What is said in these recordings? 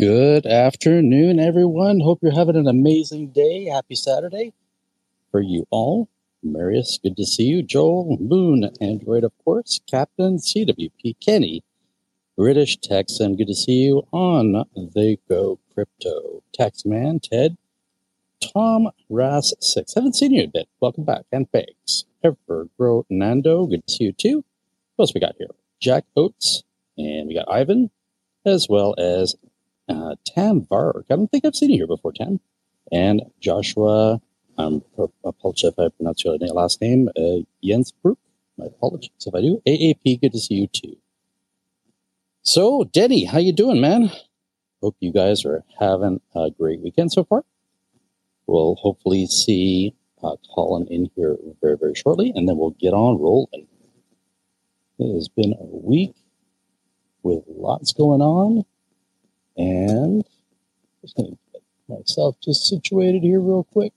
Good afternoon, everyone. Hope you're having an amazing day. Happy Saturday for you all. Marius, good to see you. Joel, Moon, Android, of course. Captain, CWP, Kenny, British Texan, good to see you on the Go Crypto. Taxman, Ted, Tom, Ras, 6. Haven't seen you a bit. Welcome back. And thanks. Evergrow, Nando, good to see you too. What else we got here? Jack Oates, and we got Ivan, as well as uh, Tam Varg. I don't think I've seen you here before, Tam. And Joshua, um, apologize if I pronounce your last name, uh, Jens Brook. My apologies if I do. AAP, good to see you too. So, Denny, how you doing, man? Hope you guys are having a great weekend so far. We'll hopefully see uh, Colin in here very, very shortly, and then we'll get on rolling. It has been a week with lots going on. And just going to get myself just situated here real quick.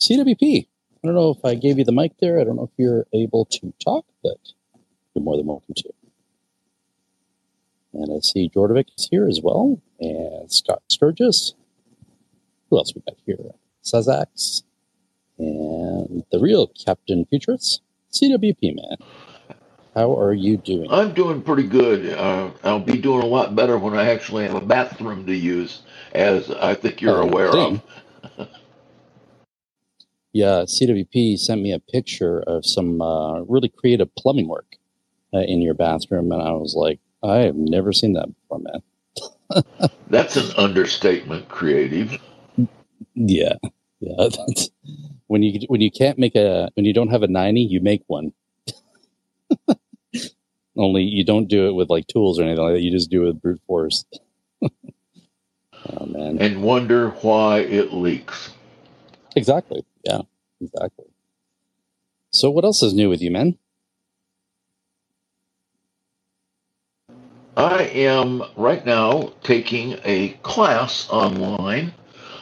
CWP. I don't know if I gave you the mic there. I don't know if you're able to talk, but you're more than welcome to. And I see Jordovic is here as well, and Scott Sturgis. Who else we got here? Sazax, and the real Captain Futurist, CWP man. How are you doing? I'm doing pretty good. Uh, I'll be doing a lot better when I actually have a bathroom to use, as I think you're oh, aware dang. of. yeah, CWP sent me a picture of some uh, really creative plumbing work uh, in your bathroom, and I was like, I have never seen that before, man. That's an understatement, creative. Yeah, yeah. That's, when you when you can't make a when you don't have a ninety, you make one. Only you don't do it with like tools or anything like that. You just do it with brute force. oh man! And wonder why it leaks. Exactly. Yeah. Exactly. So, what else is new with you, man? I am right now taking a class online.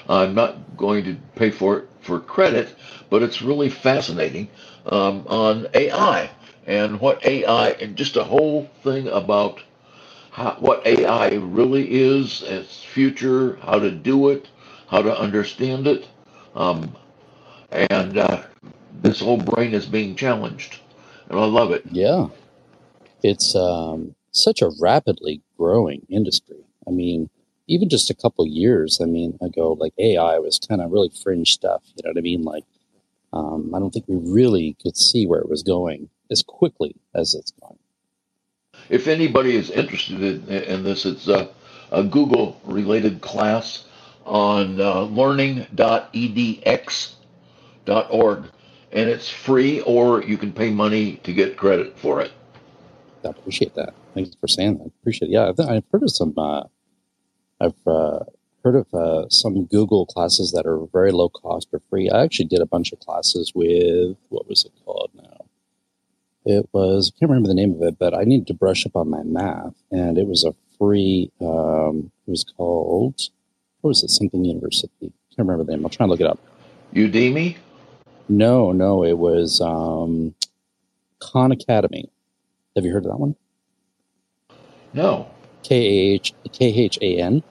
I'm not going to pay for it for credit, but it's really fascinating um, on AI and what AI and just a whole thing about how, what AI really is, its future, how to do it, how to understand it, um, and uh, this whole brain is being challenged, and I love it. Yeah, it's um, such a rapidly growing industry. I mean, even just a couple years, I mean, ago, like AI was kind of really fringe stuff. You know what I mean? Like, um, I don't think we really could see where it was going as quickly as it's gone. If anybody is interested in, in this, it's a, a Google related class on uh, learning.edx.org. And it's free, or you can pay money to get credit for it. I appreciate that. Thank you for saying that. I appreciate it. Yeah, I've, I've heard of some. Uh, I've uh, heard of uh, some Google classes that are very low cost or free. I actually did a bunch of classes with what was it called now? It was I can't remember the name of it, but I needed to brush up on my math, and it was a free. Um, it was called what was it? Something University. I can't remember the name. I'll try and look it up. Udemy. No, no, it was um, Khan Academy. Have you heard of that one? No. K H K H A N,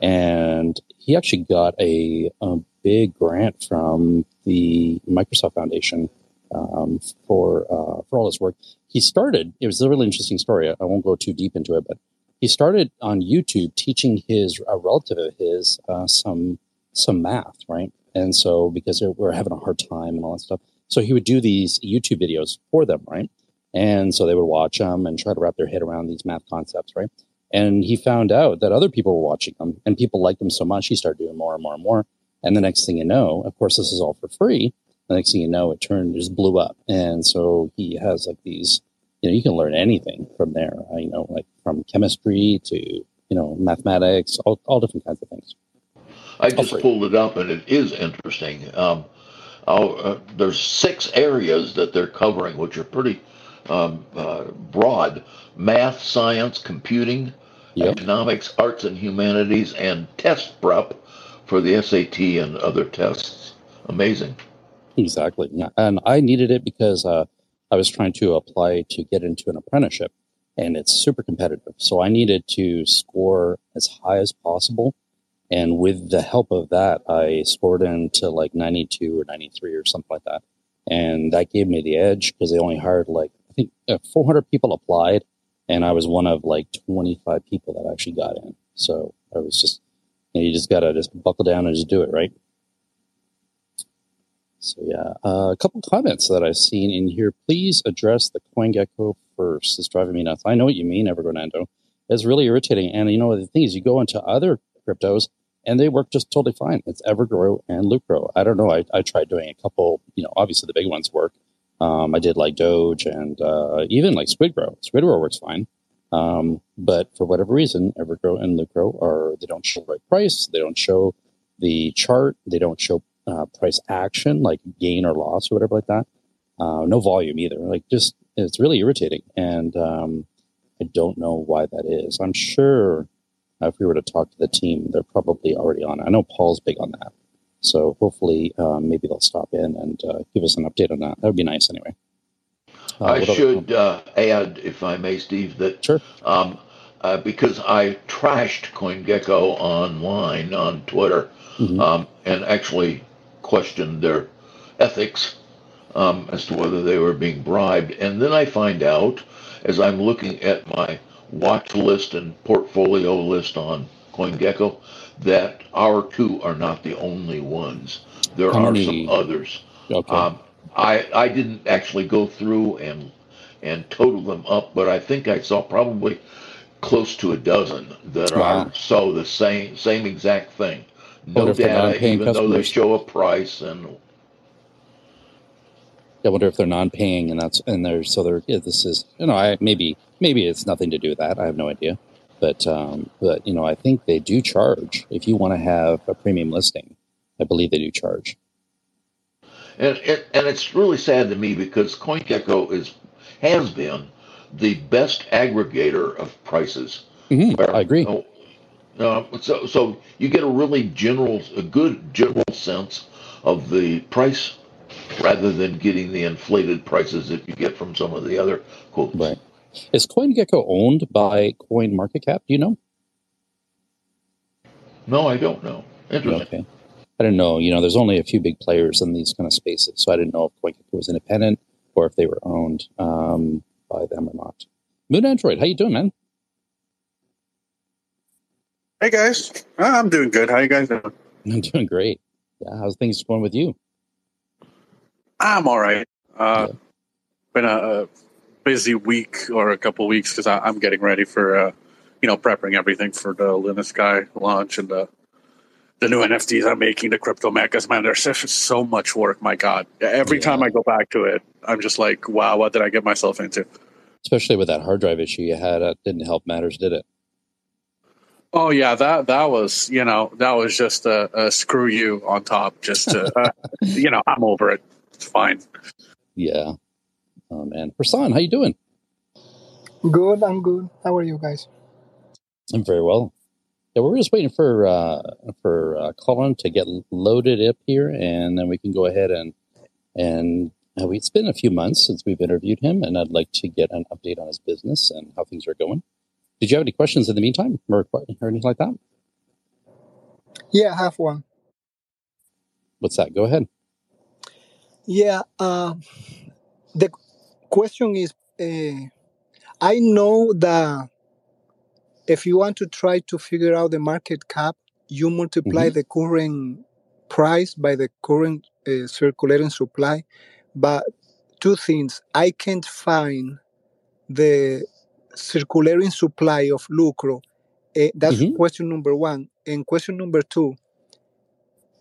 and he actually got a, a big grant from the Microsoft Foundation um, for uh, for all his work. He started. It was a really interesting story. I won't go too deep into it, but he started on YouTube teaching his a relative of his uh, some some math, right? And so because we were having a hard time and all that stuff, so he would do these YouTube videos for them, right? And so they would watch them and try to wrap their head around these math concepts, right? And he found out that other people were watching them and people liked them so much, he started doing more and more and more. And the next thing you know, of course, this is all for free next thing you know, it turned just blew up. And so he has like these, you know, you can learn anything from there. You know, like from chemistry to you know mathematics, all, all different kinds of things. I just pulled it up, and it is interesting. Um, uh, there's six areas that they're covering, which are pretty um, uh, broad: math, science, computing, yep. economics, arts and humanities, and test prep for the SAT and other tests. Amazing. Exactly. Yeah. And I needed it because uh, I was trying to apply to get into an apprenticeship. and it's super competitive. So I needed to score as high as possible. And with the help of that, I scored into like 92 or 93 or something like that. And that gave me the edge because they only hired like, I think uh, 400 people applied. And I was one of like 25 people that actually got in. So I was just, you, know, you just got to just buckle down and just do it, right? So yeah, uh, a couple comments that I've seen in here. Please address the CoinGecko first. It's driving me nuts. I know what you mean, Evergrande. It's really irritating. And you know the thing is, you go into other cryptos and they work just totally fine. It's Evergrow and Lucro. I don't know. I, I tried doing a couple. You know, obviously the big ones work. Um, I did like Doge and uh, even like Squidgrow. Squidgrow works fine. Um, but for whatever reason, Evergrow and Lucro are they don't show the right price. They don't show the chart. They don't show uh, price action, like gain or loss or whatever like that. Uh, no volume either. Like just it's really irritating, and um, I don't know why that is. I'm sure if we were to talk to the team, they're probably already on. it. I know Paul's big on that, so hopefully um, maybe they'll stop in and uh, give us an update on that. That would be nice, anyway. Uh, I should uh, add, if I may, Steve, that sure. Um, uh, because I trashed CoinGecko online on Twitter, mm-hmm. um, and actually questioned their ethics um, as to whether they were being bribed. And then I find out, as I'm looking at my watch list and portfolio list on CoinGecko, that our two are not the only ones. There How are many? some others. Okay. Um, I I didn't actually go through and and total them up, but I think I saw probably close to a dozen that wow. are so the same same exact thing. No data, even customers. though they show a price and I wonder if they're non-paying, and that's and they're so they're yeah, this is you know I maybe maybe it's nothing to do with that. I have no idea, but um, but you know I think they do charge if you want to have a premium listing. I believe they do charge. And it, and it's really sad to me because CoinGecko is has been the best aggregator of prices. Mm-hmm, where, I agree. Uh, so so you get a really general, a good general sense of the price rather than getting the inflated prices that you get from some of the other quotes. Right. Is CoinGecko owned by Coin Market Cap? Do you know? No, I don't know. Interesting. Okay. I didn't know. You know, there's only a few big players in these kind of spaces, so I didn't know if CoinGecko was independent or if they were owned um, by them or not. Moon Android, how you doing, man? Hey guys, I'm doing good. How you guys doing? I'm doing great. Yeah, how's things going with you? I'm all right. Uh, yeah. Been a, a, busy week or a couple weeks because I'm getting ready for, uh, you know, prepping everything for the Luna Sky launch and the the new NFTs I'm making, the crypto mechas. Man, there's just so much work. My God, every yeah. time I go back to it, I'm just like, wow, what did I get myself into? Especially with that hard drive issue you had, it didn't help matters, did it? Oh yeah, that that was you know that was just a, a screw you on top. Just to, uh, you know, I'm over it. It's fine. Yeah. Oh man, Prasan, how you doing? Good. I'm good. How are you guys? I'm very well. Yeah, we're just waiting for uh, for uh, Colin to get loaded up here, and then we can go ahead and and uh, it's been a few months since we've interviewed him, and I'd like to get an update on his business and how things are going. Did you have any questions in the meantime, or, or anything like that? Yeah, I have one. What's that? Go ahead. Yeah, uh, the question is uh, I know that if you want to try to figure out the market cap, you multiply mm-hmm. the current price by the current uh, circulating supply. But two things I can't find the circulating supply of lucro. Uh, that's mm-hmm. question number one. And question number two,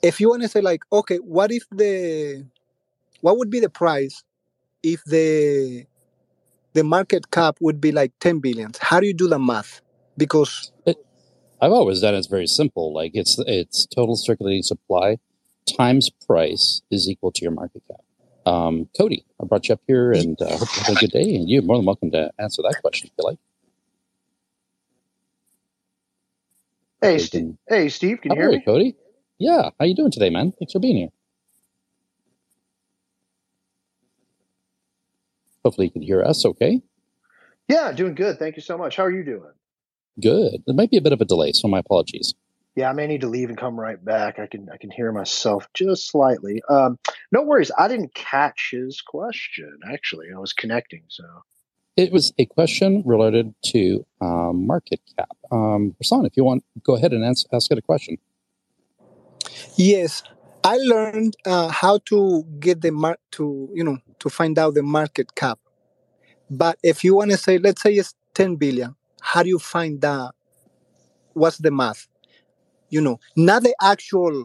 if you want to say like, okay, what if the what would be the price if the the market cap would be like 10 billions? how do you do the math because it, i've always done it's very simple like it's it's total circulating supply times price is equal to your market cap um, cody i brought you up here and uh, hope you have a good day and you're more than welcome to answer that question if you like hey, Steve. hey steve can you hear me cody yeah how you doing today man thanks for being here Hopefully you can hear us okay. Yeah, doing good. Thank you so much. How are you doing? Good. There might be a bit of a delay, so my apologies. Yeah, I may need to leave and come right back. I can I can hear myself just slightly. Um, no worries. I didn't catch his question. Actually, I was connecting. So it was a question related to um, market cap. Um, Rasan, if you want, go ahead and ask, ask it a question. Yes, I learned uh, how to get the mark to you know to find out the market cap. But if you want to say, let's say it's 10 billion, how do you find that? What's the math? You know, not the actual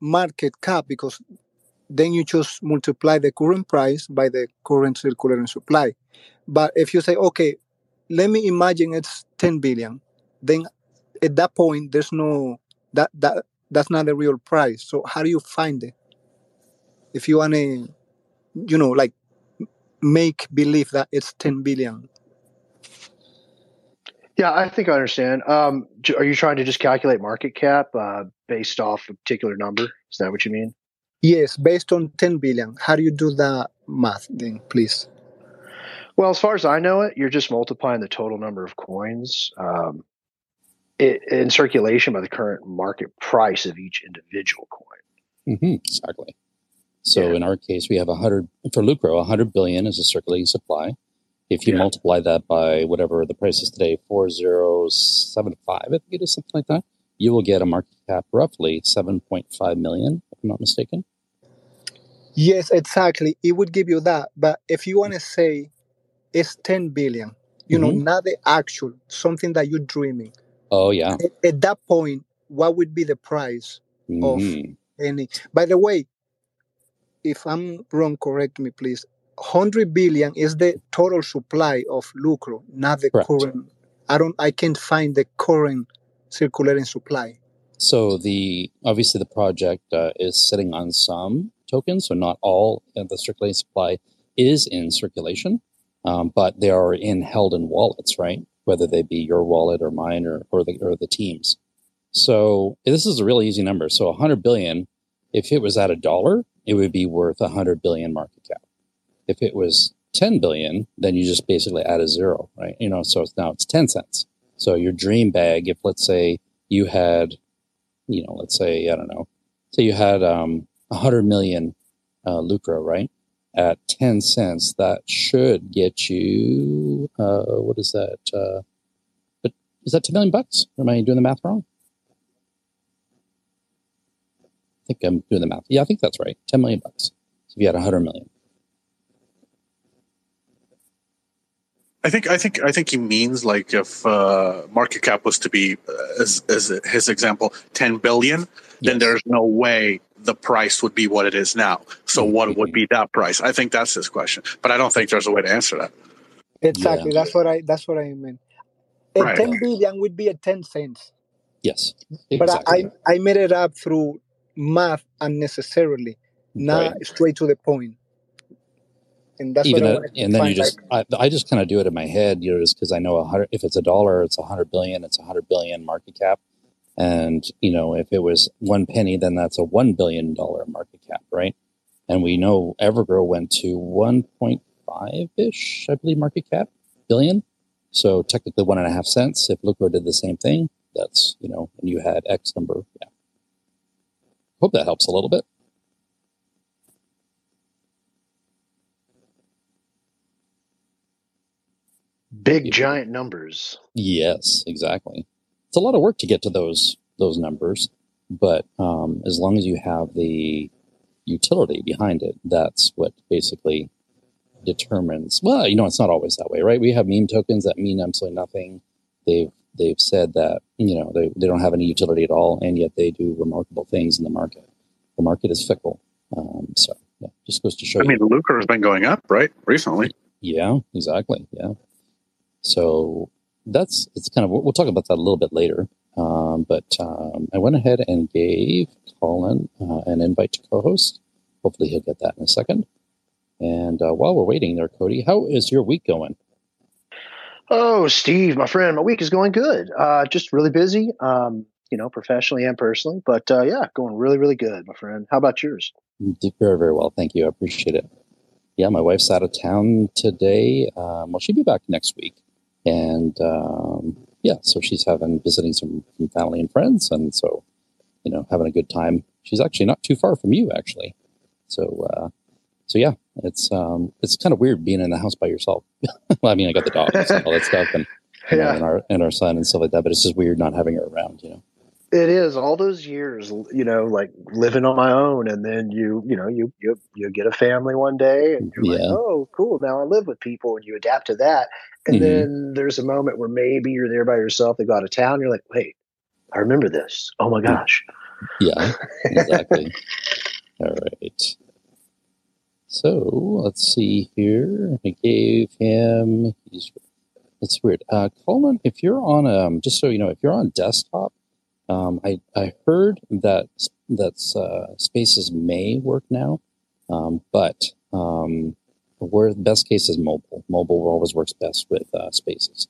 market cap, because then you just multiply the current price by the current circulating supply. But if you say, okay, let me imagine it's 10 billion, then at that point there's no that that that's not the real price. So how do you find it? If you want to, you know, like make believe that it's 10 billion. Yeah, I think I understand. Um, are you trying to just calculate market cap uh, based off a particular number? Is that what you mean? Yes, based on 10 billion. How do you do that math then, please? Well, as far as I know it, you're just multiplying the total number of coins um, it, in circulation by the current market price of each individual coin. Mm-hmm, exactly. So yeah. in our case, we have 100 for Lucro, 100 billion is a circulating supply. If you yeah. multiply that by whatever the price is today, 4075, I think it is something like that, you will get a market cap roughly 7.5 million, if I'm not mistaken. Yes, exactly. It would give you that. But if you want to say it's 10 billion, you mm-hmm. know, not the actual, something that you're dreaming. Oh, yeah. At, at that point, what would be the price mm-hmm. of any? By the way, if I'm wrong, correct me, please. 100 billion is the total supply of lucro, not the Correct. current. I don't. I can't find the current circulating supply. So the obviously the project uh, is sitting on some tokens, so not all of the circulating supply is in circulation, um, but they are in held in wallets, right? Whether they be your wallet or mine or or the or the teams. So this is a really easy number. So 100 billion, if it was at a dollar, it would be worth 100 billion market cap. If it was 10 billion, then you just basically add a zero, right? You know, so it's now it's 10 cents. So your dream bag, if let's say you had, you know, let's say, I don't know, say you had um, 100 million uh, lucro, right? At 10 cents, that should get you, uh, what is that? Uh, is that 10 million bucks? Am I doing the math wrong? I think I'm doing the math. Yeah, I think that's right. 10 million bucks. So if you had 100 million. I think I think I think he means like if uh, market cap was to be uh, as, as his example 10 billion, yes. then there's no way the price would be what it is now. So mm-hmm. what would be that price? I think that's his question, but I don't think there's a way to answer that. Exactly. Yeah. That's what I that's what I mean. A right. 10 billion would be a 10 cents. Yes. Exactly. But I, I made it up through math unnecessarily, not right. straight to the point. And that's Even what and then you just, I, I, just kind of do it in my head, you know, just because I know a hundred, if it's a dollar, it's a hundred billion, it's a hundred billion market cap. And, you know, if it was one penny, then that's a $1 billion market cap, right? And we know Evergrow went to 1.5 ish, I believe, market cap billion. So technically one and a half cents. If Lucro did the same thing, that's, you know, and you had X number. Yeah. Hope that helps a little bit. Big giant numbers. Yes, exactly. It's a lot of work to get to those those numbers, but um, as long as you have the utility behind it, that's what basically determines. Well, you know, it's not always that way, right? We have meme tokens that mean absolutely nothing. They've they've said that you know they, they don't have any utility at all, and yet they do remarkable things in the market. The market is fickle, um, so yeah, just goes to show. I you. mean, Lucro has been going up, right, recently. Yeah, exactly. Yeah, so that's it's kind of we'll talk about that a little bit later. Um, but um, I went ahead and gave Colin uh, an invite to co-host. Hopefully, he'll get that in a second. And uh, while we're waiting there, Cody, how is your week going? Oh, Steve, my friend, my week is going good. Uh, just really busy, um, you know, professionally and personally. But uh, yeah, going really, really good, my friend. How about yours? Very, very well. Thank you. I appreciate it. Yeah, my wife's out of town today. Um, well, she'll be back next week. And um, yeah, so she's having visiting some, some family and friends, and so you know having a good time. She's actually not too far from you, actually. So uh, so yeah, it's um, it's kind of weird being in the house by yourself. well, I mean, I got the dog and all that stuff, and yeah. and our and our son and stuff like that. But it's just weird not having her around, you know. It is all those years, you know, like living on my own, and then you, you know, you you you get a family one day, and you're yeah. like, oh, cool, now I live with people, and you adapt to that. And mm-hmm. then there's a moment where maybe you're there by yourself. They go out of town. You're like, wait, I remember this. Oh my gosh. Yeah, exactly. all right. So let's see here. I gave him. He's. It's weird. Uh, Colin, if you're on um, just so you know, if you're on desktop, um, I I heard that that uh, Spaces may work now, um, but um, where the best case is mobile. Mobile always works best with uh, Spaces.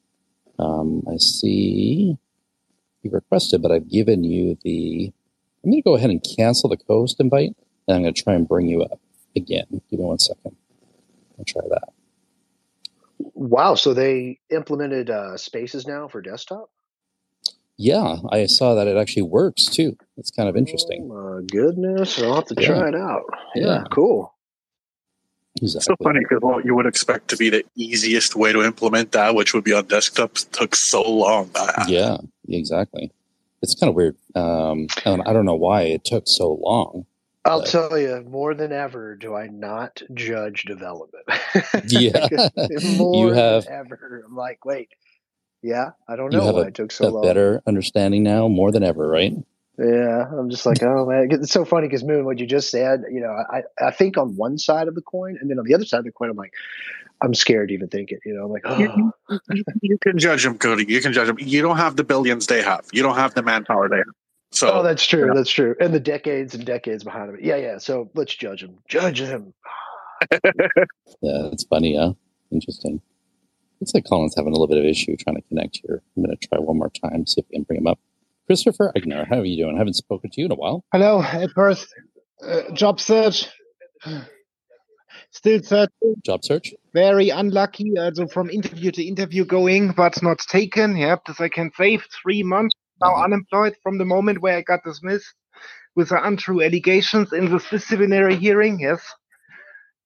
Um, I see you requested, but I've given you the. I'm going to go ahead and cancel the co-host invite, and I'm going to try and bring you up again. Give me one second. I'll try that. Wow! So they implemented uh, Spaces now for desktop. Yeah, I saw that it actually works too. It's kind of interesting. Oh my goodness! I'll have to try it out. Yeah, yeah, cool. Exactly. so funny because what you would expect to be the easiest way to implement that, which would be on desktop, took so long. Yeah, exactly. It's kind of weird. Um, and I don't know why it took so long. I'll but. tell you, more than ever, do I not judge development. yeah, you have ever. I'm like, wait, yeah, I don't know why a, it took so a long. Better understanding now, more than ever, right? Yeah, I'm just like, oh man, it's so funny because Moon, what you just said, you know, I I think on one side of the coin, and then on the other side of the coin, I'm like, I'm scared to even think it. You know, I'm like, oh. you, you, can judge them, Cody. You can judge them. You don't have the billions they have. You don't have the manpower they have. So, oh, that's true. Yeah. That's true. And the decades and decades behind them. Yeah, yeah. So let's judge them. Judge them. yeah, it's funny, huh? Interesting. Looks like Colin's having a little bit of issue trying to connect here. I'm going to try one more time, see if we can bring him up. Christopher Eigner, how are you doing? I haven't spoken to you in a while. Hello. At first, uh, job search. Still searching. Job search? Very unlucky. Also from interview to interview going, but not taken. Yep, this I can save three months now mm-hmm. unemployed from the moment where I got dismissed with the untrue allegations in the disciplinary hearing. Yes.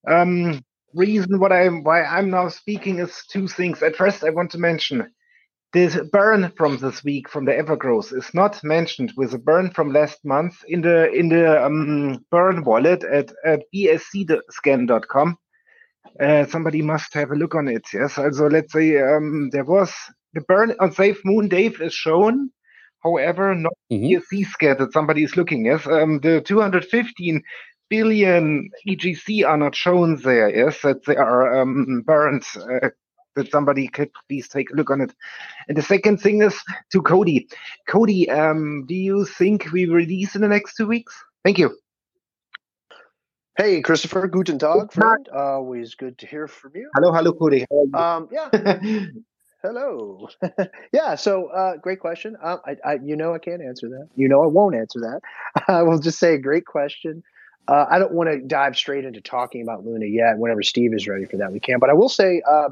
Um, reason what I why I'm now speaking is two things. At first, I want to mention this burn from this week from the Evergrowth is not mentioned with a burn from last month in the in the um, burn wallet at at bscscan.com. Uh, somebody must have a look on it. Yes, also let's say um, there was the burn on Safe Moon Dave is shown. However, not mm-hmm. BSC scan that somebody is looking. Yes, um, the 215 billion EGC are not shown there. Yes, that they are um, burned. Uh, that somebody could please take a look on it. And the second thing is to Cody. Cody, um, do you think we release in the next two weeks? Thank you. Hey, Christopher, guten Tag, friend. Always good to hear from you. Hello, hello, Cody. Um, yeah. hello. yeah. So, uh, great question. Um, I, I, you know, I can't answer that. You know, I won't answer that. I will just say, great question. Uh, I don't want to dive straight into talking about Luna yet. Whenever Steve is ready for that, we can. But I will say, uh,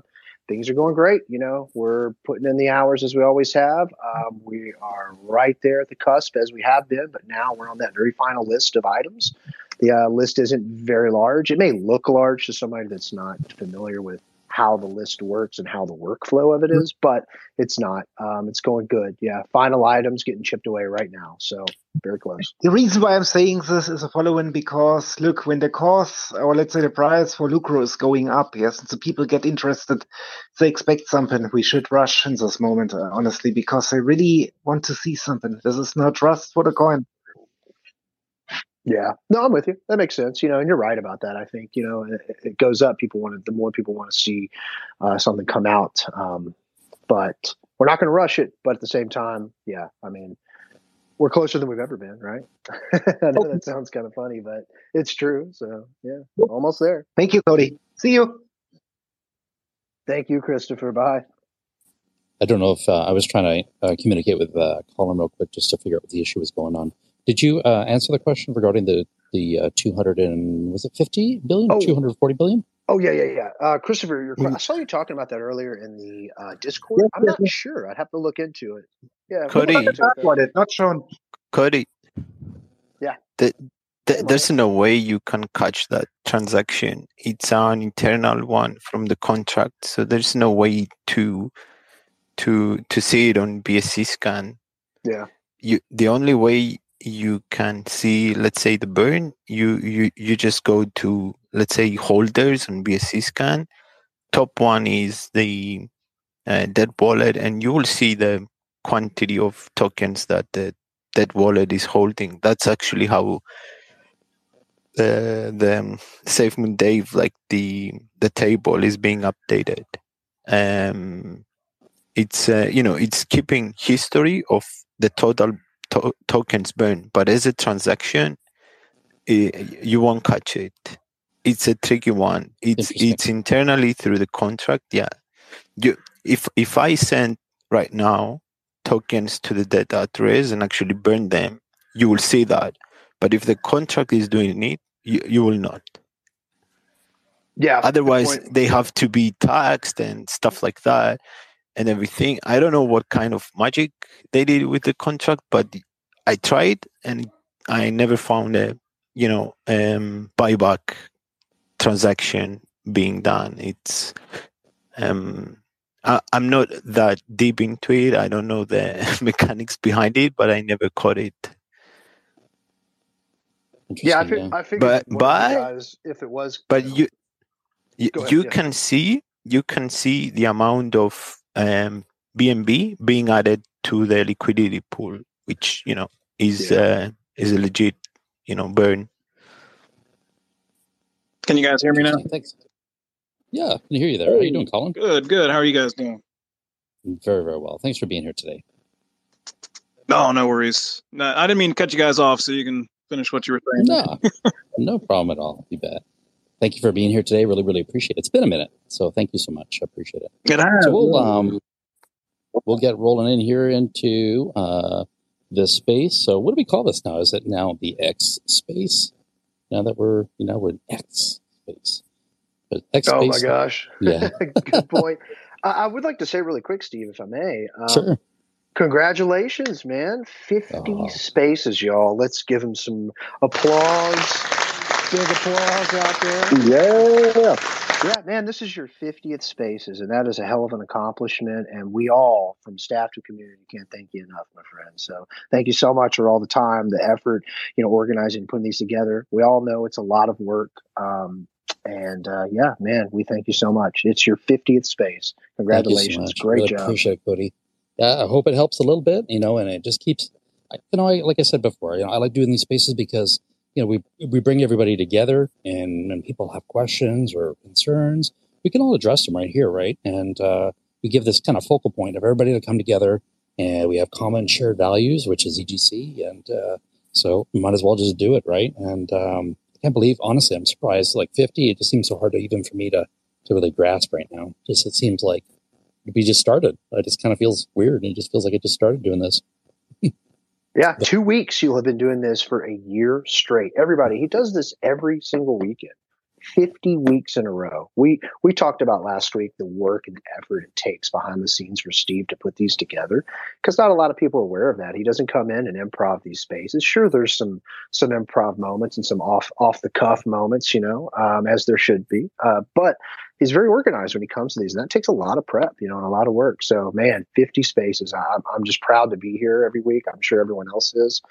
things are going great. You know, we're putting in the hours as we always have. Um, we are right there at the cusp as we have been, but now we're on that very final list of items. The uh, list isn't very large. It may look large to somebody that's not familiar with how the list works and how the workflow of it mm-hmm. but it's not. Um, it's going good. Yeah, final items getting chipped away right now. So very close. The reason why I'm saying this is the following because look, when the cost or let's say the price for Lucro is going up, yes, and so people get interested, they expect something. We should rush in this moment, uh, honestly, because they really want to see something. This is not trust for the coin. Yeah, no, I'm with you. That makes sense. You know, and you're right about that. I think you know it, it goes up. People want to, the more people want to see uh, something come out. Um, but we're not going to rush it. But at the same time, yeah, I mean, we're closer than we've ever been, right? I know that sounds kind of funny, but it's true. So yeah, almost there. Thank you, Cody. See you. Thank you, Christopher. Bye. I don't know if uh, I was trying to uh, communicate with uh, Colin real quick just to figure out what the issue was going on. Did you uh, answer the question regarding the the uh, 200 and was it 50 billion, oh. 240 billion? Oh yeah, yeah, yeah. Uh, Christopher, your, Mm. I saw you talking about that earlier in the uh, Discord. I'm not sure. I'd have to look into it. Yeah, we'll Cody. it. What it not shown. Cody. Yeah. The, the, there's no way you can catch that transaction. It's an internal one from the contract, so there's no way to to to see it on BSC scan. Yeah. You the only way you can see, let's say the burn, you you you just go to let's say holders on BSC scan. Top one is the uh, dead wallet, and you will see the quantity of tokens that the that wallet is holding. That's actually how the the um, SafeMoon Dave like the the table is being updated. Um, it's uh, you know it's keeping history of the total to- tokens burn, but as a transaction, i you won't catch it. It's a tricky one. It's it's internally through the contract. Yeah, you if if I send right now tokens to the dead address and actually burn them, you will see that. But if the contract is doing it, you, you will not. Yeah. Otherwise, point. they have to be taxed and stuff like that and everything. I don't know what kind of magic they did with the contract, but I tried and I never found a you know um, buyback transaction being done. It's um, I, I'm not that deep into it. I don't know the mechanics behind it, but I never caught it. Yeah, I, Interesting, fig- I figured But- one but- guys, if it was, but know, you you, ahead, you yeah. can see you can see the amount of um bnb being added to the liquidity pool which you know is Yeah. uh is a legit you know burn Can you guys hear me now? Thanks. Yeah, I can hear you there. How are you doing, Colin? Good, good. How are you guys doing? Very, very well. Thanks for being here today. No, no worries. No, I didn't mean to cut you guys off so you can finish what you were saying. No, no problem at all. You bet. Thank you for being here today. Really, really appreciate it. It's been a minute, so thank you so much. I appreciate it. Has. So we'll um we'll get rolling in here into uh this space. So what do we call this now? Is it now the X space? Now that we're you know we're in X space. X oh my space. gosh. Yeah. Good point. I, I would like to say really quick, Steve, if I may. Um, Sure. Congratulations, man. 50 Aw. spaces, y'all. Let's give him some applause. Big applause out there. Yeah. Yeah, man, this is your 50th spaces, and that is a hell of an accomplishment. And we all, from staff to community, can't thank you enough, my friend. So thank you so much for all the time, the effort, you know, organizing, putting these together. We all know it's a lot of work. Um, and uh, yeah, man, we thank you so much. It's your 50th space. Thank you so Congratulations. much. Great really job. Appreciate it, Cody. Yeah, I hope it helps a little bit, you know, and it just keeps, I- you know, I, like I said before, you know, I like doing these spaces because, you know, we, we bring everybody together and when people have questions or concerns, we can all address them right here, right? And uh, we give this kind of focal point of everybody to come together and we have common shared values, which is EGC. And uh, so we might as well just do it, right? And um, I can't believe, honestly, I'm surprised. Like 50, it just seems so hard to even for me to, to really grasp right now. Just, it seems like, we just started. It just kind of feels weird. And it just feels like I just started doing this. Yeah, two weeks you'll have been doing this for a year straight. Everybody, he does this every single weekend. 50 weeks in a row. We we talked about last week the work and effort it takes behind the scenes for Steve to put these together because not a lot of people are aware of that. He doesn't come in and improv these spaces. Sure there's some some improv moments and some off off the cuff moments, you know, um, as there should be. Uh, but he's very organized when he comes to these and that takes a lot of prep, you know, and a lot of work. So, man, 50 spaces. I, I'm I'm just proud to be here every week. I'm sure everyone else is.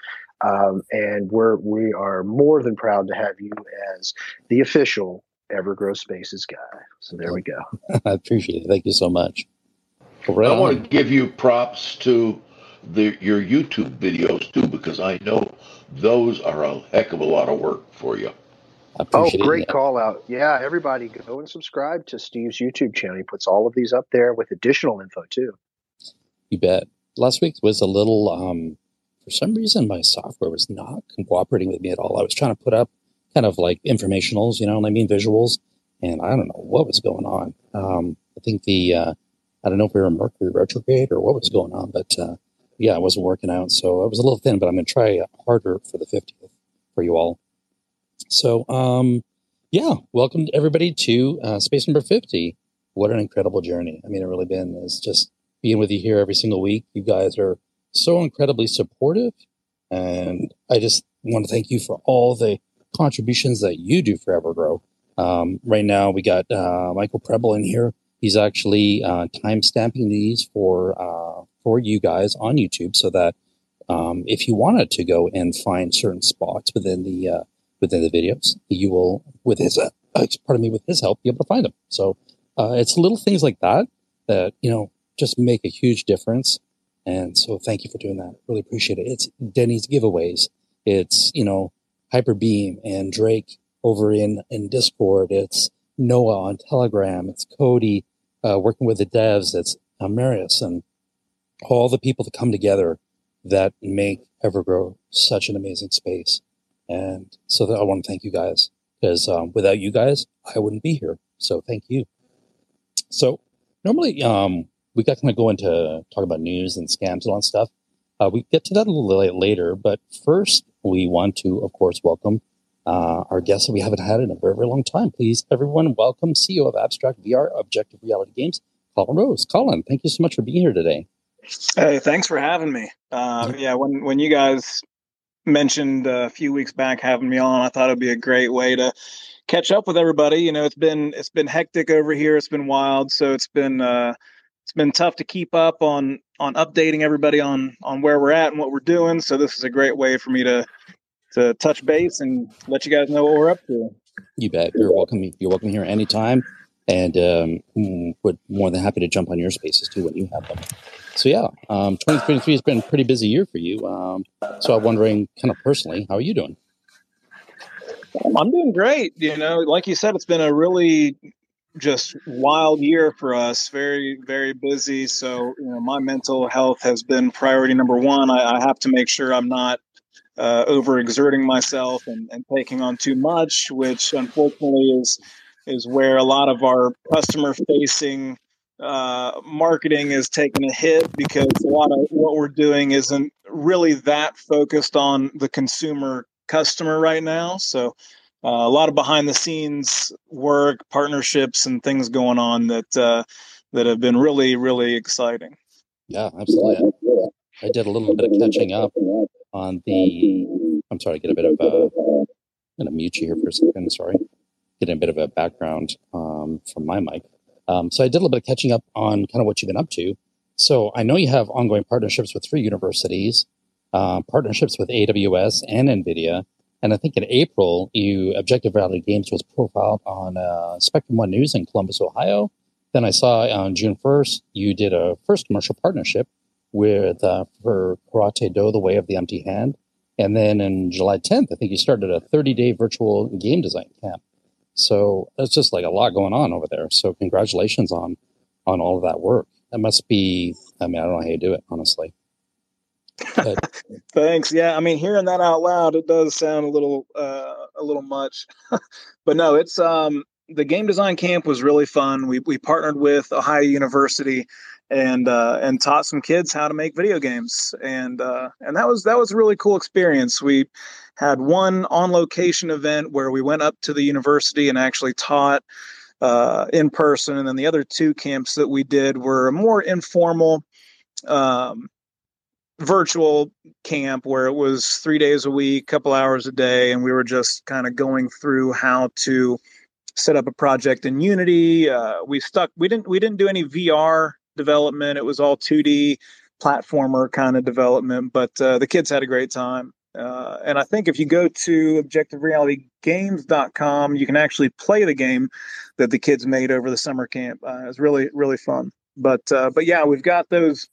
Um, and we're we are more than proud to have you as the official Evergrow Spaces guy. So there we go. I appreciate it. Thank you so much. Right I want to give you props to the your YouTube videos too, because I know those are a heck of a lot of work for you. Oh, great call out. Yeah, everybody go and subscribe to Steve's YouTube channel. He puts all of these up there with additional info too. You bet. Last week was a little, um, for some reason, my software was not cooperating with me at all. I was trying to put up kind of like informationals, you know, and I mean visuals, and I don't know what was going on. Um, I think the, uh, I don't know if we were in Mercury retrograde or what was going on, but uh, yeah, it wasn't working out. So I was a little thin, but I'm going to try harder for the 50th for you all. So, um, Yeah, welcome everybody to uh, space number 50. What an incredible journey. I mean, it really been is just being with you here every single week. You guys are so incredibly supportive. And I just want to thank you for all the contributions that you do for Evergrow. Um, right now, we got uh, Michael Preble in here. He's actually uh, time stamping these for uh, for you guys on YouTube, so that um, if you wanted to go and find certain spots within the uh, within the videos, you will, with his uh, pardon me, with his help, be able to find them. So uh, it's little things like that that you know just make a huge difference. And so, thank you for doing that. Really appreciate it. It's Denny's giveaways. It's you know Hyperbeam and Drake over in in Discord. It's Noah on Telegram. It's Cody uh, working with the devs. It's uh, Marius and all the people that come together that make Evergrow such an amazing space. And so I want to thank you guys because um, without you guys, I wouldn't be here. So thank you. So normally um, we got kind of go into talk about news and scams and all that stuff. Uh, we get to that a little later, but first we want to, of course, welcome uh, our guests that we haven't had in a very, very long time. Please, everyone, welcome CEO of Abstract VR Objective Reality Games, Colin Rose. Colin, thank you so much for being here today. Hey, thanks for having me. Uh, yeah, when when you guys mentioned a few weeks back having me on, I thought it'd be a great way to catch up with everybody. You know, it's been it's been hectic over here. It's been wild, so it's been uh, it's been tough to keep up on on updating everybody on on where we're at and what we're doing. So this is a great way for me to to touch base and let you guys know what we're up to. You bet. You're welcome. You're welcome here anytime, and um, mm, would more than happy to jump on your spaces too when you have them. So yeah, um, 2023 has been a pretty busy year for you. Um, so I'm wondering, kind of personally, how are you doing? I'm doing great. You know, like you said, it's been a really just wild year for us. Very, very busy. So, you know, my mental health has been priority number one. I, I have to make sure I'm not uh, overexerting myself and, and taking on too much, which unfortunately is is where a lot of our customer facing uh, marketing is taking a hit because a lot of what we're doing isn't really that focused on the consumer customer right now. So uh, a lot of behind the scenes work, partnerships, and things going on that uh, that have been really, really exciting. Yeah, absolutely. I, I did a little bit of catching up on the. I'm sorry, get a bit of a. I'm going to mute you here for a second. Sorry, getting a bit of a background um, from my mic. Um, so I did a little bit of catching up on kind of what you've been up to. So I know you have ongoing partnerships with three universities, uh, partnerships with AWS and NVIDIA. And I think in April, you Objective Reality Games was profiled on uh, Spectrum One News in Columbus, Ohio. Then I saw on June 1st, you did a first commercial partnership with uh, for Karate Do, The Way of the Empty Hand. And then in July 10th, I think you started a 30 day virtual game design camp. So it's just like a lot going on over there. So congratulations on on all of that work. That must be. I mean, I don't know how you do it, honestly. But, Thanks. Yeah, I mean, hearing that out loud, it does sound a little uh, a little much, but no, it's um the game design camp was really fun. We we partnered with Ohio University and uh, and taught some kids how to make video games, and uh, and that was that was a really cool experience. We had one on location event where we went up to the university and actually taught uh, in person, and then the other two camps that we did were a more informal. Um, virtual camp where it was three days a week a couple hours a day and we were just kind of going through how to set up a project in unity uh, we stuck we didn't we didn't do any vr development. It was all 2D platformer kind of development, but uh, the kids had a great time. Uh, and I think if you go to objectiverealitygames.com, you can actually play the game that the kids made over the summer camp. Uh, was really, really fun. But uh, but yeah, we've got those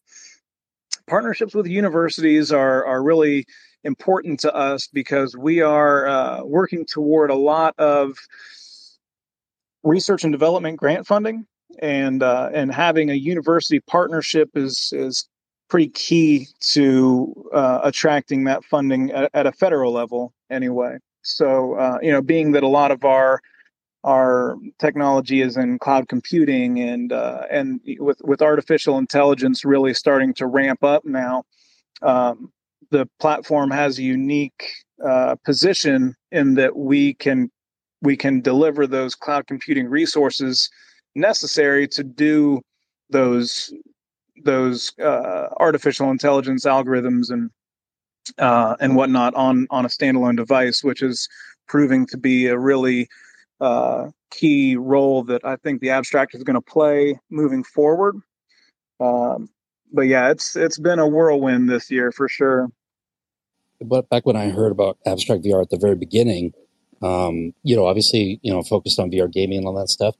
partnerships with universities are are really important to us because we are uh, working toward a lot of research and development grant funding and uh, and having a university partnership is is pretty key to uh, attracting that funding at, at, a federal level anyway. So uh, you know, being that a lot of our our technology is in cloud computing and uh, and with with artificial intelligence really starting to ramp up now, um, the platform has a unique uh, position in that we can we can deliver those cloud computing resources necessary to do those those uh, artificial intelligence algorithms and uh, and whatnot on on a standalone device, which is proving to be a really uh, key role that I think the abstract is going to play moving forward. Um, but yeah, it's it's been a whirlwind this year for sure. But back when I heard about abstract VR at the very beginning, um, you know, obviously, you know, focused on VR gaming and all that stuff.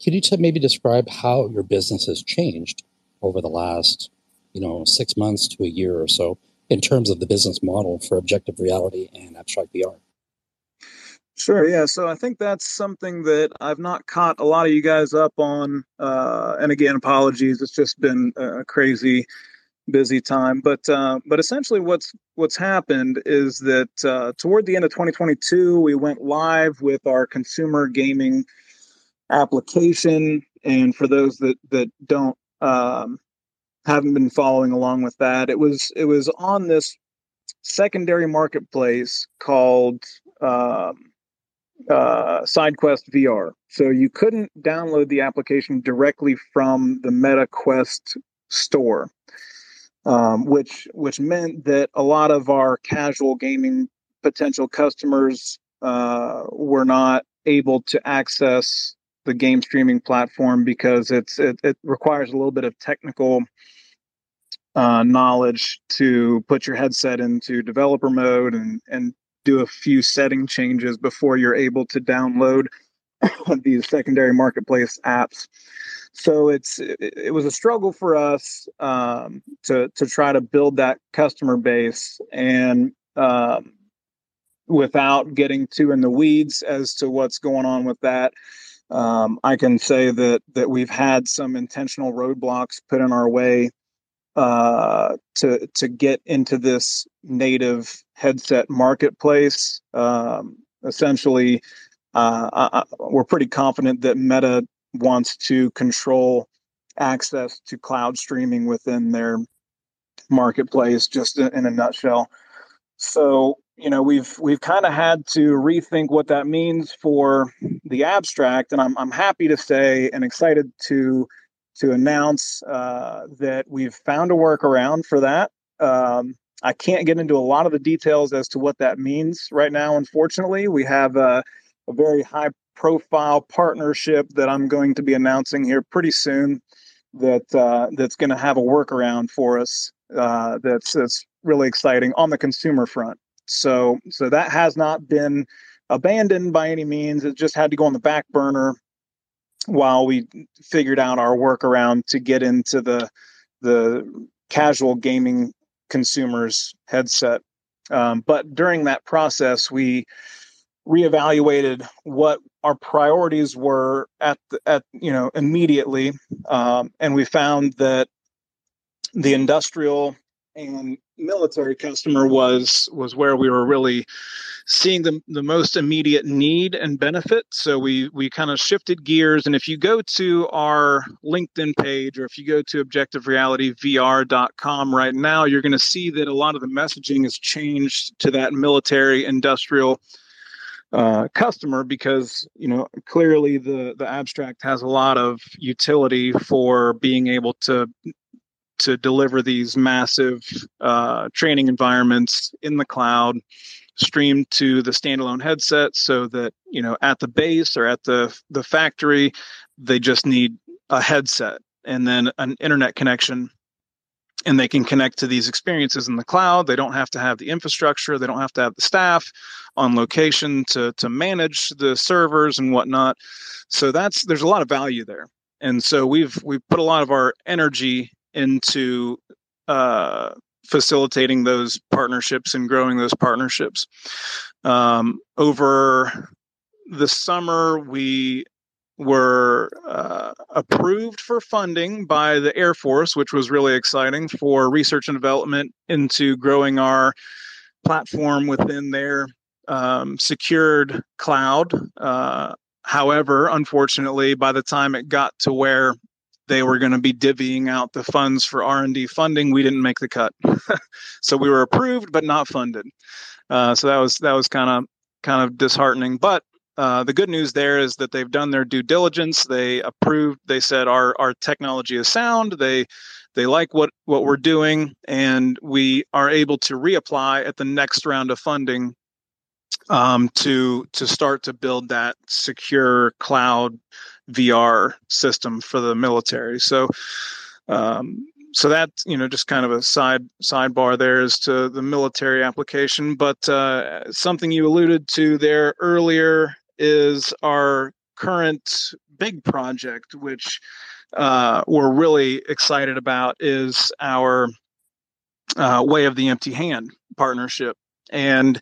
Can you maybe describe how your business has changed over the last, you know, six months to a year or so in terms of the business model for objective reality and abstract VR? Sure. Yeah. So I think that's something that I've not caught a lot of you guys up on. Uh, and again, apologies. It's just been a crazy, busy time. But uh, but essentially, what's what's happened is that uh, toward the end of 2022, we went live with our consumer gaming application. And for those that that don't um, haven't been following along with that, it was it was on this secondary marketplace called. Um, uh, SideQuest VR. So you couldn't download the application directly from the Meta Quest store, um, which which meant that a lot of our casual gaming potential customers uh, were not able to access the game streaming platform because it's it, it requires a little bit of technical uh, knowledge to put your headset into developer mode and and do a few setting changes before you're able to download these secondary marketplace apps. So it's it, it was a struggle for us um, to to try to build that customer base and um, without getting too in the weeds as to what's going on with that. Um, I can say that that we've had some intentional roadblocks put in our way uh, to to get into this native headset marketplace. Um, essentially, uh, I, we're pretty confident that Meta wants to control access to cloud streaming within their marketplace. Just in a nutshell. So you know we've we've kind of had to rethink what that means for the abstract, and I'm I'm happy to say and excited to to announce uh, that we've found a workaround for that. Um, I can't get into a lot of the details as to what that means right now. Unfortunately, we have a, a very high profile partnership that I'm going to be announcing here pretty soon. That uh, that's going to have a workaround for us. Uh, that's that's really exciting on the consumer front. So so that has not been abandoned by any means. It just had to go on the back burner while we figured out our workaround to get into the the casual gaming consumers headset. Um, but during that process, we reevaluated what our priorities were at the, at you know immediately, um, and we found that the industrial and military customer was was where we were really seeing the, the most immediate need and benefit. So we we kind of shifted gears and if you go to our linkedin page or if you go to objectiverealityvr.com right now you're going to see that a lot of the messaging has changed to that military industrial uh, customer because you know clearly the the abstract has a lot of utility for being able to to deliver these massive uh, training environments in the cloud streamed to the standalone headset so that you know at the base or at the the factory they just need a headset and then an internet connection. And they can connect to these experiences in the cloud. They don't have to have the infrastructure. They don't have to have the staff on location to to manage the servers and whatnot. So that's there's a lot of value there. And so we've we've put a lot of our energy into uh, facilitating those partnerships and growing those partnerships. Um, over the summer, we were uh, approved for funding by the Air Force, which was really exciting for research and development into growing our platform within their um, secured cloud. Uh, however, unfortunately, by the time it got to where they were going to be divvying out the funds for r&d funding we didn't make the cut so we were approved but not funded uh, so that was that was kind of kind of disheartening but uh, the good news there is that they've done their due diligence. They approved. They said our our technology is sound. They they like what what we're doing, and we are able to reapply at the next round of funding um, to to start to build that secure cloud VR system for the military. So. Um, so that you know just kind of a side sidebar there as to the military application but uh, something you alluded to there earlier is our current big project which uh, we're really excited about is our uh, way of the empty hand partnership and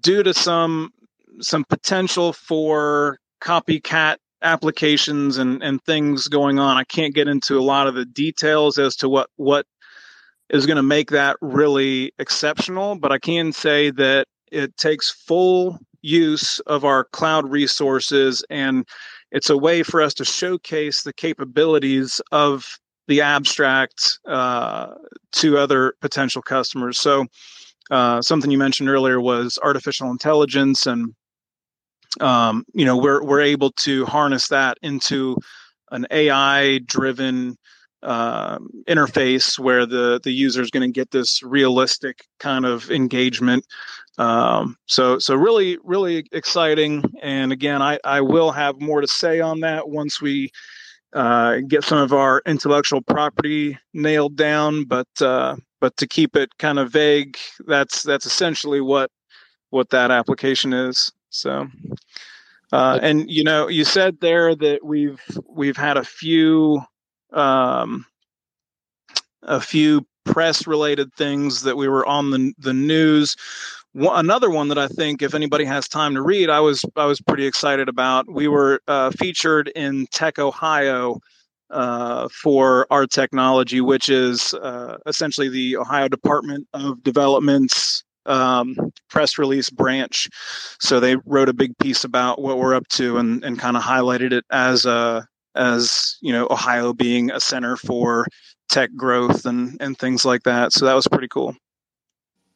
due to some some potential for copycat applications and and things going on. I can't get into a lot of the details as to what what is going to make that really exceptional but i can say that it takes full use of our cloud resources and it's a way for us to showcase the capabilities of the abstract uh, to other potential customers. So uh, something you mentioned earlier was artificial intelligence and um, you know we're we're able to harness that into an AI driven uh, interface where the the user is going to get this realistic kind of engagement. Um, so so really really exciting. And again, I I will have more to say on that once we uh, get some of our intellectual property nailed down. But uh, but to keep it kind of vague, that's that's essentially what what that application is. So, uh, and you know, you said there that we've we've had a few um, a few press related things that we were on the the news. One, another one that I think, if anybody has time to read, I was I was pretty excited about. We were uh, featured in Tech Ohio uh, for our technology, which is uh, essentially the Ohio Department of Development's um, press release branch. So they wrote a big piece about what we're up to and, and kind of highlighted it as a as you know Ohio being a center for tech growth and and things like that. So that was pretty cool.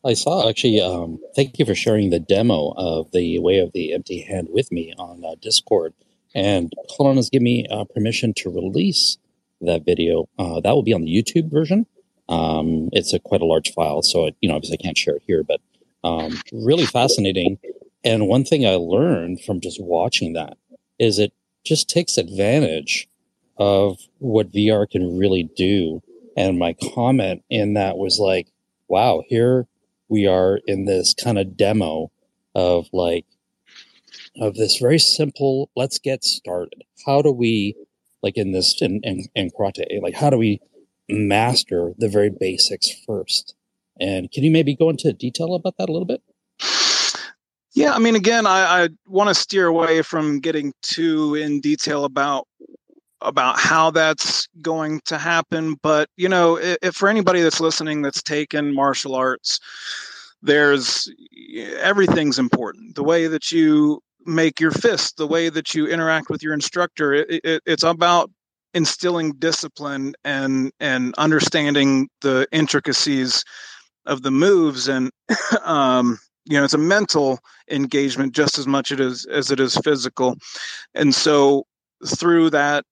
I saw actually. Um, thank you for sharing the demo of the Way of the Empty Hand with me on uh, Discord. And Colin has given me uh, permission to release that video. Uh, that will be on the YouTube version. Um, it's a quite a large file, so it, you know obviously I can't share it here, but um, really fascinating. And one thing I learned from just watching that is it just takes advantage of what VR can really do. And my comment in that was like, wow, here we are in this kind of demo of like, of this very simple, let's get started. How do we, like in this, in, in, in karate, like, how do we master the very basics first? And can you maybe go into detail about that a little bit? Yeah, I mean, again, I, I want to steer away from getting too in detail about about how that's going to happen. But you know, if, for anybody that's listening that's taken martial arts, there's everything's important. The way that you make your fist, the way that you interact with your instructor, it, it, it's about instilling discipline and and understanding the intricacies of the moves and um, you know it's a mental engagement just as much it is as it is physical. And so through that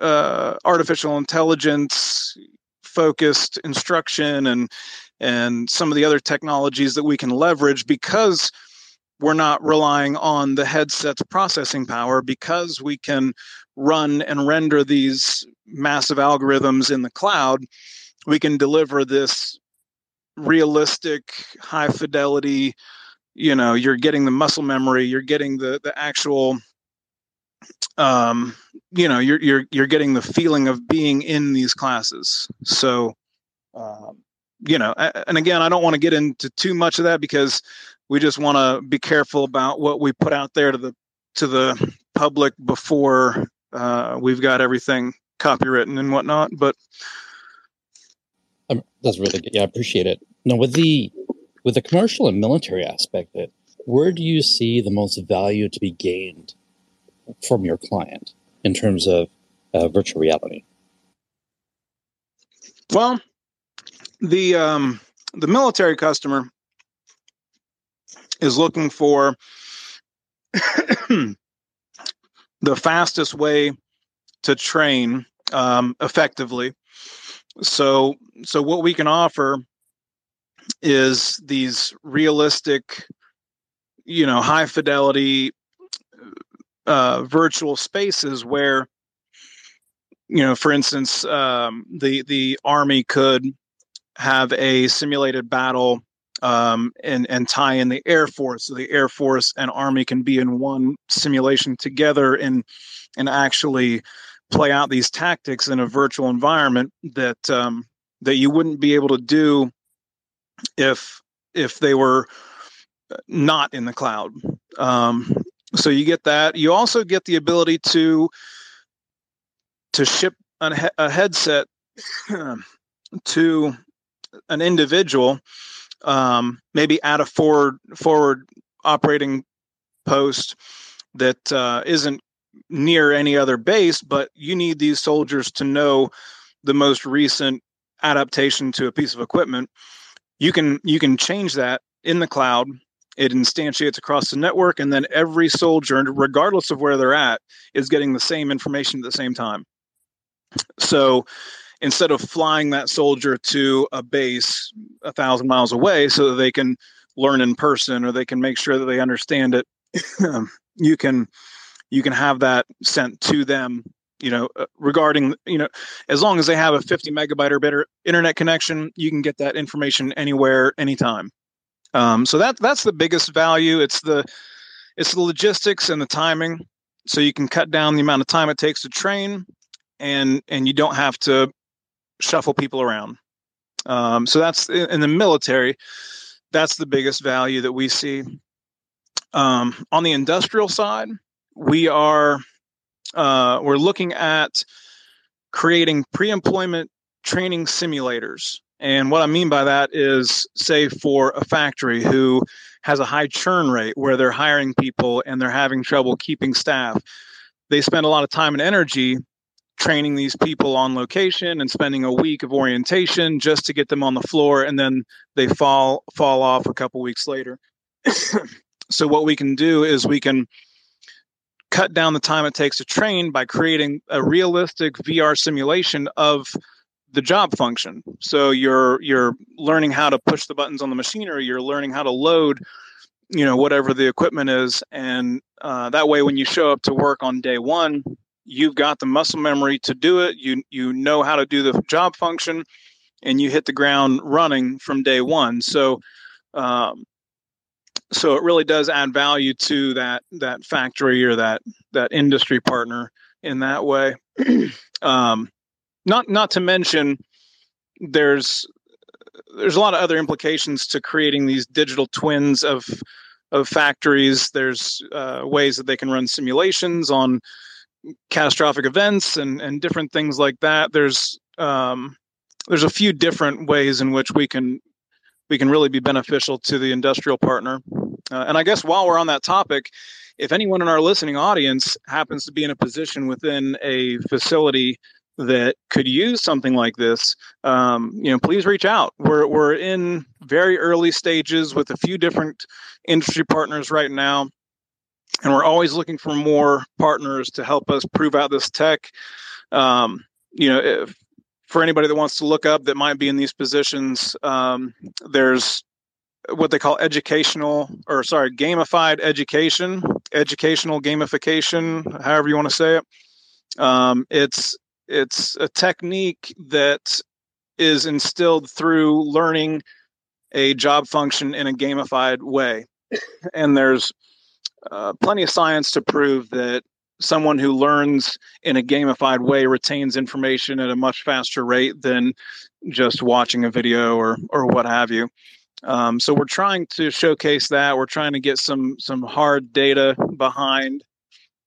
uh, artificial intelligence focused instruction and and some of the other technologies that we can leverage because we're not relying on the headset's processing power because we can run and render these massive algorithms in the cloud we can deliver this realistic high fidelity you know you're getting the muscle memory you're getting the the actual um you know you're you're you're getting the feeling of being in these classes. So um you know and again i don't want to get into too much of that because we just want to be careful about what we put out there to the to the public before uh, we've got everything copywritten and whatnot but um, that's really good yeah i appreciate it now with the with the commercial and military aspect it, where do you see the most value to be gained from your client in terms of uh, virtual reality? Well, the um, the military customer is looking for the fastest way to train um, effectively. So, so what we can offer is these realistic, you know, high fidelity uh, virtual spaces where, you know, for instance, um, the the army could have a simulated battle um, and and tie in the Air Force. So the Air Force and Army can be in one simulation together and and actually play out these tactics in a virtual environment that um, that you wouldn't be able to do if if they were not in the cloud. Um, so you get that. You also get the ability to to ship a headset to an individual, um, maybe at a forward forward operating post that uh, not near any other base, but you need these soldiers to know the most recent adaptation to a piece of equipment. You can you can change that in the cloud. It instantiates across the network, and then every soldier, regardless of where they're at, is getting the same information at the same time. So instead of flying that soldier to a base a thousand miles away so that they can learn in person or they can make sure that they understand it you can you can have that sent to them you know uh, regarding you know as long as they have a 50 megabyte or better internet connection you can get that information anywhere anytime. Um, so that that's the biggest value. It's the it's the logistics and the timing. So you can cut down the amount of time it takes to train and and you don't have to shuffle people around. Um, so that's in the military. That's the biggest value that we see. Um, on the industrial side, we are uh, we're looking at creating pre-employment training simulators. And what I mean by that is, say, for a factory who has a high churn rate where they're hiring people and they're having trouble keeping staff, they spend a lot of time and energy training these people on location and spending a week of orientation just to get them on the floor and then they fall fall off a couple weeks later so what we can do is we can cut down the time it takes to train by creating a realistic VR simulation of the job function. So you're you're learning how to push the buttons on the machinery. You're learning how to load, you know, whatever the equipment is, and uh, that way, when you show up to work on day one, you've got the muscle memory to do it. You you know how to do the job function, and you hit the ground running from day one. So, um, so it really does add value to that that factory or that that industry partner in that way. um, not not to mention, there's there's a lot of other implications to creating these digital twins of of factories. There's uh, ways that they can run simulations on catastrophic events and and different things like that. There's um, there's a few different ways in which we can we can really be beneficial to the industrial partner. Uh, and I guess while we're on that topic, if anyone in our listening audience happens to be in a position within a facility that could use something like this, um, you know, please reach out. We're we're in very early stages with a few different industry partners right now and we're always looking for more partners to help us prove out this tech. Um, you know, if, for anybody that wants to look up that might be in these positions, um, there's what they call educational or sorry, gamified education, educational gamification, however you want to say it. Um, it's it's a technique that is instilled through learning a job function in a gamified way, and there's uh, plenty of science to prove that someone who learns in a gamified way retains information at a much faster rate than just watching a video or or what have you. Um, so we're trying to showcase that. We're trying to get some some hard data behind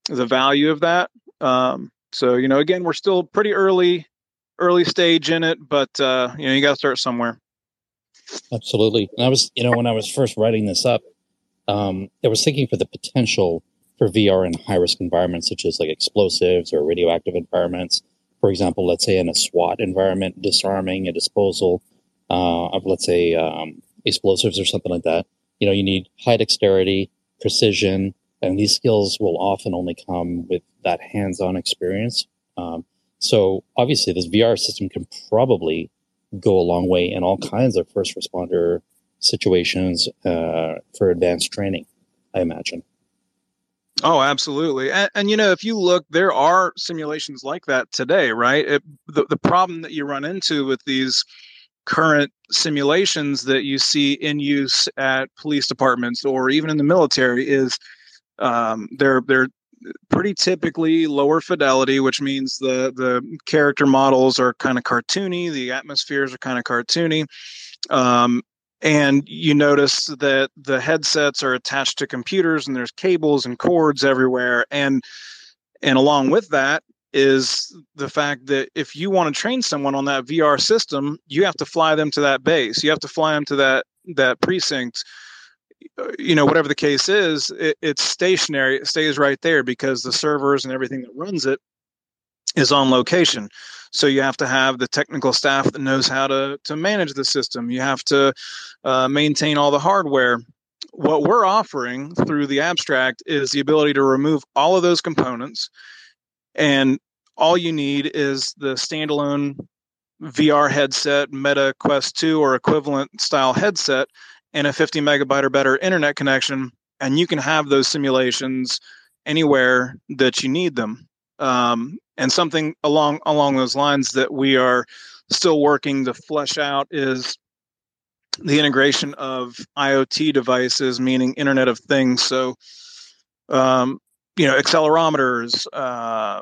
the value of that. Um, so you know, again, we're still pretty early early stage in it, but uh, you know, you got to start somewhere. Absolutely. And I was, you know, when I was first writing this up, um, I was thinking for the potential for VR in high risk environments, such as like explosives or radioactive environments. For example, let's say in a SWAT environment, disarming a disposal uh, of, let's say, um, explosives or something like that. You know, you need high dexterity, precision, and these skills will often only come with that hands-on experience. Um, so obviously, this VR system can probably go a long way in all kinds of first responder situations uh, for advanced training. I imagine. Oh, absolutely. And, and, you know, if you look, there are simulations like that today, right? It, the, the problem that you run into with these current simulations that you see in use at police departments or even in the military is um, they're they're pretty typically lower fidelity, which means the the character models are kind of cartoony, the atmospheres are kind of cartoony, um, and you notice that the headsets are attached to computers and there's cables and cords everywhere, and and along with that is the fact that if you want to train someone on that VR system, you have to fly them to that base, you have to fly them to that that precinct. Uh, you know whatever the case is it, it's stationary it stays right there because the servers and everything that runs it is on location so you have to have the technical staff that knows how to to manage the system you have to uh, maintain all the hardware what we're offering through the abstract is the ability to remove all of those components and all you need is the standalone VR headset, Meta Quest 2 or equivalent style headset and a 50 megabyte or better internet connection, and you can have those simulations anywhere that you need them. Um, and something along along those lines that we are still working to flesh out is the integration of IoT devices, meaning Internet of Things. So, um, you know, accelerometers, uh,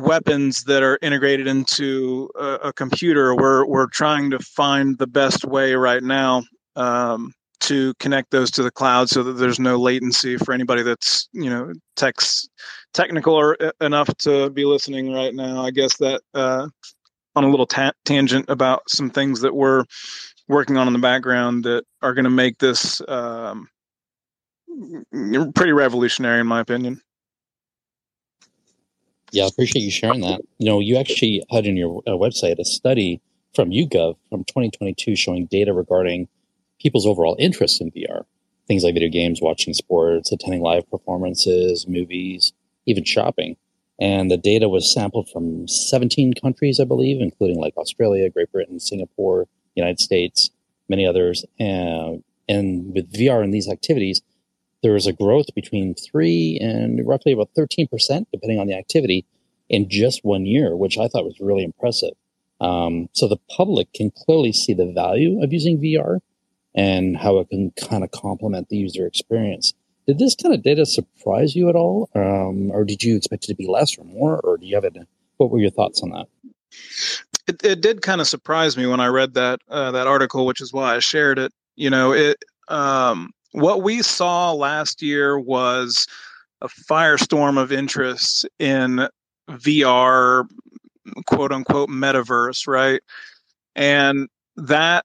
weapons that are integrated into a, a, computer. We're we're trying to find the best way right now um, to connect those to the cloud so that there's no latency for anybody that's you know techs technical or uh, enough to be listening right now. I guess that uh, on a little ta- tangent about some things that we're working on in the background that are going to make this um, pretty revolutionary, in my opinion. Yeah, I appreciate you sharing that. You know, you actually had in your uh, website a study from YouGov from 2022 showing data regarding people's overall interest in VR. Things like video games, watching sports, attending live performances, movies, even shopping. And the data was sampled from 17 countries, I believe, including like Australia, Great Britain, Singapore, United States, many others. And, and with VR and these activities, there was a growth between 3 and roughly about 13%, depending on the activity, in just one year, which I thought was really impressive. Um, so the public can clearly see the value of using VR and how it can kind of complement the user experience. Did this kind of data surprise you at all, um, or did you expect it to be less or more, or do you have it? What were your thoughts on that? It, it did kind of surprise me when I read that uh, that article, which is why I shared it. You know, it um, what we saw last year was a firestorm of interest in VR, quote unquote, metaverse, right? And that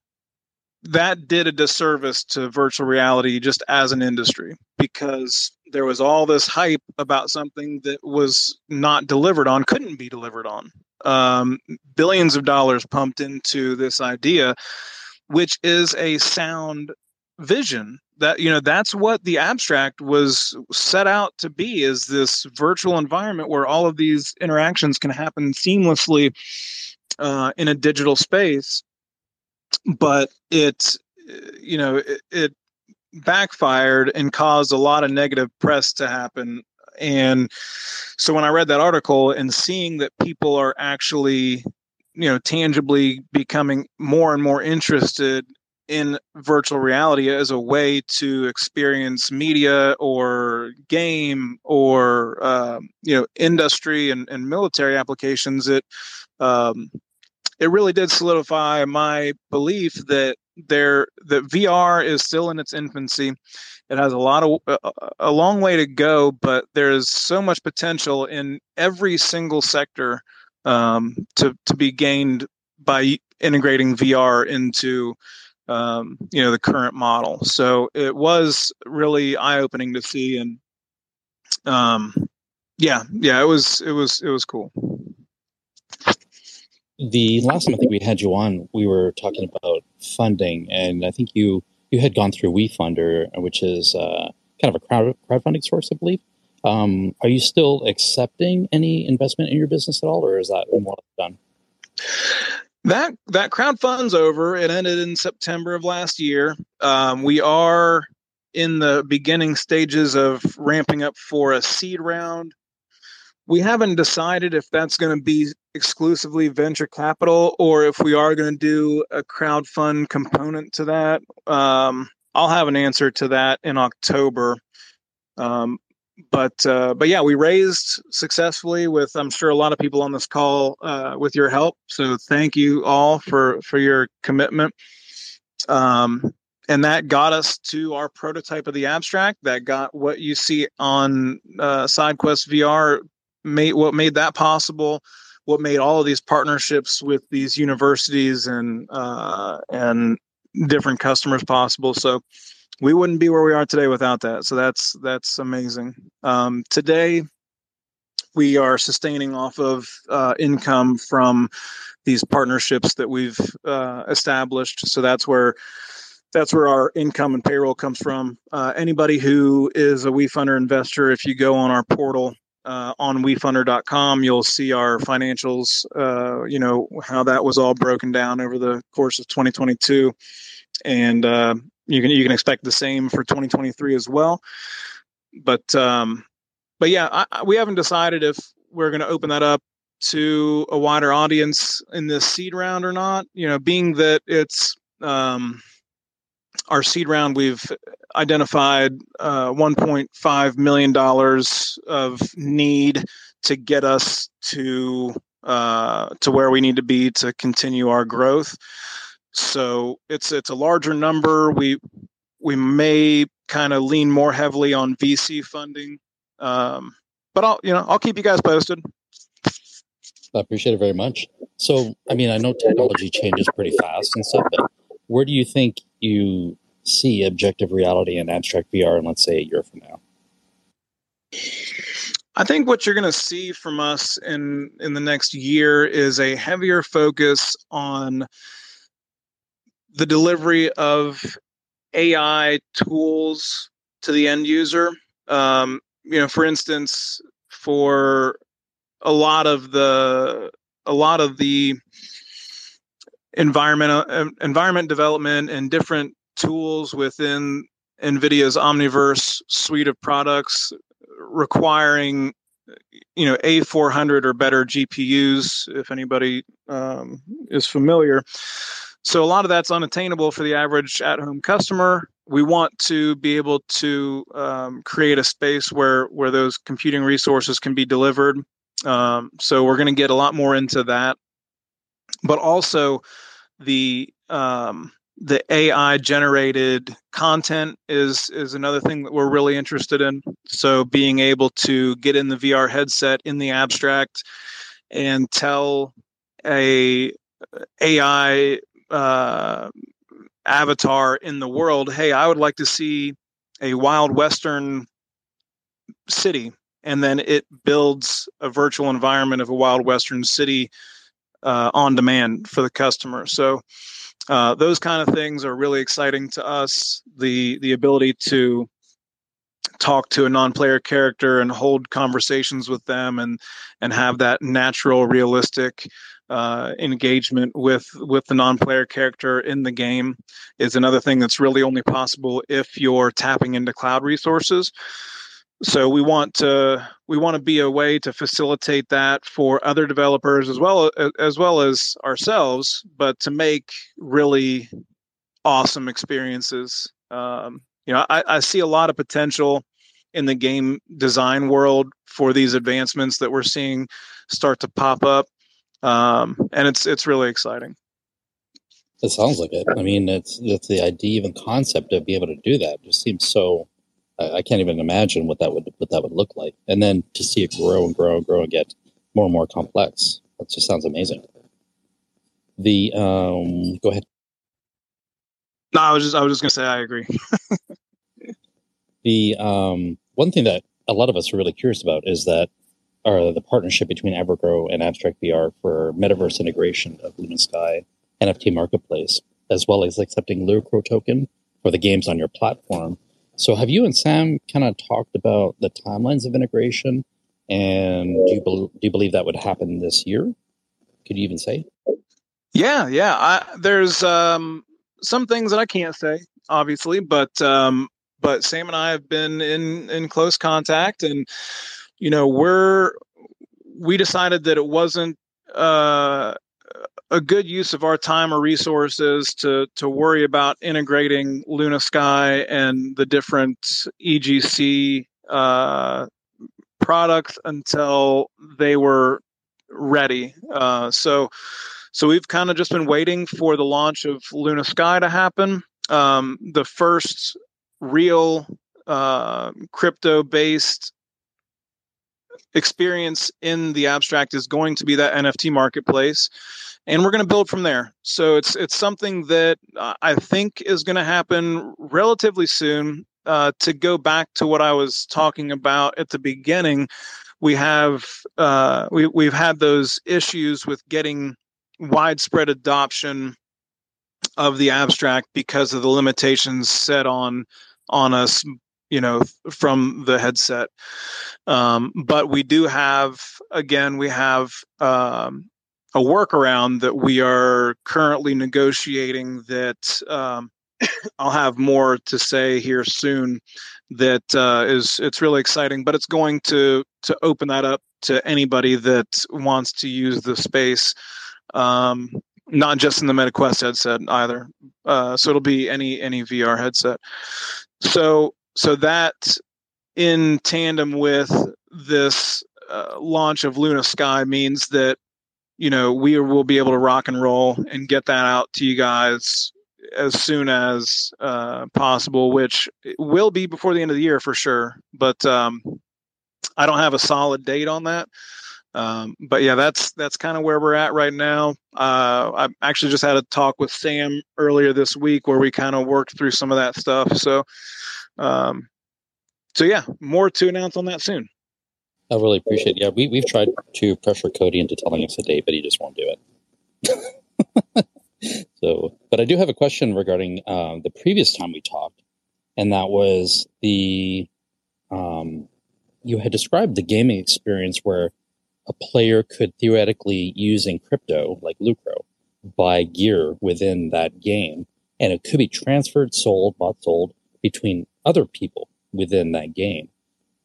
that did a disservice to virtual reality just as an industry because there was all this hype about something that was not delivered on, couldn't be delivered on. Um, billions of dollars pumped into this idea, which is a sound vision that you know that's what the abstract was set out to be is this virtual environment where all of these interactions can happen seamlessly uh, in a digital space but it you know it, it backfired and caused a lot of negative press to happen. And so when i read that article and seeing that people are actually you know tangibly becoming more and more interested in virtual reality as a way to experience media or game or um, you know industry and, and military applications it um, it really did solidify my belief that there that VR is still in its infancy. It has a lot of a, long way to go, but there's so much potential in every single sector um, to to be gained by integrating VR into um, you know the current model. So it was really eye opening to see, and um, yeah, yeah, it was it was it was cool the last time I think we had you on, we were talking about funding, and I think you you had gone through WeFunder, which is uh, kind of a crowd, crowdfunding source, I believe. Um, are you still accepting any investment in your business at all, or is that more done? That that crowd fund's over. It ended in September of last year. Um, we are in the beginning stages of ramping up for a seed round. We haven't decided if that's going to be exclusively venture capital or if we are going to do a crowd fund component to that. Um, I'll have an answer to that in October. Um, but uh, but yeah, we raised successfully with I'm sure a lot of people on this call uh, with your help. So thank you all for for your commitment. Um, and that got us to our prototype of the abstract. That got what you see on uh, SideQuest VR. Made what made that possible. What made all of these partnerships with these universities and uh, and different customers possible. So we wouldn't be where we are today without that. So that's that's amazing. Um, today, we are sustaining off of uh, income from these partnerships that we've uh, established. So that's where that's where our income and payroll comes from. Uh, anybody who is a WeFunder investor, if you go on our portal uh, on WeFunder.com, you'll see our financials. Uh, you know how that was all broken down over the course of 2022, and uh, you can you can expect the same for 2023 as well. But um, but yeah, I, I, we haven't decided if we're going to open that up to a wider audience in this seed round or not. You know, being that it's um, our seed round, we've identified uh, 1.5 million dollars of need to get us to uh, to where we need to be to continue our growth. So it's it's a larger number. We we may kind of lean more heavily on VC funding, um, but I'll you know I'll keep you guys posted. I appreciate it very much. So I mean I know technology changes pretty fast and stuff, but where do you think you see objective reality and abstract VR in let's say a year from now? I think what you're going to see from us in in the next year is a heavier focus on the delivery of AI tools to the end user. Um, you know, for instance, for a lot of the a lot of the environmental uh, environment development and different tools within NVIDIA's Omniverse suite of products requiring you know A400 or better GPUs if anybody um, is familiar so a lot of that's unattainable for the average at-home customer. We want to be able to um, create a space where where those computing resources can be delivered. Um, so we're going to get a lot more into that, but also the um, the AI generated content is is another thing that we're really interested in. So being able to get in the VR headset in the abstract and tell a AI uh, avatar in the world, hey, I would like to see a wild western city, and then it builds a virtual environment of a wild western city uh, on demand for the customer. So uh, those kind of things are really exciting to us. The the ability to talk to a non-player character and hold conversations with them and and have that natural realistic uh, engagement with with the non-player character in the game is another thing that's really only possible if you're tapping into cloud resources so we want to we want to be a way to facilitate that for other developers as well as well as ourselves but to make really awesome experiences um, you know I, I see a lot of potential in the game design world for these advancements that we're seeing start to pop up um, and it's it's really exciting. It sounds like it. I mean, it's it's the idea, even concept of being able to do that, just seems so. I can't even imagine what that would what that would look like, and then to see it grow and grow and grow and get more and more complex. That just sounds amazing. The um, go ahead. No, I was just I was just gonna say I agree. the um, one thing that a lot of us are really curious about is that or the partnership between Evergrow and Abstract VR for metaverse integration of Luna Sky NFT marketplace, as well as accepting Lucro token for the games on your platform. So, have you and Sam kind of talked about the timelines of integration? And do you, be- do you believe that would happen this year? Could you even say? Yeah, yeah. I, there's um, some things that I can't say, obviously, but um, but Sam and I have been in in close contact, and you know we're we decided that it wasn't uh, a good use of our time or resources to to worry about integrating Luna Sky and the different EGC uh, products until they were ready. Uh, so so we've kind of just been waiting for the launch of Luna Sky to happen. Um, the first real uh, crypto based experience in the abstract is going to be that NFT marketplace and we're going to build from there. So it's it's something that I think is going to happen relatively soon. Uh, to go back to what I was talking about at the beginning, we have uh, we we've had those issues with getting widespread adoption of the abstract because of the limitations set on on us you know from the headset um, but we do have again we have um, a workaround that we are currently negotiating that um, I'll have more to say here soon. That uh, is, it's really exciting, but it's going to to open that up to anybody that wants to use the space, um, not just in the MetaQuest headset either. Uh, so it'll be any any VR headset. So so that in tandem with this uh, launch of Luna Sky means that you know, we will be able to rock and roll and get that out to you guys as soon as uh, possible, which will be before the end of the year for sure. But um, I don't have a solid date on that. Um, but yeah, that's that's kind of where we're at right now. Uh, I actually just had a talk with Sam earlier this week where we kind of worked through some of that stuff. So, um, so yeah, more to announce on that soon. I really appreciate it. Yeah, we, we've tried to pressure Cody into telling us a date, but he just won't do it. so, but I do have a question regarding uh, the previous time we talked, and that was the um, you had described the gaming experience where a player could theoretically using crypto like Lucro buy gear within that game, and it could be transferred, sold, bought, sold between other people within that game.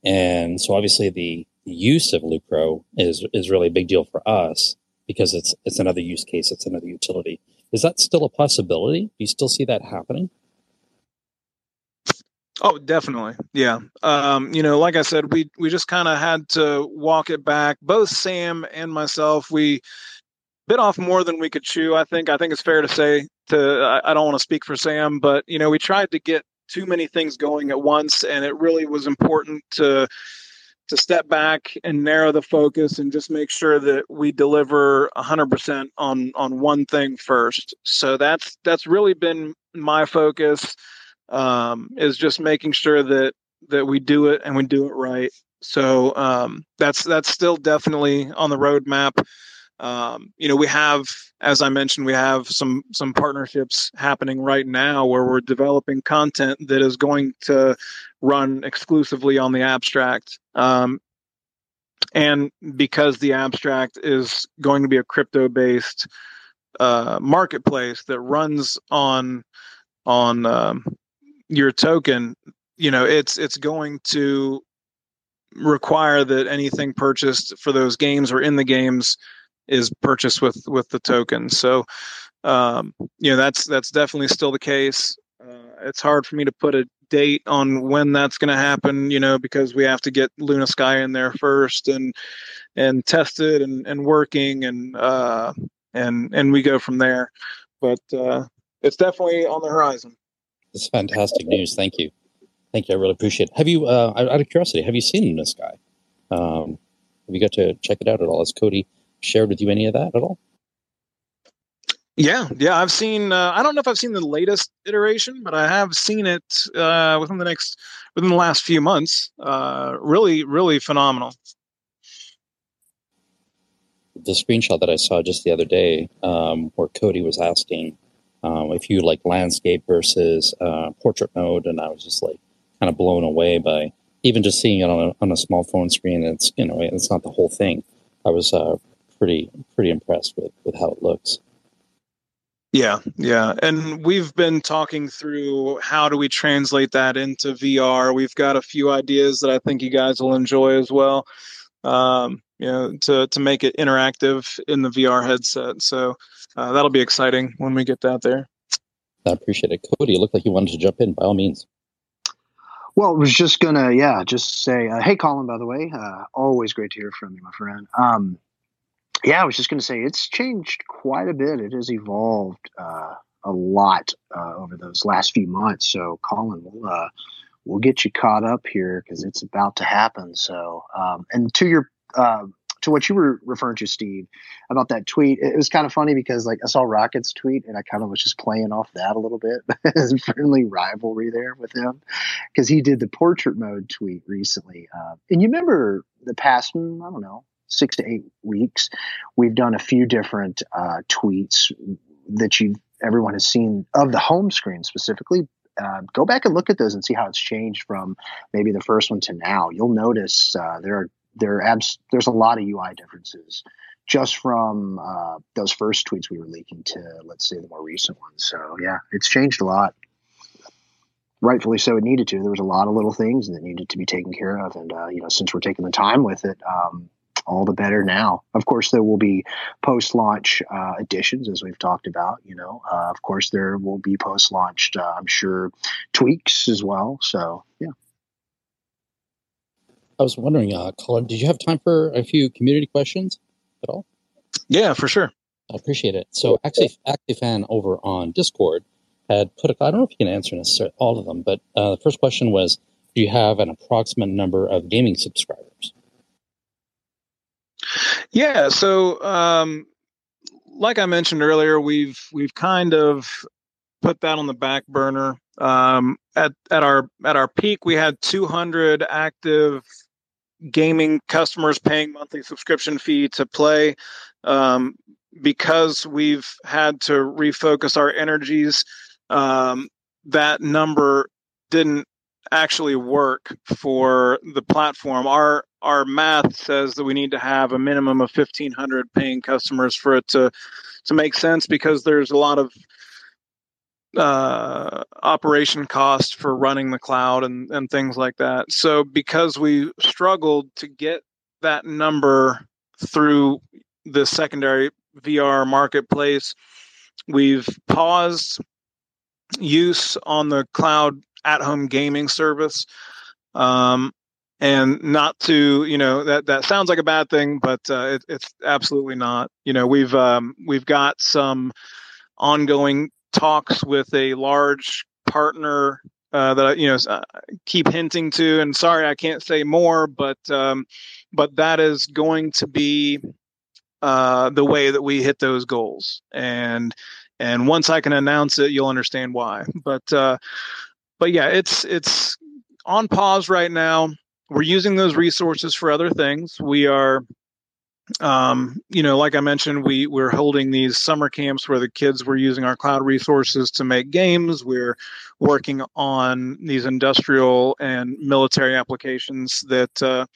And so obviously the use of Lucro is is really a big deal for us because it's it's another use case, it's another utility. Is that still a possibility? Do you still see that happening? Oh, definitely. Yeah. Um, you know, like I said, we we just kind of had to walk it back. Both Sam and myself, we bit off more than we could chew. I think. I think it's fair to say. To I, I don't want to speak for Sam, but you know, we tried to get too many things going at once, and it really was important to to step back and narrow the focus and just make sure that we deliver 100% on on one thing first. So that's that's really been my focus um, is just making sure that that we do it and we do it right. So um, that's that's still definitely on the roadmap um, you know we have as i mentioned we have some some partnerships happening right now where we're developing content that is going to run exclusively on the abstract. Um, and because the abstract is going to be a crypto based uh, marketplace that runs on on um, your token you know it's it's going to require that anything purchased for those games or in the games is purchased with with the token. So, um, you know, that's that's definitely still the case. Uh, it's hard for me to put a date on when that's going to happen, you know, because we have to get Luna Sky in there first and and tested and and working and uh, and and we go from there. But uh, it's definitely on the horizon. It's fantastic news. Thank you. Thank you. I really appreciate it. Have you, uh, out of curiosity, have you seen Luna Sky? Um, have you got to check it out at all? Has Cody shared with you any of that at all? Yeah, yeah, I've seen. Uh, I don't know if I've seen the latest iteration, but I have seen it uh, within the next within the last few months. Uh, really, really phenomenal. The screenshot that I saw just the other day, um, where Cody was asking um, if you like landscape versus uh, portrait mode, and I was just like, kind of blown away by even just seeing it on a, on a small phone screen. It's you know it's not the whole thing. I was uh, pretty pretty impressed with with how it looks. Yeah, yeah. And we've been talking through how do we translate that into VR. We've got a few ideas that I think you guys will enjoy as well. Um, you know, to to make it interactive in the VR headset. So uh, that'll be exciting when we get that there. I appreciate it, Cody. It looked like you wanted to jump in. By all means. Well, I was just gonna, yeah, just say, uh, hey, Colin. By the way, uh, always great to hear from you, my friend. Um, yeah, I was just going to say it's changed quite a bit. It has evolved uh, a lot uh, over those last few months. So, Colin, we'll uh, we'll get you caught up here because it's about to happen. So, um, and to your uh, to what you were referring to, Steve, about that tweet, it was kind of funny because like I saw Rocket's tweet and I kind of was just playing off that a little bit. Friendly rivalry there with him because he did the portrait mode tweet recently. Uh, and you remember the past, hmm, I don't know, six to eight weeks, we've done a few different uh, tweets that you everyone has seen of the home screen specifically. Uh, go back and look at those and see how it's changed from maybe the first one to now. You'll notice uh, there are there are abs- there's a lot of UI differences just from uh, those first tweets we were leaking to let's say the more recent ones. So yeah, it's changed a lot. Rightfully so, it needed to. There was a lot of little things that needed to be taken care of, and uh, you know, since we're taking the time with it, um, all the better now. Of course, there will be post launch uh, additions, as we've talked about. You know, uh, of course, there will be post launched, uh, I'm sure, tweaks as well. So, yeah. I was wondering, uh, Colin, did you have time for a few community questions at all? Yeah, for sure. I appreciate it. So, actually, ActiveFan over on Discord had put a, I don't know if you can answer necessarily all of them, but uh, the first question was Do you have an approximate number of gaming subscribers? Yeah. So, um, like I mentioned earlier, we've we've kind of put that on the back burner. Um, at at our at our peak, we had 200 active gaming customers paying monthly subscription fee to play. Um, because we've had to refocus our energies, um, that number didn't actually work for the platform. Our our math says that we need to have a minimum of 1500 paying customers for it to to make sense because there's a lot of uh, operation cost for running the cloud and, and things like that. So because we struggled to get that number through the secondary VR marketplace, we've paused use on the cloud at home gaming service. Um, and not to you know that that sounds like a bad thing but uh, it, it's absolutely not you know we've um, we've got some ongoing talks with a large partner uh, that you know uh, keep hinting to and sorry i can't say more but um, but that is going to be uh, the way that we hit those goals and and once i can announce it you'll understand why but uh, but yeah it's it's on pause right now we're using those resources for other things. We are, um, you know, like I mentioned, we we're holding these summer camps where the kids were using our cloud resources to make games. We're working on these industrial and military applications that, uh,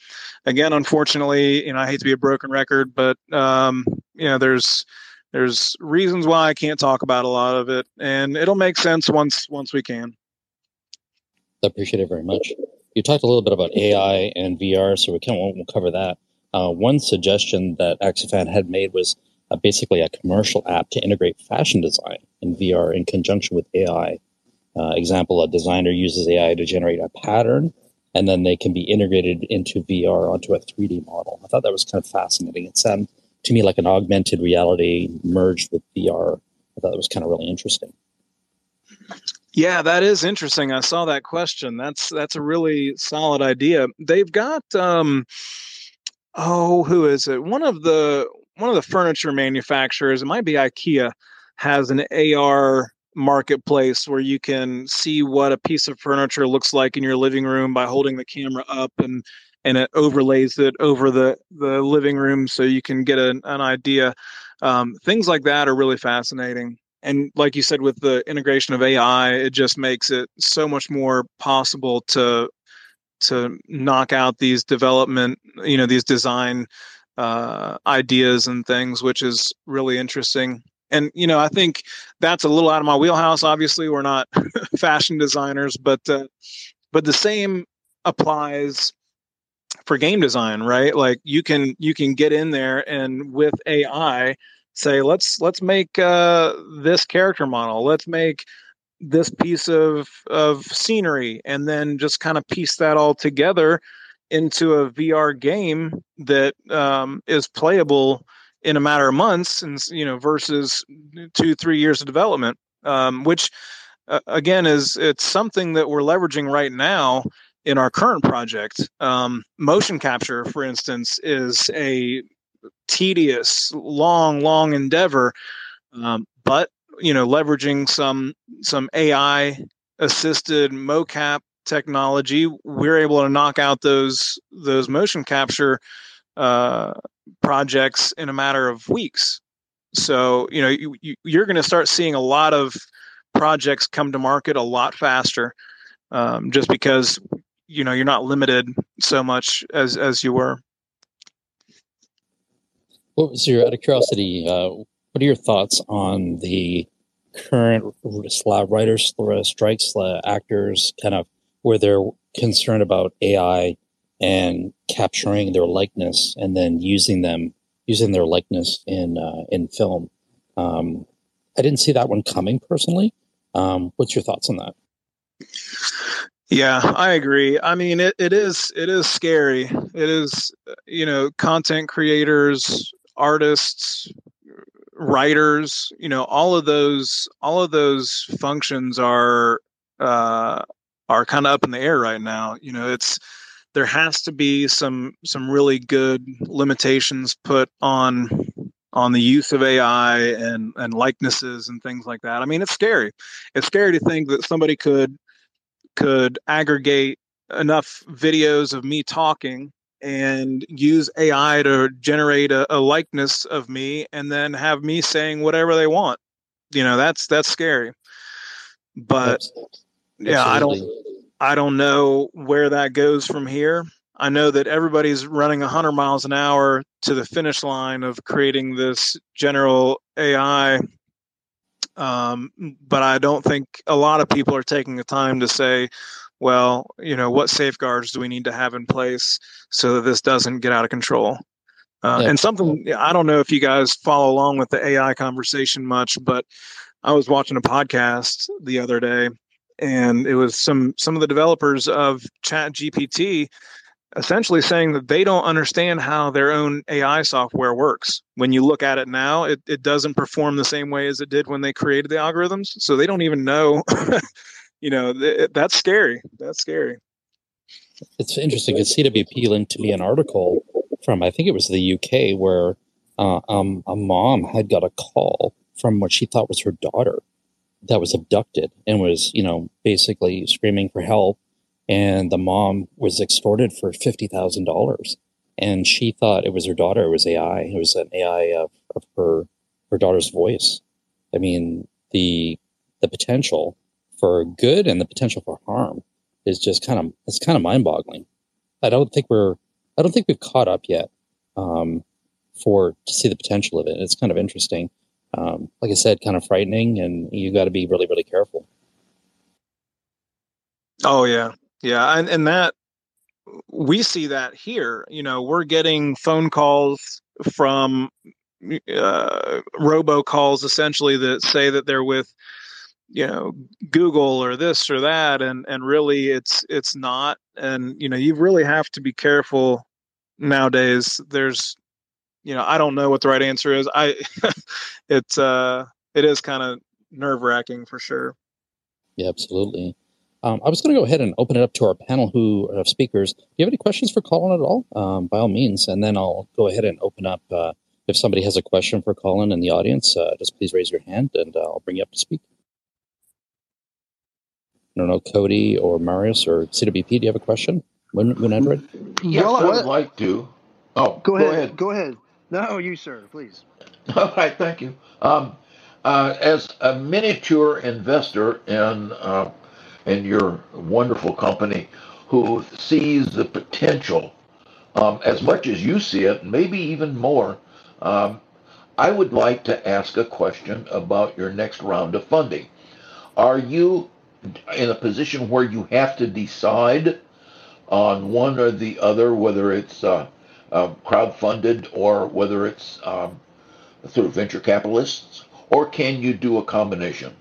again, unfortunately, you know, I hate to be a broken record, but um, you know, there's there's reasons why I can't talk about a lot of it, and it'll make sense once once we can. I appreciate it very much you talked a little bit about AI and VR, so we can we'll cover that. Uh, one suggestion that Axifan had made was uh, basically a commercial app to integrate fashion design in VR in conjunction with AI. Uh, example: a designer uses AI to generate a pattern, and then they can be integrated into VR onto a 3D model. I thought that was kind of fascinating. It sounded to me like an augmented reality merged with VR. I thought it was kind of really interesting. Yeah, that is interesting. I saw that question. That's that's a really solid idea. They've got um oh, who is it? One of the one of the furniture manufacturers, it might be IKEA, has an AR marketplace where you can see what a piece of furniture looks like in your living room by holding the camera up and and it overlays it over the the living room so you can get an, an idea. Um, things like that are really fascinating. And like you said, with the integration of AI, it just makes it so much more possible to to knock out these development, you know, these design uh, ideas and things, which is really interesting. And you know, I think that's a little out of my wheelhouse. Obviously, we're not fashion designers, but uh, but the same applies for game design, right? Like you can you can get in there and with AI say let's let's make uh, this character model, let's make this piece of of scenery, and then just kind of piece that all together into a VR game that um, is playable in a matter of months, and you know versus two three years of development, um, which uh, again is it's something that we're leveraging right now in our current project. Um, motion capture, for instance, is a tedious, long, long endeavor. Um, but you know, leveraging some some AI assisted mocap technology, we're able to knock out those those motion capture uh, projects in a matter of weeks. So you know, you, you, you're going to start seeing a lot of projects come to market a lot faster, um, just because you know you're not limited so much as as you were. What was your out of curiosity? Uh, what are your thoughts on the current writers strikes, actors, kind of where they're concerned about AI and capturing their likeness and then using them using their likeness in uh, in film. Um, I didn't see that one coming personally. Um, what's your thoughts on that? Yeah, I agree. I mean, it, it is it is scary. It is you know content creators, artists, writers. You know, all of those all of those functions are uh, are kind of up in the air right now. You know, it's there has to be some some really good limitations put on on the use of AI and and likenesses and things like that. I mean, it's scary. It's scary to think that somebody could could aggregate enough videos of me talking and use AI to generate a, a, likeness of me and then have me saying whatever they want. You know, that's that's scary. But Absolutely. yeah, I don't I don't know where that goes from here. I know that everybody's running 100 miles an hour to the finish line of creating this general AI um, but I don't think a lot of people are taking the time to say, well, you know, what safeguards do we need to have in place so that this doesn't get out of control? Uh, yeah. And something I don't know if you guys follow along with the AI conversation much, but I was watching a podcast the other day, and it was some some of the developers of Chat GPT essentially saying that they don't understand how their own AI software works. When you look at it now, it, it doesn't perform the same way as it did when they created the algorithms. So they don't even know, you know, th- that's scary. That's scary. It's interesting because CWP linked to me an article from, I think it was the UK, where uh, um, a mom had got a call from what she thought was her daughter that was abducted and was, you know, basically screaming for help and the mom was extorted for fifty thousand dollars, and she thought it was her daughter. It was AI. It was an AI of, of her her daughter's voice. I mean, the the potential for good and the potential for harm is just kind of it's kind of mind boggling. I don't think we're I don't think we've caught up yet um, for to see the potential of it. It's kind of interesting. Um, like I said, kind of frightening, and you got to be really really careful. Oh yeah, yeah, and and that we see that here. You know, we're getting phone calls from uh, robocalls essentially that say that they're with you know google or this or that and and really it's it's not and you know you really have to be careful nowadays there's you know i don't know what the right answer is i it's uh it is kind of nerve wracking for sure yeah absolutely um, I was going to go ahead and open it up to our panel who of speakers. Do you have any questions for Colin at all? Um, by all means, and then I'll go ahead and open up. Uh, if somebody has a question for Colin in the audience, uh, just please raise your hand and uh, I'll bring you up to speak. I don't know, Cody or Marius or CWP, do you have a question? Moon, Moon Android? Yes, well, I would like to. Oh, go, go ahead. ahead. Go ahead. No, you, sir, please. All right, thank you. Um, Uh, as a miniature investor in uh, in your wonderful company, who sees the potential um, as much as you see it, maybe even more, um, I would like to ask a question about your next round of funding. Are you in a position where you have to decide on one or the other, whether it's uh, uh, crowd-funded or whether it's um, through venture capitalists? or can you do a combination?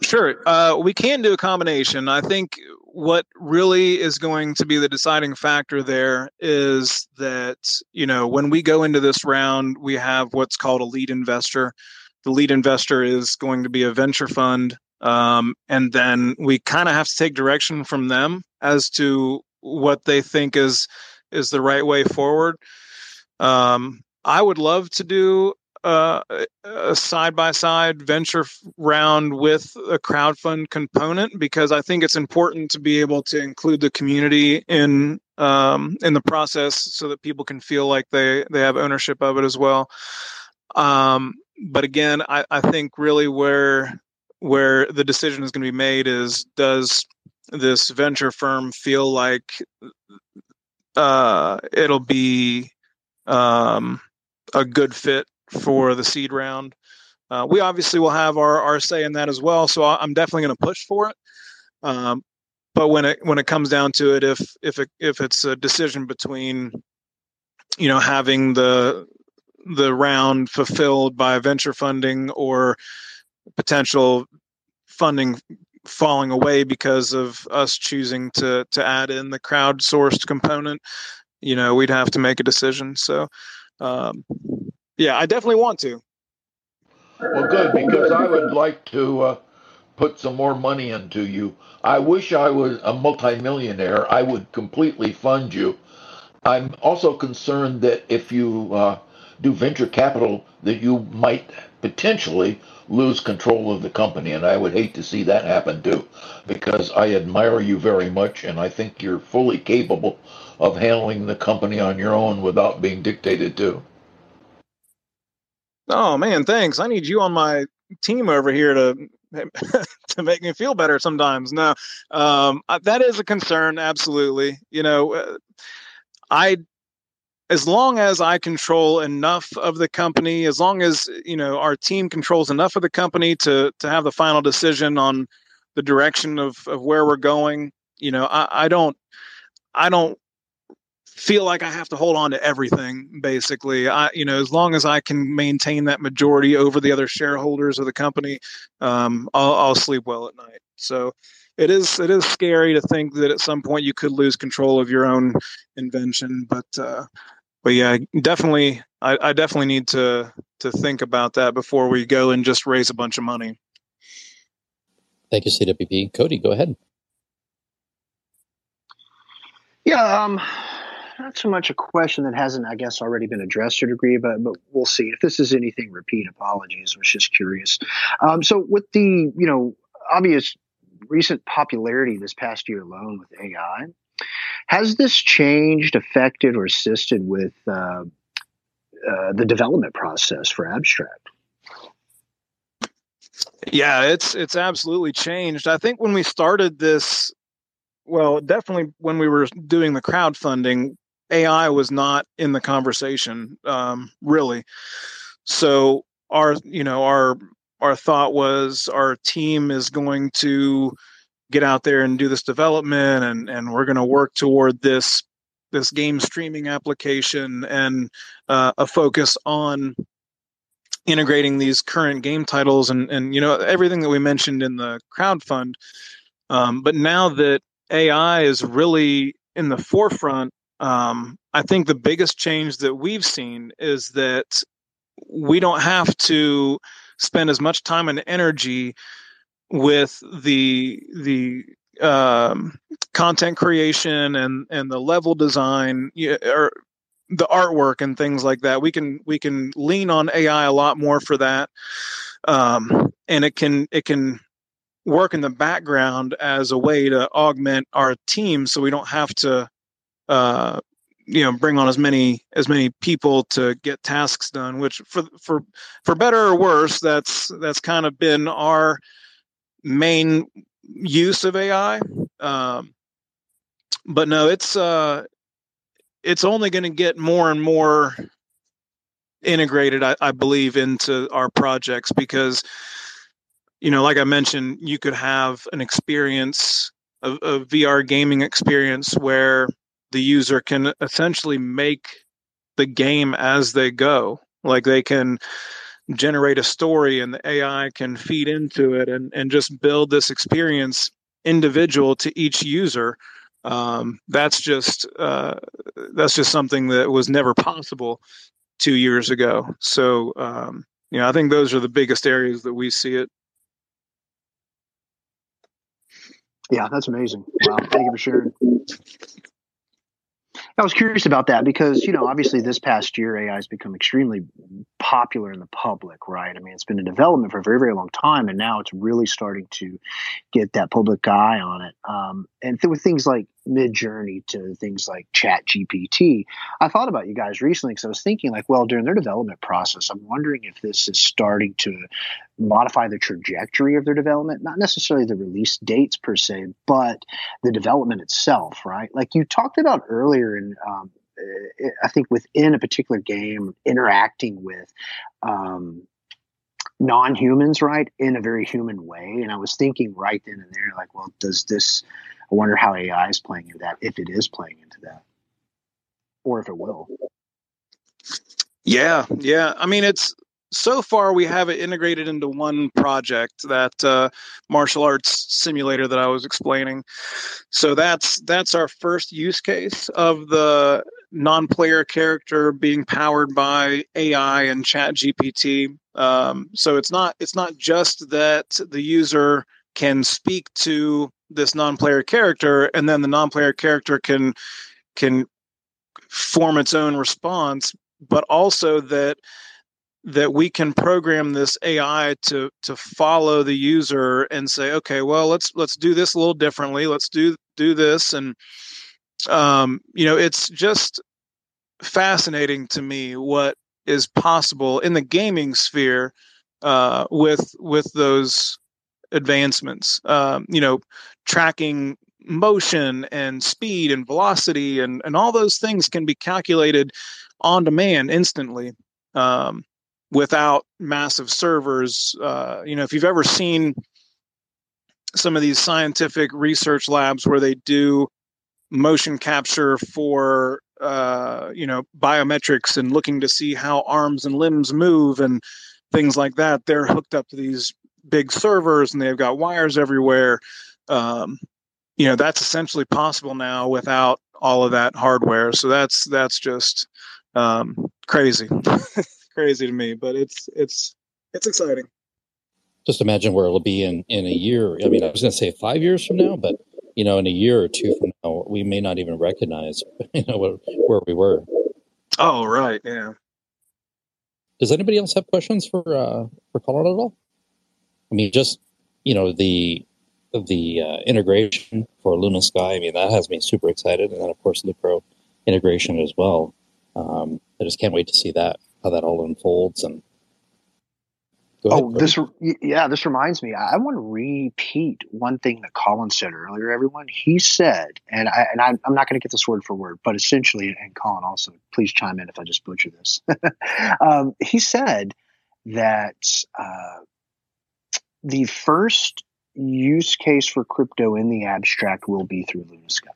Sure, uh, we can do a combination. I think what really is going to be the deciding factor there is that you know when we go into this round, we have what's called a lead investor. The lead investor is going to be a venture fund, um, and then we kind of have to take direction from them as to what they think is is the right way forward. Um, I would love to do a side by side venture round with a crowdfund component because I think it's important to be able to include the community in um, in the process so that people can feel like they they have ownership of it as well. Um, but again, I, I think really where where the decision is going to be made is does this venture firm feel like uh, it'll be um, a good fit for the seed round. Uh, we obviously will have our, our say in that as well. So I'm definitely going to push for it. Um, but when it when it comes down to it, if if it, if it's a decision between, you know, having the the round fulfilled by venture funding or potential funding falling away because of us choosing to to add in the crowdsourced component, you know, we'd have to make a decision. So um, yeah, I definitely want to. Well, good because I would like to uh, put some more money into you. I wish I was a multimillionaire. I would completely fund you. I'm also concerned that if you uh, do venture capital, that you might potentially lose control of the company, and I would hate to see that happen too, because I admire you very much, and I think you're fully capable of handling the company on your own without being dictated to. Oh man, thanks. I need you on my team over here to to make me feel better sometimes. No, um, that is a concern. Absolutely. You know, uh, I as long as I control enough of the company, as long as you know our team controls enough of the company to to have the final decision on the direction of of where we're going. You know, I, I don't I don't feel like I have to hold on to everything basically. I you know as long as I can maintain that majority over the other shareholders of the company, um, I'll, I'll sleep well at night. So it is it is scary to think that at some point you could lose control of your own invention, but uh, but yeah, definitely I, I definitely need to to think about that before we go and just raise a bunch of money. Thank you, CWP. Cody, go ahead. Yeah, um, not so much a question that hasn't, I guess, already been addressed to a degree, but but we'll see. If this is anything repeat, apologies. I was just curious. Um, so with the you know obvious recent popularity this past year alone with AI, has this changed, affected, or assisted with uh, uh, the development process for abstract? Yeah, it's it's absolutely changed. I think when we started this well, definitely when we were doing the crowdfunding, AI was not in the conversation, um, really. So our, you know, our our thought was our team is going to get out there and do this development, and and we're going to work toward this this game streaming application and uh, a focus on integrating these current game titles and and you know everything that we mentioned in the crowd fund. Um, but now that AI is really in the forefront um, I think the biggest change that we've seen is that we don't have to spend as much time and energy with the the um, content creation and and the level design or the artwork and things like that. We can we can lean on AI a lot more for that, um, and it can it can work in the background as a way to augment our team, so we don't have to uh, you know bring on as many as many people to get tasks done which for for for better or worse that's that's kind of been our main use of ai um, but no it's uh it's only going to get more and more integrated I, I believe into our projects because you know like i mentioned you could have an experience a, a vr gaming experience where the user can essentially make the game as they go. Like they can generate a story and the AI can feed into it and, and just build this experience individual to each user. Um, that's just uh, that's just something that was never possible two years ago. So um, you know, I think those are the biggest areas that we see it. Yeah, that's amazing. Wow, thank you for sharing. I was curious about that because, you know, obviously this past year AI has become extremely popular in the public, right? I mean, it's been in development for a very, very long time, and now it's really starting to get that public eye on it. Um, and th- with things like Midjourney to things like Chat GPT, I thought about you guys recently because I was thinking, like, well, during their development process, I'm wondering if this is starting to modify the trajectory of their development, not necessarily the release dates per se, but the development itself, right? Like you talked about earlier in um, I think within a particular game, interacting with um, non-humans, right, in a very human way. And I was thinking right then and there, like, well, does this? I wonder how AI is playing into that, if it is playing into that, or if it will. Yeah, yeah. I mean, it's so far we have it integrated into one project that uh, martial arts simulator that i was explaining so that's that's our first use case of the non-player character being powered by ai and chat gpt um, so it's not it's not just that the user can speak to this non-player character and then the non-player character can can form its own response but also that that we can program this AI to to follow the user and say, okay, well, let's let's do this a little differently. Let's do do this, and um, you know, it's just fascinating to me what is possible in the gaming sphere uh, with with those advancements. Um, you know, tracking motion and speed and velocity and and all those things can be calculated on demand instantly. Um, without massive servers. Uh, you know, if you've ever seen some of these scientific research labs where they do motion capture for uh, you know biometrics and looking to see how arms and limbs move and things like that, they're hooked up to these big servers and they've got wires everywhere. Um, you know, that's essentially possible now without all of that hardware. So that's that's just um, crazy. crazy to me, but it's it's it's exciting. Just imagine where it'll be in in a year. I mean, I was going to say five years from now, but you know, in a year or two from now, we may not even recognize you know where, where we were. Oh, right, yeah. Does anybody else have questions for uh, for Colorado at all? I mean, just you know the the uh, integration for Luna Sky. I mean, that has me super excited, and then of course Lucro integration as well. Um, I just can't wait to see that how that all unfolds and oh this yeah this reminds me i want to repeat one thing that colin said earlier everyone he said and i and i'm, I'm not going to get this word for word but essentially and colin also please chime in if i just butcher this um, he said that uh, the first use case for crypto in the abstract will be through luna sky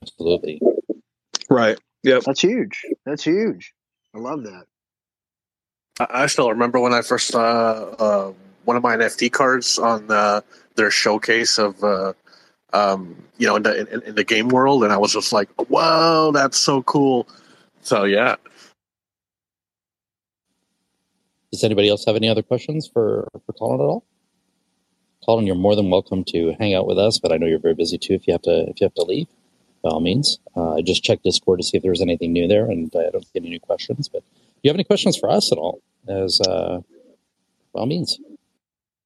absolutely right Yep. That's huge. That's huge. I love that. I, still remember when I first saw uh, one of my NFT cards on uh, their showcase of, uh, um, you know, in the, in, in the game world, and I was just like, "Wow, that's so cool!" So yeah. Does anybody else have any other questions for for Colin at all? Colin, you're more than welcome to hang out with us, but I know you're very busy too. If you have to, if you have to leave by all means. Uh, just checked Discord to see if there was anything new there, and I don't see any new questions. But do you have any questions for us at all? As uh, by all means.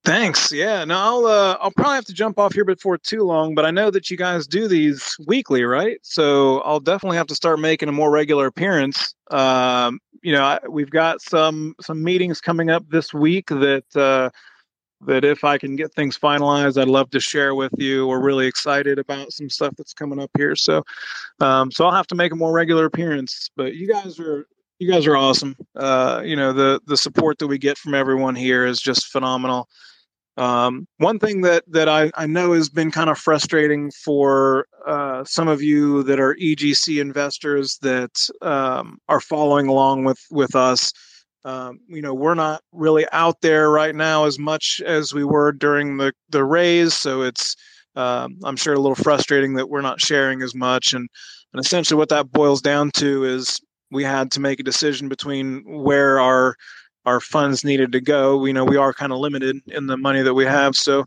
Thanks. Yeah. No, I'll uh, I'll probably have to jump off here before too long, but I know that you guys do these weekly, right? So I'll definitely have to start making a more regular appearance. Um, you know, I, we've got some some meetings coming up this week that uh, that if I can get things finalized, I'd love to share with you. We're really excited about some stuff that's coming up here. So, um, so I'll have to make a more regular appearance. But you guys are you guys are awesome. Uh, you know, the the support that we get from everyone here is just phenomenal. Um, one thing that that I, I know has been kind of frustrating for uh, some of you that are EGC investors that um, are following along with with us. Um, you know, we're not really out there right now as much as we were during the the raise, so it's um, I'm sure a little frustrating that we're not sharing as much. And and essentially, what that boils down to is we had to make a decision between where our our funds needed to go. You know, we are kind of limited in the money that we have, so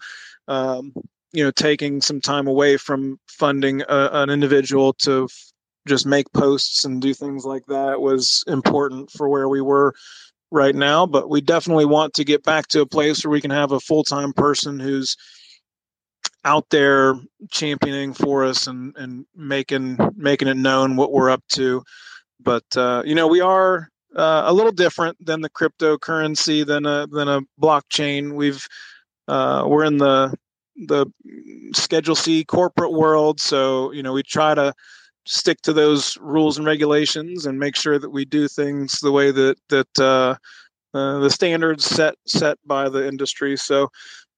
um, you know, taking some time away from funding a, an individual to f- just make posts and do things like that was important for where we were right now. But we definitely want to get back to a place where we can have a full time person who's out there championing for us and and making making it known what we're up to. But uh, you know, we are uh, a little different than the cryptocurrency than a than a blockchain. We've uh, we're in the the Schedule C corporate world, so you know we try to stick to those rules and regulations and make sure that we do things the way that that uh, uh, the standards set set by the industry. So.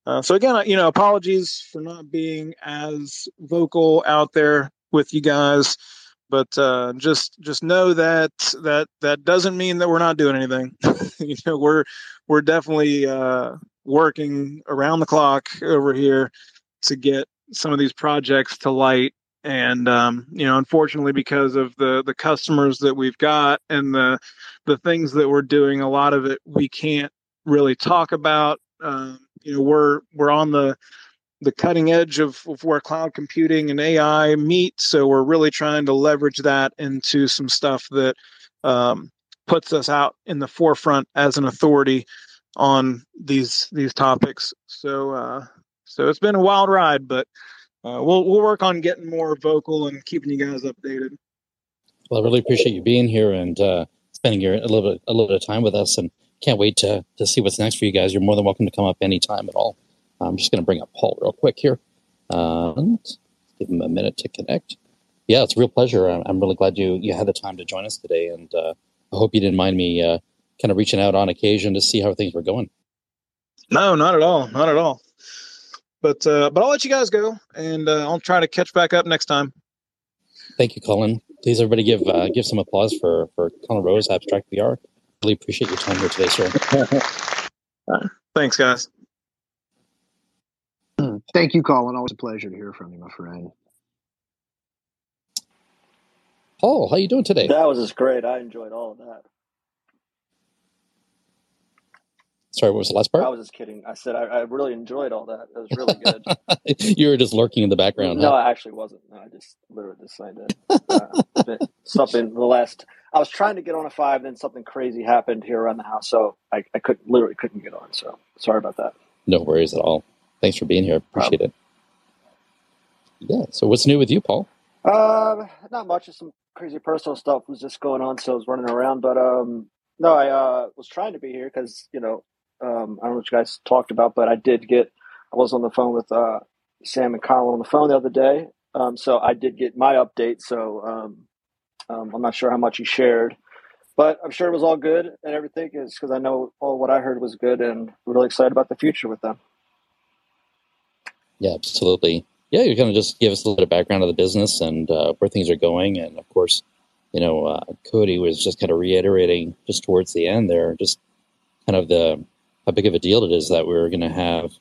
Uh, so again, you know, apologies for not being as vocal out there with you guys but uh, just just know that that that doesn't mean that we're not doing anything. you know, we're we're definitely uh, working around the clock over here to get some of these projects to light. And um, you know, unfortunately, because of the the customers that we've got and the the things that we're doing, a lot of it we can't really talk about. Um, you know, we're we're on the the cutting edge of, of where cloud computing and AI meet. So we're really trying to leverage that into some stuff that um, puts us out in the forefront as an authority on these these topics. So uh, so it's been a wild ride, but uh, we'll we'll work on getting more vocal and keeping you guys updated. Well, I really appreciate you being here and uh, spending your a little bit a little bit of time with us, and can't wait to to see what's next for you guys. You're more than welcome to come up anytime at all. I'm just going to bring up Paul real quick here. and give him a minute to connect. Yeah, it's a real pleasure. I'm, really glad you you had the time to join us today, and uh, I hope you didn't mind me uh, kind of reaching out on occasion to see how things were going. No, not at all, not at all. But uh, but I'll let you guys go, and uh, I'll try to catch back up next time. Thank you, Colin. Please, everybody, give uh, give some applause for for Colin Rose, Abstract VR. Really appreciate your time here today, sir. Thanks, guys. Thank you, Colin. Always a pleasure to hear from you, my friend. Paul, how you doing today? That was just great. I enjoyed all of that. Sorry, what was the last part? I was just kidding. I said I, I really enjoyed all that. It was really good. you were just lurking in the background. No, huh? I actually wasn't. No, I just literally decided uh, something. The last I was trying to get on a five, then something crazy happened here around the house, so I, I could literally couldn't get on. So sorry about that. No worries at all. Thanks for being here. Appreciate it. Yeah. So what's new with you, Paul? Um, not much. Just some crazy personal stuff was just going on, so I was running around. But um, no, I uh, was trying to be here because you know um, I don't know what you guys talked about, but I did get. I was on the phone with uh, Sam and Kyle on the phone the other day, um, so I did get my update. So um, um, I'm not sure how much he shared, but I'm sure it was all good and everything is because I know all what I heard was good, and really excited about the future with them. Yeah, absolutely. Yeah, you're going to just give us a little background of the business and uh, where things are going, and of course, you know, uh, Cody was just kind of reiterating just towards the end there, just kind of the how big of a deal it is that we're going to have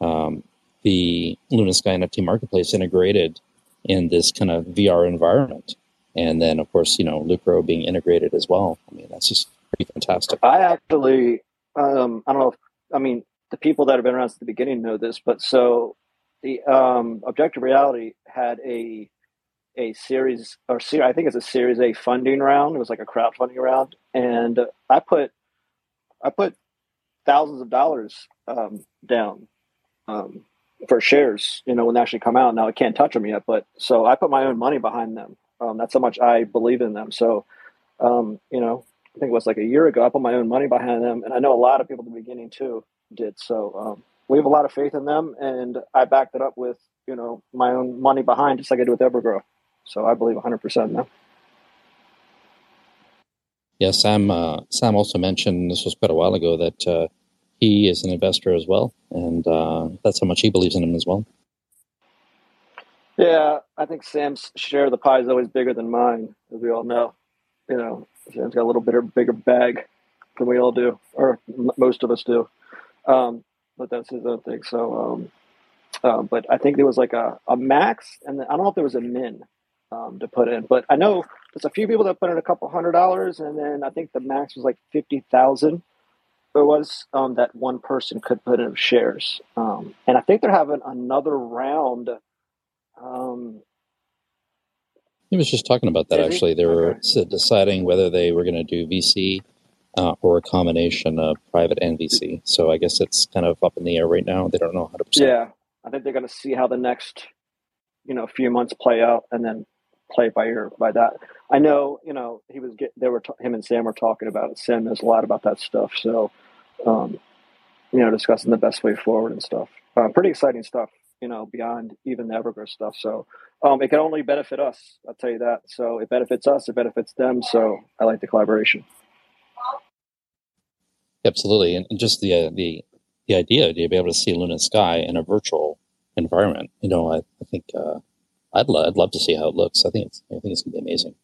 um, the Luna Sky NFT marketplace integrated in this kind of VR environment, and then of course, you know, Lucro being integrated as well. I mean, that's just pretty fantastic. I actually, um, I don't know if I mean the people that have been around since the beginning know this, but so the um, objective reality had a a series or ser- I think it's a series A funding round. It was like a crowdfunding round, and I put I put thousands of dollars um, down um, for shares. You know, when they actually come out. Now I can't touch them yet, but so I put my own money behind them. Um, that's how much I believe in them. So, um, you know, I think it was like a year ago. I put my own money behind them, and I know a lot of people at the beginning too did. So um, we have a lot of faith in them, and I backed it up with you know my own money behind, just like I do with Evergrow. So I believe 100 percent now. Yeah, Sam. Uh, Sam also mentioned this was quite a while ago that uh, he is an investor as well, and uh, that's how much he believes in him as well. Yeah, I think Sam's share of the pie is always bigger than mine, as we all know. You know, Sam's got a little bit bigger bag than we all do, or m- most of us do. Um, but that's his own thing. So, um, uh, but I think there was like a, a max, and I don't know if there was a min um, to put in, but I know there's a few people that put in a couple hundred dollars, and then I think the max was like fifty thousand. There was um, that one person could put in shares, um, and I think they're having another round um, he was just talking about that actually. They were okay. deciding whether they were going to do VC uh, or a combination of private and VC. So I guess it's kind of up in the air right now. They don't know 100%. Yeah, I think they're going to see how the next, you know, few months play out and then play by ear by that. I know, you know, he was get they were t- him and Sam were talking about it. Sam knows a lot about that stuff. So, um, you know, discussing the best way forward and stuff. Uh, pretty exciting stuff you know, beyond even the Evergrow stuff. So um, it can only benefit us. I'll tell you that. So it benefits us, it benefits them. So I like the collaboration. Absolutely, and just the uh, the the idea to be able to see Luna Sky in a virtual environment. You know, I, I think uh, I'd lo- I'd love to see how it looks. I think it's I think it's gonna be amazing.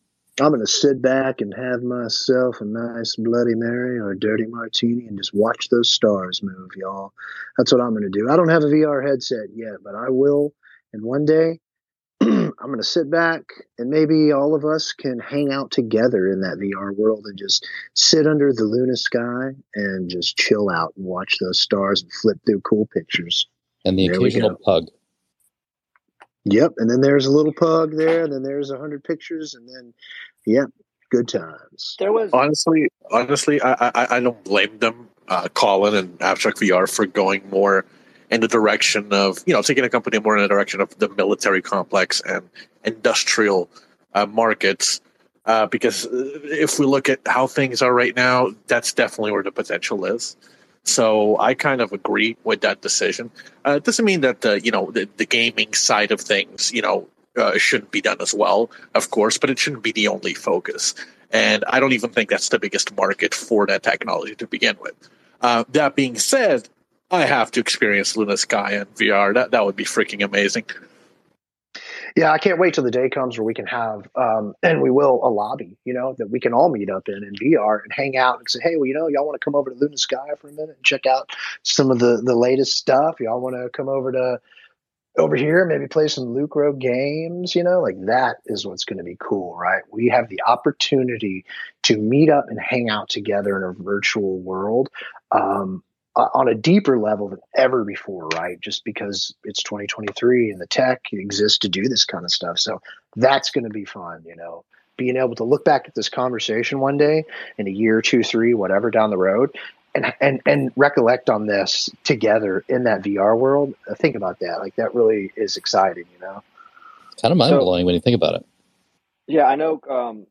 I'm to sit back and have myself a nice Bloody Mary or a dirty martini and just watch those stars move, y'all. That's what I'm to do. I don't have a VR headset yet, but I will. And one day, I'm going to sit back and maybe all of us can hang out together in that VR world and just sit under the Luna sky and just chill out and watch those stars and flip through cool pictures. And the there occasional pug. Yep, and then there's a little pug there, and then there's a hundred pictures, and then, yep, good times. There was honestly, honestly, I I, I don't blame them, uh, Colin and Abstract VR for going more in the direction of you know taking a company more in the direction of the military complex and industrial uh, markets. Uh, because if we look at how things are right now, that's definitely where the potential is. So I kind of agree with that decision. Uh, it doesn't mean that the you know the, the gaming side of things you know uh, shouldn't be done as well, of course, but it shouldn't be the only focus. And I don't even think that's the biggest market for that technology to begin with. Uh, that being said, I have to experience Luna Sky in VR. That that would be freaking amazing. Yeah, I can't wait till the day comes where we can have, um, and we will, a lobby, you know, that we can all meet up in in VR and hang out and say, hey, well, you know, y'all want to come over to Luna Sky for a minute and check out some of the the latest stuff? Y'all want to come over to over here, maybe play some Lucro games, you know, like that is what's going to be cool, right? We have the opportunity to meet up and hang out together in a virtual world. Um, uh, on a deeper level than ever before, right? Just because it's 2023 and the tech exists to do this kind of stuff. So that's going to be fun, you know. Being able to look back at this conversation one day in a year, two, three, whatever down the road, and and and recollect on this together in that VR world. Uh, think about that. Like that really is exciting, you know. Kind of mind blowing so, when you think about it. Yeah, I know. Um,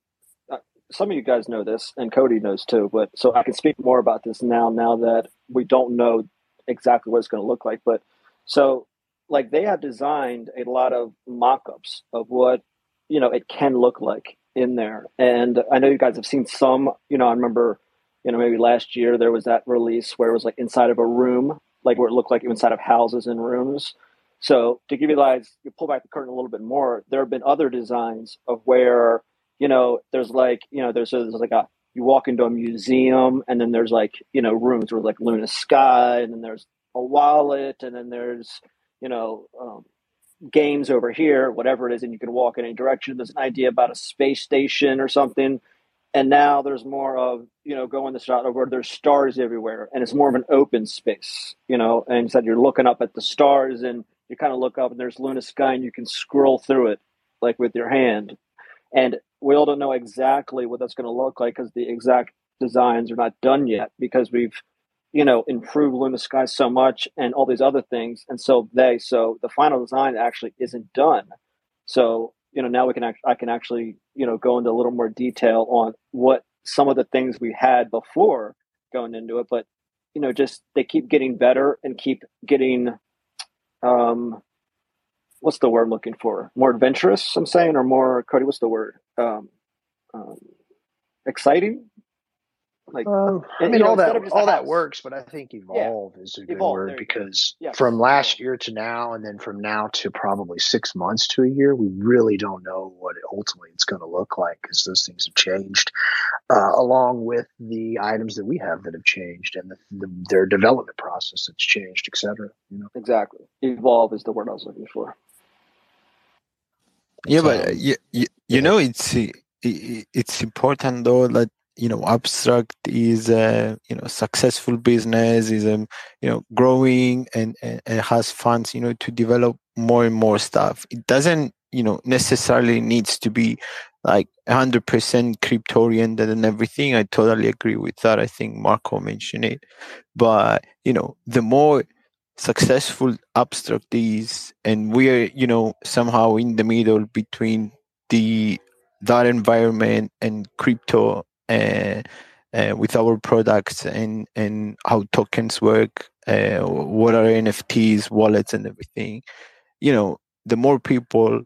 some of you guys know this, and Cody knows too. But so I can speak more about this now. Now that we don't know exactly what it's going to look like, but so like they have designed a lot of mock-ups of what you know it can look like in there, and I know you guys have seen some. You know, I remember you know maybe last year there was that release where it was like inside of a room, like where it looked like inside of houses and rooms. So to give you guys, you pull back the curtain a little bit more. There have been other designs of where you know, there's like, you know, there's, there's like a, you walk into a museum and then there's like, you know, rooms with like Luna Sky and then there's a wallet and then there's, you know, um, games over here, whatever it is, and you can walk in any direction. There's an idea about a space station or something. And now there's more of, you know, going the shot where there's stars everywhere and it's more of an open space, you know, and said you're looking up at the stars and you kind of look up and there's Luna Sky and you can scroll through it like with your hand. And we all don't know exactly what that's going to look like because the exact designs are not done yet because we've you know, improved Luna Sky so much and all these other things, and so they. So the final design actually isn't done. So you know, now we can act, I can actually you know go into a little more detail on what some of the things we had before going into it, but you know, just they keep getting better and keep getting, um, what's the word I'm looking for? More adventurous, I'm saying, or more Cody. What's the word? Um, um, exciting. Like, uh, I mean, know, all that all that works, but I think evolve yeah. is a good evolve, word because yeah. from last year to now, and then from now to probably six months to a year, we really don't know what ultimately it's going to look like because those things have changed, uh, along with the items that we have that have changed and the, the, their development process that's changed, etc. You know, exactly. Evolve is the word I was looking for. Yeah, but um, you, you, you know, it's it's important though that you know abstract is a you know successful business is a um, you know growing and, and, and has funds you know to develop more and more stuff. It doesn't you know necessarily needs to be like 100% crypto oriented and everything. I totally agree with that. I think marco mentioned it. But you know the more successful abstract is and we're you know somehow in the middle between the that environment and crypto uh, uh, with our products and and how tokens work, uh, what are NFTs, wallets, and everything. You know, the more people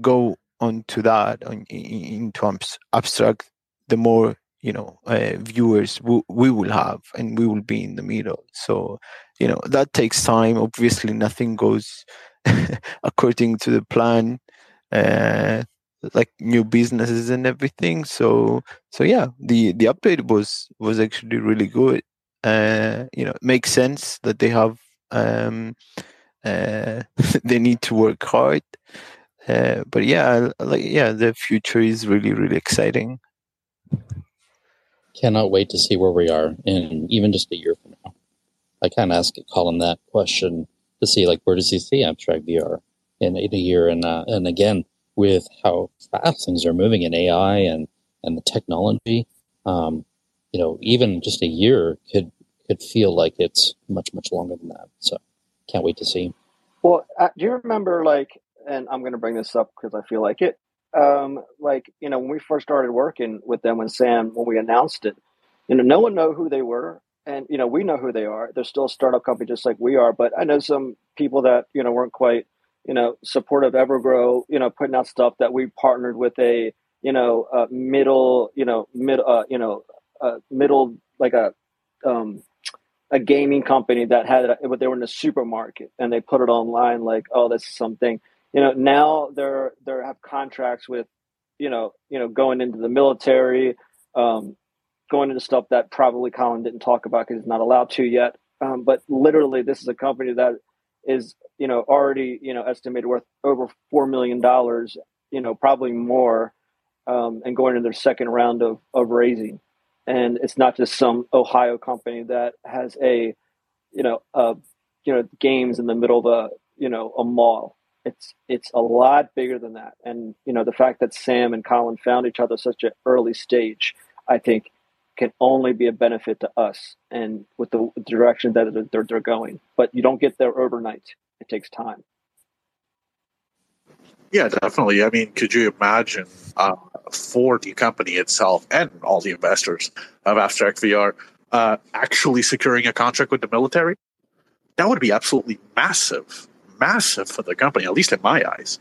go onto that on, into abstract, the more you know uh, viewers we, we will have, and we will be in the middle. So you know that takes time. Obviously, nothing goes according to the plan. Uh, like new businesses and everything so so yeah the the update was was actually really good uh you know it makes sense that they have um uh they need to work hard uh but yeah like yeah the future is really really exciting cannot wait to see where we are in even just a year from i kind of asked colin that question to see like where does he see abstract vr in, in a year and uh, and again with how fast things are moving in AI and and the technology. Um, you know, even just a year could could feel like it's much much longer than that. So, can't wait to see. Well, uh, do you remember like? And I'm going to bring this up because I feel like it. Um, like you know, when we first started working with them, when Sam, when we announced it, you know, no one know who they were, and you know, we know who they are. They're still a startup company, just like we are. But I know some people that you know weren't quite you know, supportive Evergrow, you know, putting out stuff that we partnered with a, you know, a middle, you know, mid, uh, you know, a middle, like a, um, a gaming company that had it, they were in a supermarket and they put it online like, oh, this is something, you know, now they're, they're have contracts with, you know, you know, going into the military, um, going into stuff that probably Colin didn't talk about because he's not allowed to yet. Um, but literally, this is a company that is you know already you know estimated worth over four million dollars you know probably more um, and going into their second round of, of raising. And it's not just some ohio company that has a you know uh, you know games in the middle of a you know a mall. It's it's a lot bigger than that. And you know the fact that sam and colin found each other such an early stage i think can only be a benefit to us and with the direction that they're, they're going. But you don't get there overnight. It takes time. Yeah, definitely. I mean, could you imagine uh, for the company itself and all the investors of Abstract VR uh, actually securing a contract with the military? That would be absolutely massive, massive for the company, at least in my eyes.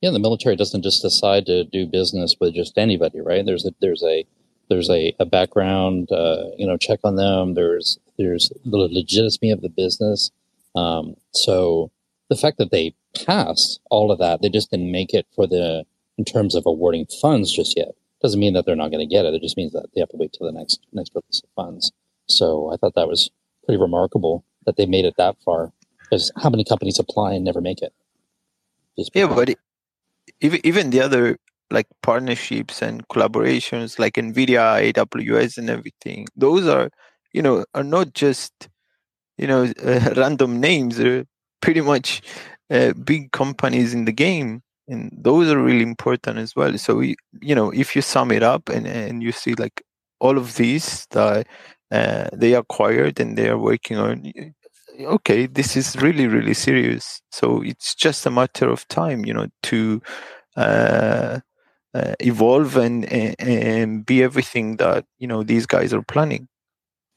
Yeah, the military doesn't just decide to do business with just anybody, right? There's a there's a there's a, a background, uh, you know, check on them. There's there's the legitimacy of the business. Um, so the fact that they passed all of that, they just didn't make it for the in terms of awarding funds just yet. Doesn't mean that they're not going to get it. It just means that they have to wait till the next next release of funds. So I thought that was pretty remarkable that they made it that far. Because how many companies apply and never make it? Yeah, but even even the other like partnerships and collaborations like nvidia aws and everything. Those are you know are not just you know uh, random names. They're pretty much uh, big companies in the game and those are really important as well. So you, you know if you sum it up and and you see like all of these that uh, they acquired and they are working on okay this is really really serious. So it's just a matter of time you know to uh, uh, evolve and, and, and be everything that you know these guys are planning.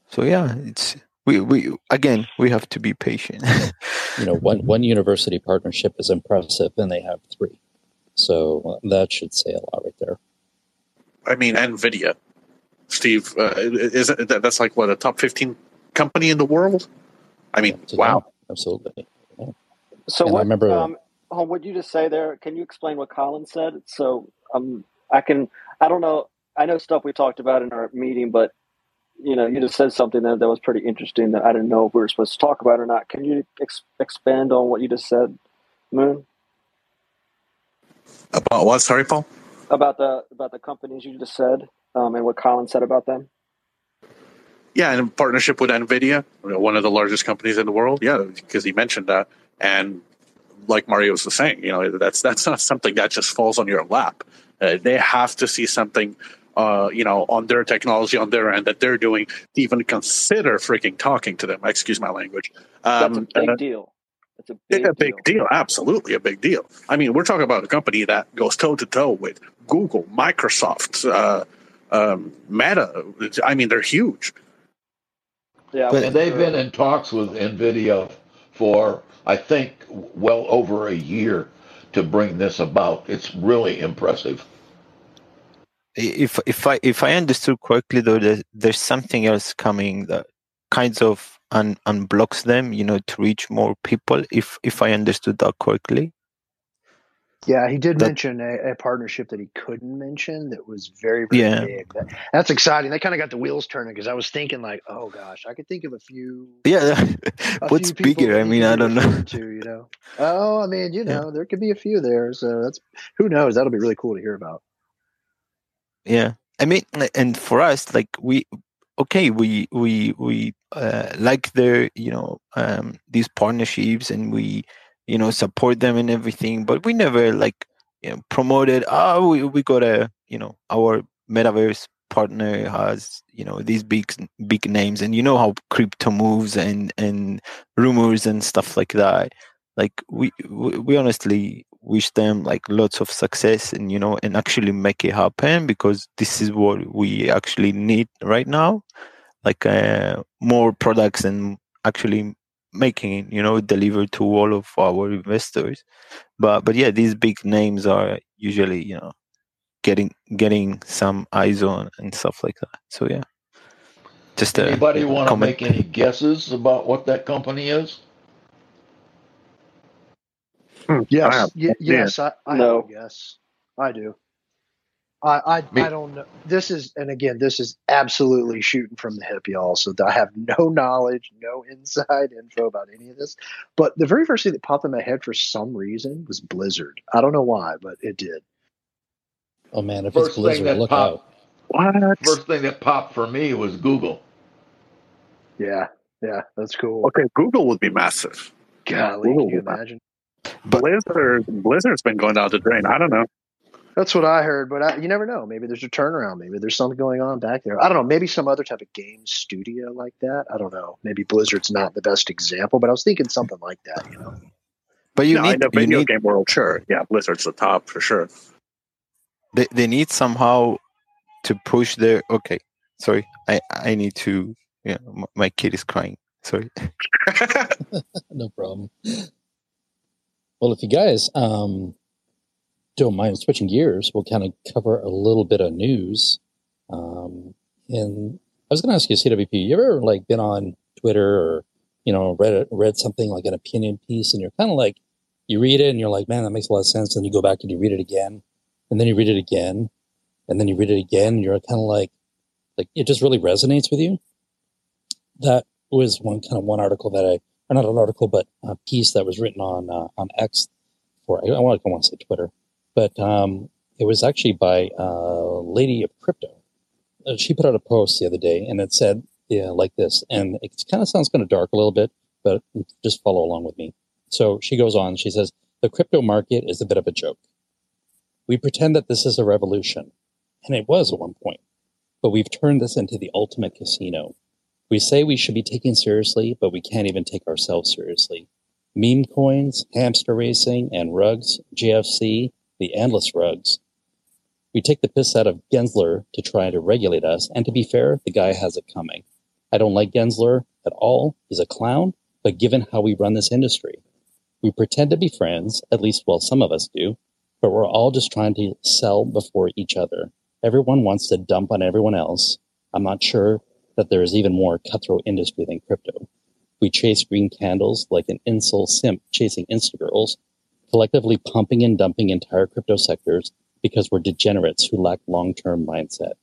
So yeah it's we, we again we have to be patient. You know one one university partnership is impressive and they have three. So that should say a lot right there. I mean nvidia. Steve uh, is it, that's like what a top 15 company in the world? I mean wow. absolutely. Yeah. so and what I remember um, what did you just say there can you explain what colin said so um i can i don't know i know stuff we talked about in our meeting but you know, you just said something that, that was pretty interesting that I didn't know if we were supposed to talk about or not. Can you ex- expand on what you just said, Moon? About what? Sorry, Paul. About the about the companies you just said, um, and what Colin said about them. Yeah, in partnership with Nvidia, one of the largest companies in the world. Yeah, because he mentioned that, and like Mario was saying, you know, that's that's not something that just falls on your lap. Uh, they have to see something uh, you know, on their technology on their end that they're doing to even consider freaking talking to them. Excuse my language. Um, That's a big uh, deal. It's a big, a big deal. deal. Absolutely a big deal. I mean, we're talking about a company that goes toe to toe with Google, Microsoft, uh, um, Meta. I mean, they're huge. Yeah, but they've been in talks with Nvidia for I think well over a year to bring this about. It's really impressive if if I if I understood correctly, though, there's, there's something else coming that kinds of un, unblocks them, you know, to reach more people. If if I understood that correctly. Yeah, he did that, mention a, a, partnership that he couldn't mention that was very, very yeah. big. That, that's exciting. They kind of got the wheels turning because I was thinking like, oh gosh, I could think of a few. Yeah, a what's few bigger? I mean, I don't know. To you know, oh, I mean, you know, yeah. there could be a few there. So that's who knows. That'll be really cool to hear about yeah i mean and for us like we okay we we we uh, like the you know um these partnerships and we you know support them and everything but we never like you know promoted oh we, we got a you know our metaverse partner has you know these big big names and you know how crypto moves and and rumors and stuff like that. Like we we, we honestly wish them like lots of success and you know and actually make it happen because this is what we actually need right now. Like uh, more products and actually making it you know delivered to all of our investors. But but yeah these big names are usually you know getting getting some eyes on and stuff like that. So yeah. Just anybody want to make any guesses about what that company is? Hmm, yes, y- yes, I, I no. yes, I do. I I, I don't know. This is, and again, this is absolutely shooting from the hip, y'all. So I have no knowledge, no inside info about any of this. But the very first thing that popped in my head for some reason was Blizzard. I don't know why, but it did. Oh man, if first it's Blizzard, look popped, out! What? First thing that popped for me was Google. Yeah, yeah, that's cool. Okay, Google would be massive. Golly, Google can you imagine? But Blizzard, Blizzard's been going down the drain. I don't know. That's what I heard, but I, you never know. Maybe there's a turnaround. Maybe there's something going on back there. I don't know. Maybe some other type of game studio like that. I don't know. Maybe Blizzard's not the best example, but I was thinking something like that. You know. But you no, need in the video need, game world, sure. Yeah, Blizzard's the top for sure. They they need somehow to push their. Okay, sorry. I I need to. Yeah, my kid is crying. Sorry. no problem. Well, if you guys um, don't mind switching gears, we'll kind of cover a little bit of news. Um, and I was going to ask you, CWP, you ever like been on Twitter or you know read read something like an opinion piece, and you're kind of like you read it and you're like, man, that makes a lot of sense. And you go back and you read it again, and then you read it again, and then you read it again, and you're kind of like, like it just really resonates with you. That was one kind of one article that I or not an article, but a piece that was written on uh, on X, or I want to say Twitter, but um, it was actually by uh, Lady of Crypto. Uh, she put out a post the other day, and it said, "Yeah, like this," and it kind of sounds kind of dark a little bit, but just follow along with me. So she goes on. She says, "The crypto market is a bit of a joke. We pretend that this is a revolution, and it was at one point, but we've turned this into the ultimate casino." We say we should be taken seriously, but we can't even take ourselves seriously. Meme coins, hamster racing, and rugs, GFC, the endless rugs. We take the piss out of Gensler to try to regulate us, and to be fair, the guy has it coming. I don't like Gensler at all. He's a clown, but given how we run this industry, we pretend to be friends, at least, well, some of us do, but we're all just trying to sell before each other. Everyone wants to dump on everyone else. I'm not sure that there is even more cutthroat industry than crypto. We chase green candles like an incel simp chasing Insta girls, collectively pumping and dumping entire crypto sectors because we're degenerates who lack long-term mindset.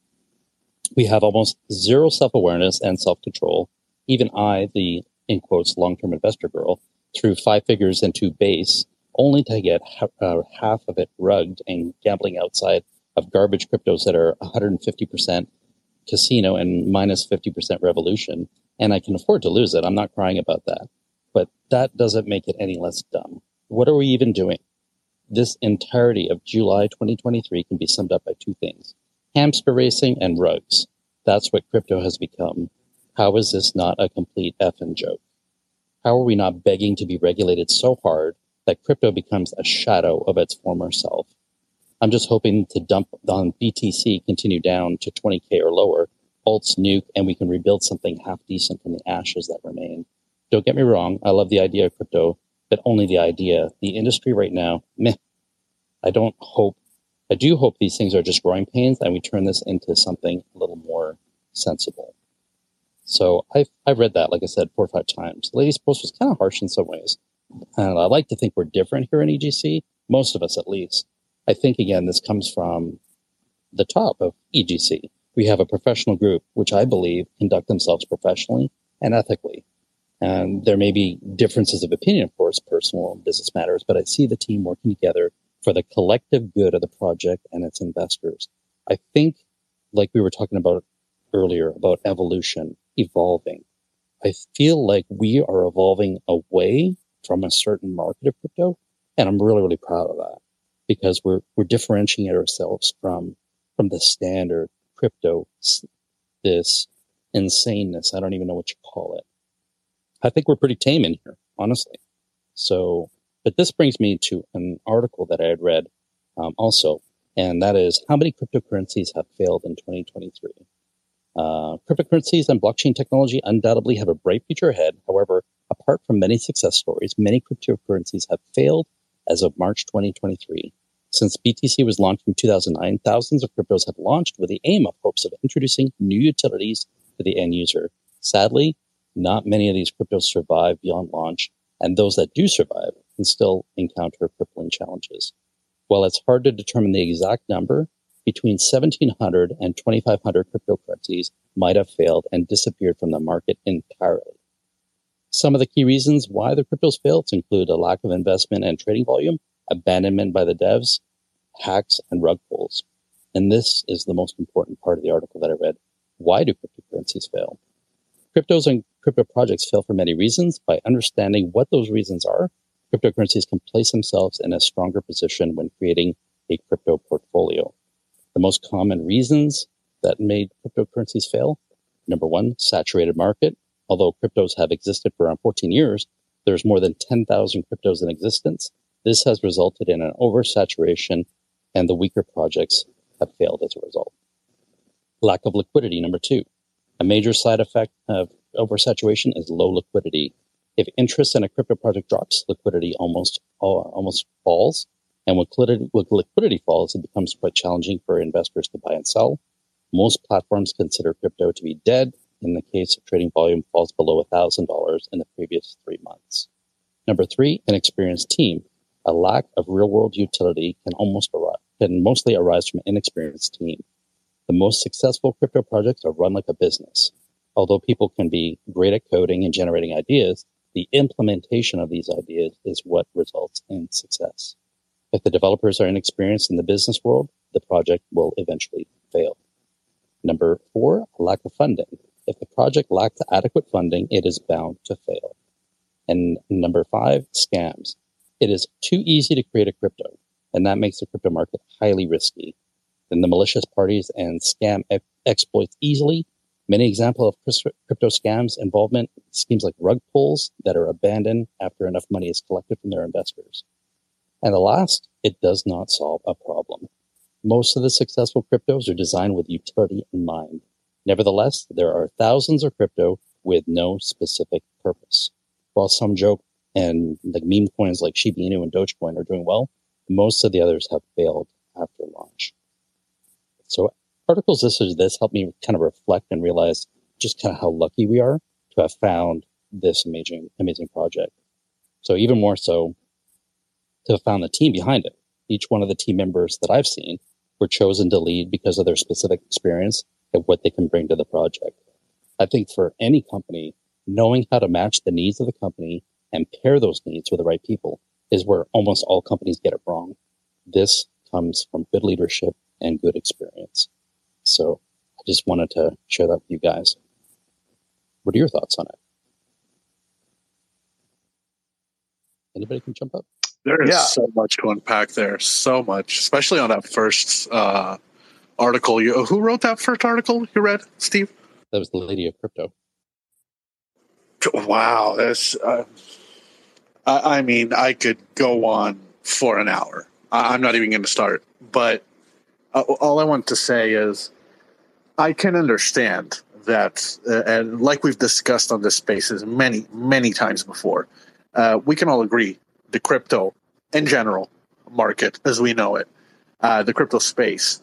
We have almost zero self-awareness and self-control. Even I, the in quotes long-term investor girl, threw five figures into base only to get uh, half of it rugged and gambling outside of garbage cryptos that are 150% casino and minus 50% revolution. And I can afford to lose it. I'm not crying about that. But that doesn't make it any less dumb. What are we even doing? This entirety of July 2023 can be summed up by two things hamster racing and rugs. That's what crypto has become. How is this not a complete effing joke? How are we not begging to be regulated so hard that crypto becomes a shadow of its former self? I'm just hoping to dump on BTC, continue down to 20K or lower, alts nuke, and we can rebuild something half decent from the ashes that remain. Don't get me wrong, I love the idea of crypto, but only the idea. The industry right now, meh. I don't hope, I do hope these things are just growing pains and we turn this into something a little more sensible. So I've, I've read that, like I said, four or five times. The lady's post was kind of harsh in some ways. And I like to think we're different here in EGC, most of us at least. I think again, this comes from the top of EGC. We have a professional group, which I believe conduct themselves professionally and ethically. And there may be differences of opinion, of course, personal and business matters, but I see the team working together for the collective good of the project and its investors. I think, like we were talking about earlier, about evolution, evolving. I feel like we are evolving away from a certain market of crypto, and I'm really, really proud of that because we're we're differentiating ourselves from from the standard crypto this insaneness. I don't even know what you call it. I think we're pretty tame in here, honestly. So, but this brings me to an article that I had read um, also, and that is how many cryptocurrencies have failed in 2023. Uh, cryptocurrencies and blockchain technology undoubtedly have a bright future ahead. However, apart from many success stories, many cryptocurrencies have failed as of March 2023. Since BTC was launched in 2009, thousands of cryptos have launched with the aim of hopes of introducing new utilities to the end user. Sadly, not many of these cryptos survive beyond launch, and those that do survive can still encounter crippling challenges. While it's hard to determine the exact number, between 1,700 and 2,500 cryptocurrencies might have failed and disappeared from the market entirely. Some of the key reasons why the cryptos failed include a lack of investment and trading volume, abandonment by the devs, hacks, and rug pulls. And this is the most important part of the article that I read. Why do cryptocurrencies fail? Cryptos and crypto projects fail for many reasons. By understanding what those reasons are, cryptocurrencies can place themselves in a stronger position when creating a crypto portfolio. The most common reasons that made cryptocurrencies fail number one, saturated market. Although cryptos have existed for around 14 years, there's more than 10,000 cryptos in existence. This has resulted in an oversaturation, and the weaker projects have failed as a result. Lack of liquidity, number two. A major side effect of oversaturation is low liquidity. If interest in a crypto project drops, liquidity almost almost falls. And when liquidity, when liquidity falls, it becomes quite challenging for investors to buy and sell. Most platforms consider crypto to be dead in the case of trading volume falls below $1,000 in the previous three months. Number three, an experienced team. A lack of real world utility can almost arise, can mostly arise from an inexperienced team. The most successful crypto projects are run like a business. Although people can be great at coding and generating ideas, the implementation of these ideas is what results in success. If the developers are inexperienced in the business world, the project will eventually fail. Number four, lack of funding. If the project lacks adequate funding, it is bound to fail. And number five, scams. It is too easy to create a crypto, and that makes the crypto market highly risky. Then the malicious parties and scam exploits easily Many examples of crypto scams involvement schemes like rug pulls that are abandoned after enough money is collected from their investors. And the last, it does not solve a problem. Most of the successful cryptos are designed with utility in mind. Nevertheless, there are thousands of crypto with no specific purpose. While some joke and like meme coins like Shiba Inu and Dogecoin are doing well, most of the others have failed. So articles such as this helped me kind of reflect and realize just kind of how lucky we are to have found this amazing, amazing project. So even more so to have found the team behind it. Each one of the team members that I've seen were chosen to lead because of their specific experience and what they can bring to the project. I think for any company, knowing how to match the needs of the company and pair those needs with the right people is where almost all companies get it wrong. This comes from good leadership and good experience. So I just wanted to share that with you guys. What are your thoughts on it? Anybody can jump up. There is yeah. so much to unpack there. So much, especially on that first uh, article. You, who wrote that first article you read, Steve? That was the Lady of Crypto. Wow, this. Uh, I, I mean, I could go on for an hour. I, I'm not even going to start. But uh, all I want to say is, I can understand that, uh, and like we've discussed on this spaces many, many times before, uh, we can all agree the crypto in general market as we know it, uh, the crypto space,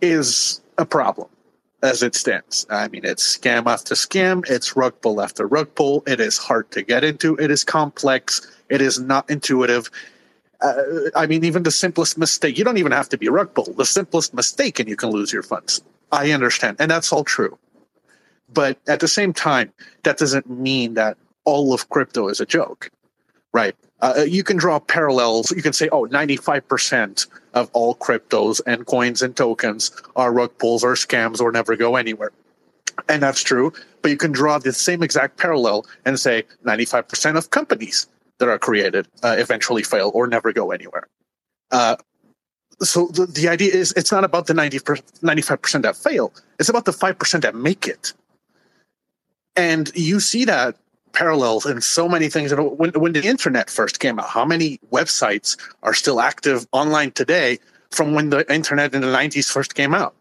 is a problem as it stands. I mean, it's scam after scam, it's rug pull after rug pull. It is hard to get into, it is complex, it is not intuitive. Uh, I mean, even the simplest mistake, you don't even have to be a rug pull. The simplest mistake, and you can lose your funds. I understand, and that's all true. But at the same time, that doesn't mean that all of crypto is a joke, right? Uh, you can draw parallels. You can say, oh, 95% of all cryptos and coins and tokens are rug pulls or scams or never go anywhere. And that's true. But you can draw the same exact parallel and say 95% of companies that are created uh, eventually fail or never go anywhere. Uh, so the, the idea is it's not about the 90 95% that fail, it's about the 5% that make it. And you see that parallels in so many things. And when, when the internet first came out, how many websites are still active online today from when the internet in the 90s first came out?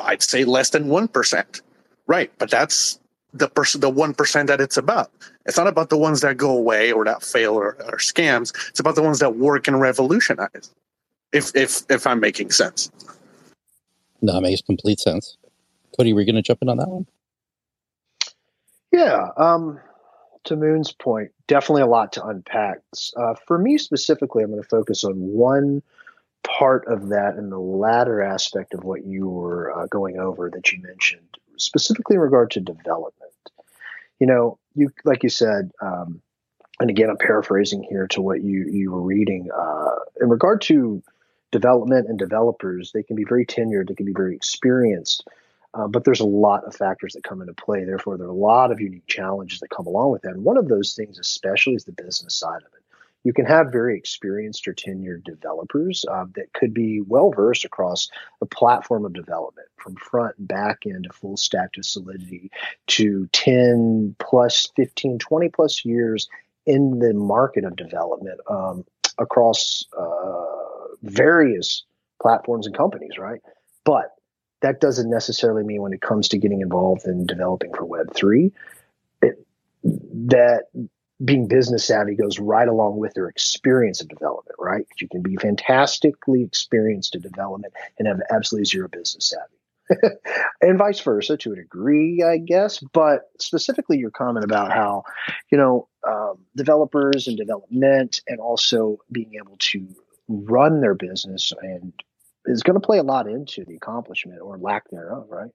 I'd say less than 1%. Right. But that's the person, the 1% that it's about. It's not about the ones that go away or that fail or, or scams. It's about the ones that work and revolutionize. If, if, if I'm making sense. No, it makes complete sense. Cody, were you going to jump in on that one? Yeah. Um, to Moon's point, definitely a lot to unpack. Uh, for me specifically, I'm going to focus on one part of that and the latter aspect of what you were uh, going over that you mentioned, specifically in regard to development. You know, you like you said, um, and again, I'm paraphrasing here to what you you were reading. Uh, in regard to development and developers, they can be very tenured, they can be very experienced. Uh, but there's a lot of factors that come into play. Therefore, there are a lot of unique challenges that come along with that. And one of those things, especially, is the business side of it. You can have very experienced or tenured developers uh, that could be well versed across the platform of development, from front and back end to full stack to Solidity to 10 plus, 15, 20 plus years in the market of development um, across uh, various platforms and companies, right? But that doesn't necessarily mean when it comes to getting involved in developing for Web3 it, that being business savvy goes right along with their experience of development, right? You can be fantastically experienced in development and have absolutely zero business savvy. and vice versa to a degree, I guess. But specifically, your comment about how, you know, um, developers and development and also being able to run their business and is going to play a lot into the accomplishment or lack thereof, right?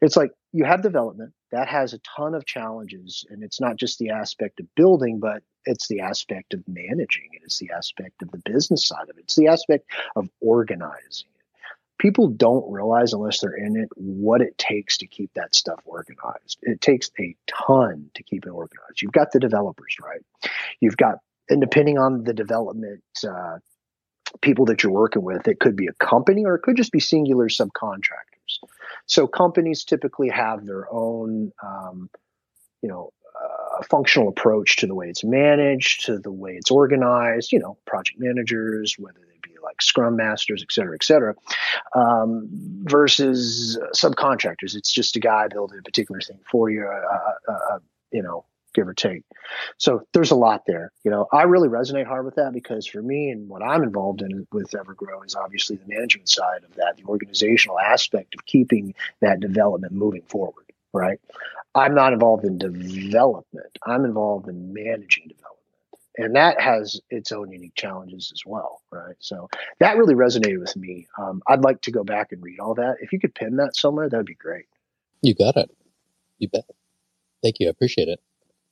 It's like you have development that has a ton of challenges, and it's not just the aspect of building, but it's the aspect of managing it. It's the aspect of the business side of it. It's the aspect of organizing it. People don't realize unless they're in it what it takes to keep that stuff organized. It takes a ton to keep it organized. You've got the developers, right? You've got, and depending on the development uh, people that you're working with. It could be a company or it could just be singular subcontractors. So companies typically have their own, um, you know, uh, functional approach to the way it's managed, to the way it's organized. You know, project managers, whether they be like Scrum masters, et cetera, et cetera, um, versus subcontractors. It's just a guy building a particular thing for you. Uh, uh, uh you know, give or take. So there's a lot there. You know, I really resonate hard with that because for me and what I'm involved in with Evergrow is obviously the management side of that, the organizational aspect of keeping that development moving forward, right? I'm not involved in development. I'm involved in managing development. And that has its own unique challenges as well, right? So that really resonated with me. Um, I'd like to go back and read all that. If you could pin that somewhere, that'd be great. You got it. You bet. Thank you. I appreciate it.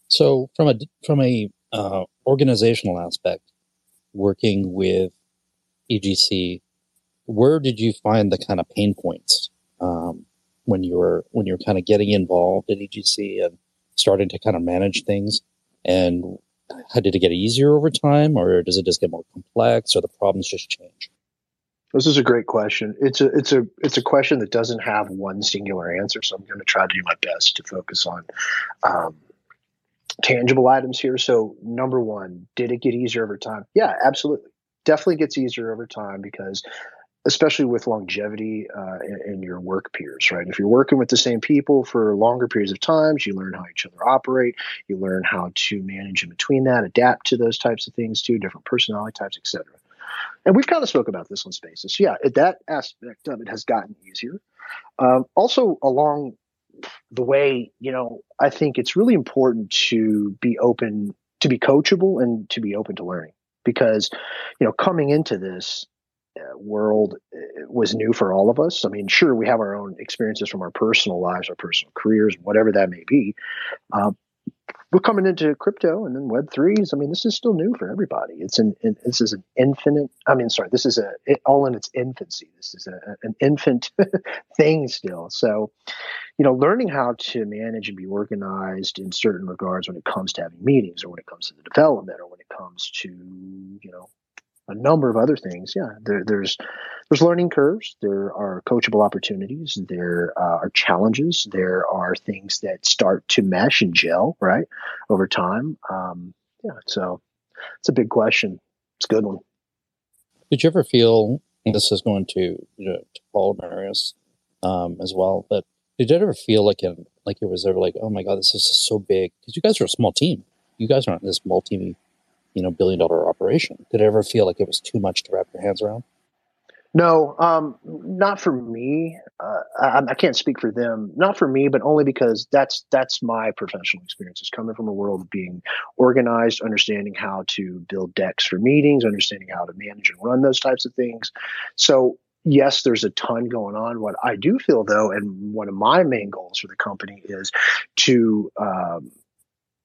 So from a from a uh, organizational aspect, working with EGC, where did you find the kind of pain points um, when you were when you were kind of getting involved at EGC and starting to kind of manage things? And how did it get easier over time, or does it just get more complex, or the problems just change? This is a great question. It's a it's a it's a question that doesn't have one singular answer. So I'm going to try to do my best to focus on um, tangible items here. So, number one, did it get easier over time? Yeah, absolutely. Definitely gets easier over time because, especially with longevity uh, in, in, your work peers, right? If you're working with the same people for longer periods of times, you learn how each other operate. You learn how to manage in between that, adapt to those types of things too, different personality types, etc. And we've kind of spoke about this on Spaces. Yeah, that aspect of it has gotten easier. Um, also, along the way, you know, I think it's really important to be open, to be coachable and to be open to learning because, you know, coming into this uh, world uh, was new for all of us. I mean, sure, we have our own experiences from our personal lives, our personal careers, whatever that may be. Uh, we're coming into crypto and then web threes. I mean, this is still new for everybody. It's an, this is an infinite. I mean, sorry, this is a it, all in its infancy. This is a, an infant thing still. So, you know, learning how to manage and be organized in certain regards when it comes to having meetings or when it comes to the development or when it comes to you know a number of other things. Yeah, there, there's there's learning curves. There are coachable opportunities. There uh, are challenges. There are things that start to mesh and gel right over time. Um, yeah, so it's a big question. It's a good one. Did you ever feel this is going to you know, to Paul Marius um, as well? But did you ever feel like it, like it was ever like, oh my god, this is so big? Because you guys are a small team. You guys aren't this multi you know billion dollar operation. Did it ever feel like it was too much to wrap your hands around? No, um, not for me. Uh, I, I, can't speak for them. Not for me, but only because that's that's my professional experiences coming from a world of being organized, understanding how to build decks for meetings, understanding how to manage and run those types of things. So yes, there's a ton going on. What I do feel though, and one of my main goals for the company is to um,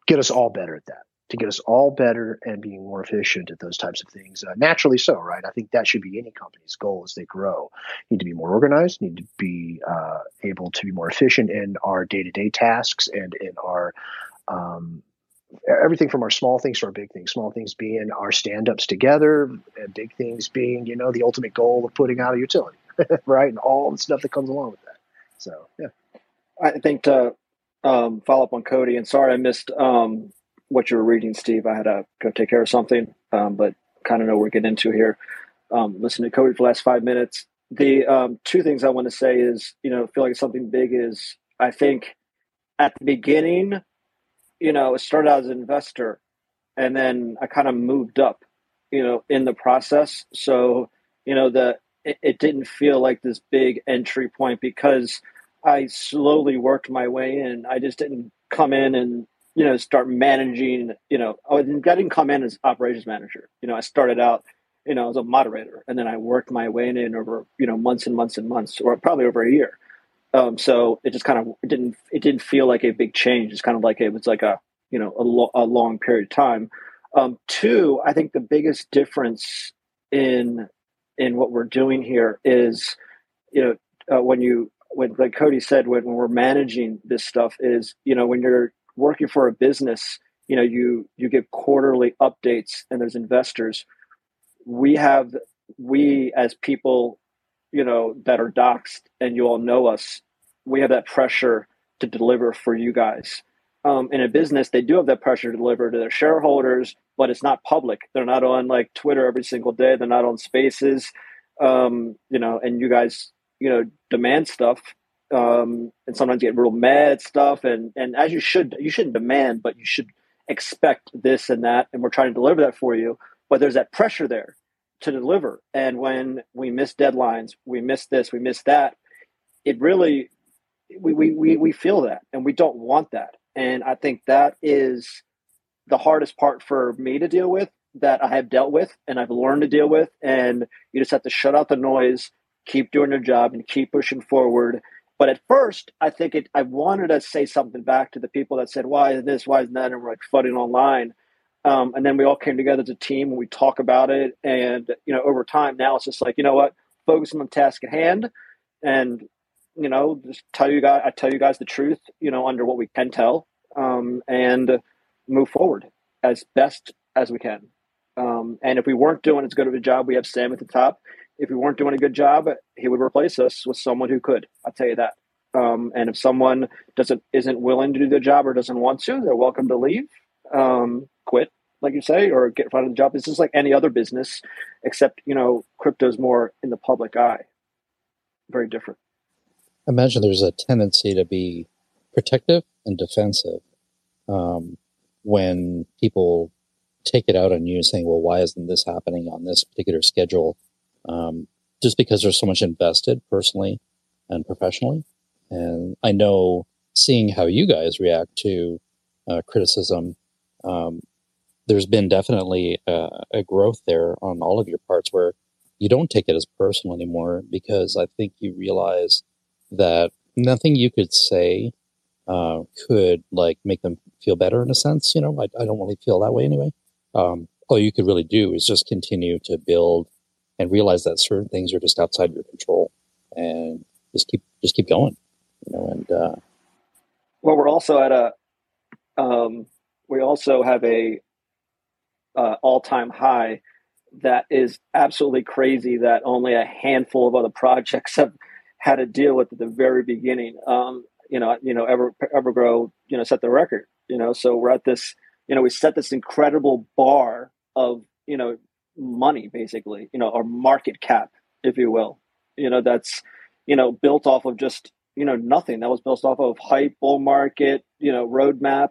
get us all better at that to get us all better and being more efficient at those types of things. Uh, naturally so, right? I think that should be any company's goal as they grow. Need to be more organized, need to be uh, able to be more efficient in our day to day tasks and in our um, everything from our small things to our big things. Small things being our stand ups together, and big things being, you know, the ultimate goal of putting out a utility, right? And all the stuff that comes along with that. So, yeah. I think to um, follow up on Cody, and sorry I missed um, what you were reading, Steve. I had to go take care of something, um, but kind of know we're getting into here. Um, listen to Cody for the last five minutes. The um, two things I want to say is, you know, feel like something big is, I think at the beginning, you know, it started out as an investor and then I kind of moved up, you know, in the process. So, you know, the, it, it didn't feel like this big entry point because I slowly worked my way in. I just didn't come in and you know, start managing, you know, I didn't come in as operations manager. You know, I started out, you know, as a moderator and then I worked my way in over, you know, months and months and months or probably over a year. Um, so it just kind of it didn't it didn't feel like a big change. It's kind of like it was like a you know a, lo- a long period of time. Um, two, I think the biggest difference in in what we're doing here is, you know, uh, when you when like Cody said when, when we're managing this stuff is you know when you're working for a business, you know, you you get quarterly updates and there's investors. We have we as people you know, that are doxxed and you all know us, we have that pressure to deliver for you guys. Um, in a business, they do have that pressure to deliver to their shareholders, but it's not public. They're not on like Twitter every single day. They're not on Spaces, um, you know. And you guys, you know, demand stuff, um, and sometimes get real mad stuff. And and as you should, you shouldn't demand, but you should expect this and that. And we're trying to deliver that for you. But there's that pressure there to deliver. And when we miss deadlines, we miss this, we miss that. It really, we we we, we feel that, and we don't want that and I think that is the hardest part for me to deal with that I have dealt with and I've learned to deal with. And you just have to shut out the noise, keep doing your job, and keep pushing forward. But at first, I think it. I wanted to say something back to the people that said, "Why is this? Why is that?" And we're like fighting online. Um, and then we all came together as a team and we talk about it. And you know, over time, now it's just like, you know what? Focus on the task at hand, and you know, just tell you guys, I tell you guys the truth, you know, under what we can tell, um, and move forward as best as we can. Um, and if we weren't doing as good of a job, we have Sam at the top. If we weren't doing a good job, he would replace us with someone who could. I'll tell you that. Um, and if someone doesn't isn't willing to do the job or doesn't want to, they're welcome to leave, um, quit, like you say, or get find a job. It's just like any other business, except you know, crypto's more in the public eye. Very different I imagine there's a tendency to be protective and defensive um, when people take it out on you saying, well, why isn't this happening on this particular schedule? Um, just because there's so much invested personally and professionally. And I know seeing how you guys react to uh, criticism, um, there's been definitely a, a growth there on all of your parts where you don't take it as personal anymore because I think you realize that nothing you could say uh, could like make them feel better in a sense. You know, I, I don't really feel that way anyway. Um, all you could really do is just continue to build and realize that certain things are just outside your control and just keep just keep going. You know, and uh, well, we're also at a um, we also have a uh, all time high that is absolutely crazy that only a handful of other projects have had to deal with at the very beginning. Um, you know, you know, Ever Evergrow, you know, set the record. You know, so we're at this. You know, we set this incredible bar of you know money, basically. You know, or market cap, if you will. You know, that's you know built off of just you know nothing. That was built off of hype, bull market, you know, roadmap.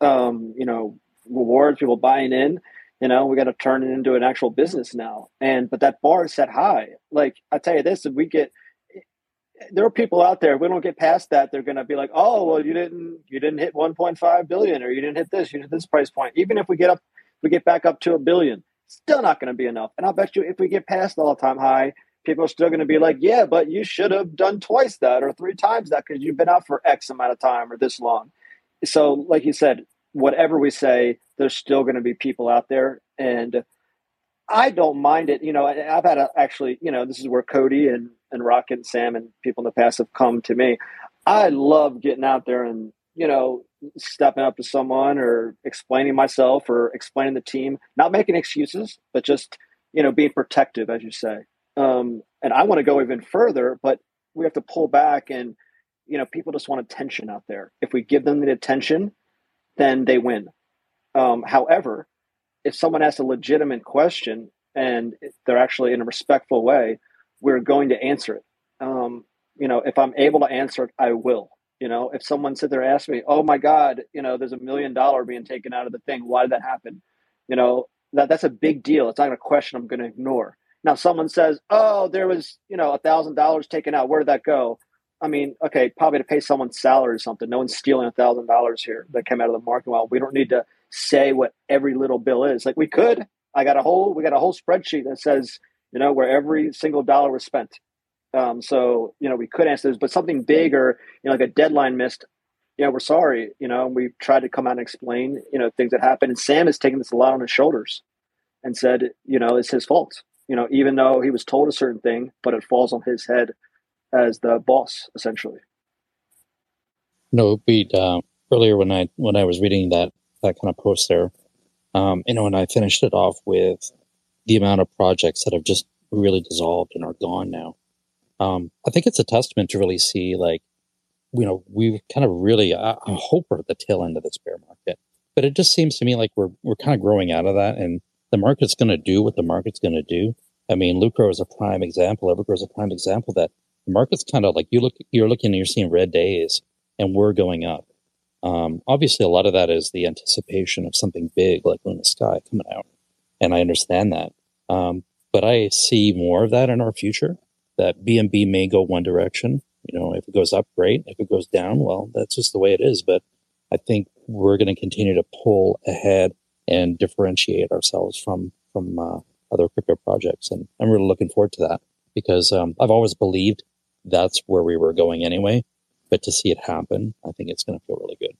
Um, you know, rewards, people buying in you know we got to turn it into an actual business now and but that bar is set high like i tell you this if we get there are people out there. If we don't get past that, they're going to be like, "Oh, well, you didn't you didn't hit 1.5 billion, or you didn't hit this, you hit this price point." Even if we get up, we get back up to a billion, still not going to be enough. And I'll bet you, if we get past the all-time high, people are still going to be like, "Yeah, but you should have done twice that or three times that because you've been out for X amount of time or this long." So, like you said, whatever we say, there's still going to be people out there, and I don't mind it. You know, I've had a, actually, you know, this is where Cody and and Rocket and Sam and people in the past have come to me. I love getting out there and you know stepping up to someone or explaining myself or explaining the team, not making excuses, but just you know being protective, as you say. Um, and I want to go even further, but we have to pull back and you know people just want attention out there. If we give them the attention, then they win. Um, however, if someone asks a legitimate question and they're actually in a respectful way, we're going to answer it. Um, you know, if I'm able to answer it, I will. You know, if someone sit there and ask me, "Oh my God, you know, there's a million dollar being taken out of the thing. Why did that happen?" You know, that that's a big deal. It's not a question I'm going to ignore. Now, someone says, "Oh, there was, you know, a thousand dollars taken out. Where did that go?" I mean, okay, probably to pay someone's salary or something. No one's stealing a thousand dollars here that came out of the market. Well, we don't need to say what every little bill is. Like we could. I got a whole we got a whole spreadsheet that says you know, where every single dollar was spent. Um, so, you know, we could answer this, but something bigger, you know, like a deadline missed, you know, we're sorry. You know, we tried to come out and explain, you know, things that happened. And Sam has taken this a lot on his shoulders and said, you know, it's his fault. You know, even though he was told a certain thing, but it falls on his head as the boss, essentially. No, Pete. Uh, earlier when I when I was reading that that kind of post there, um, you know, and I finished it off with the amount of projects that have just really dissolved and are gone now. Um, I think it's a testament to really see like, you know, we kind of really, I, I hope we're at the tail end of this bear market, but it just seems to me like we're, we're kind of growing out of that and the market's going to do what the market's going to do. I mean, Lucro is a prime example. Evergrow is a prime example that the market's kind of like you look, you're looking and you're seeing red days and we're going up. Um, obviously, a lot of that is the anticipation of something big like Luna Sky coming out, and I understand that. Um, but I see more of that in our future. That BNB may go one direction. You know, if it goes up, great. If it goes down, well, that's just the way it is. But I think we're going to continue to pull ahead and differentiate ourselves from from uh, other crypto projects, and I'm really looking forward to that because um, I've always believed that's where we were going anyway. But to see it happen, I think it's going to feel really good.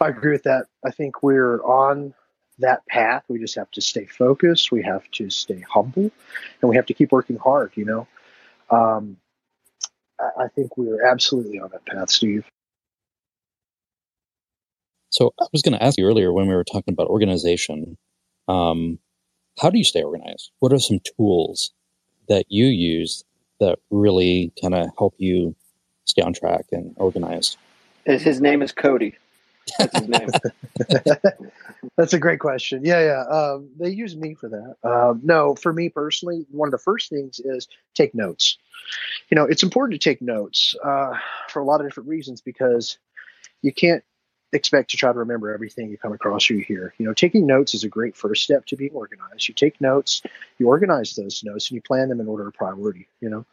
I agree with that. I think we're on that path. We just have to stay focused. We have to stay humble, and we have to keep working hard. You know, um, I, I think we're absolutely on that path, Steve. So I was going to ask you earlier when we were talking about organization. Um, how do you stay organized? What are some tools that you use that really kind of help you stay on track and organized? His name is Cody. That's a great question. Yeah, yeah. Um, they use me for that. Um, no, for me personally, one of the first things is take notes. You know, it's important to take notes uh, for a lot of different reasons because you can't expect to try to remember everything you come across or you hear. You know, taking notes is a great first step to being organized. You take notes, you organize those notes, and you plan them in order of priority. You know,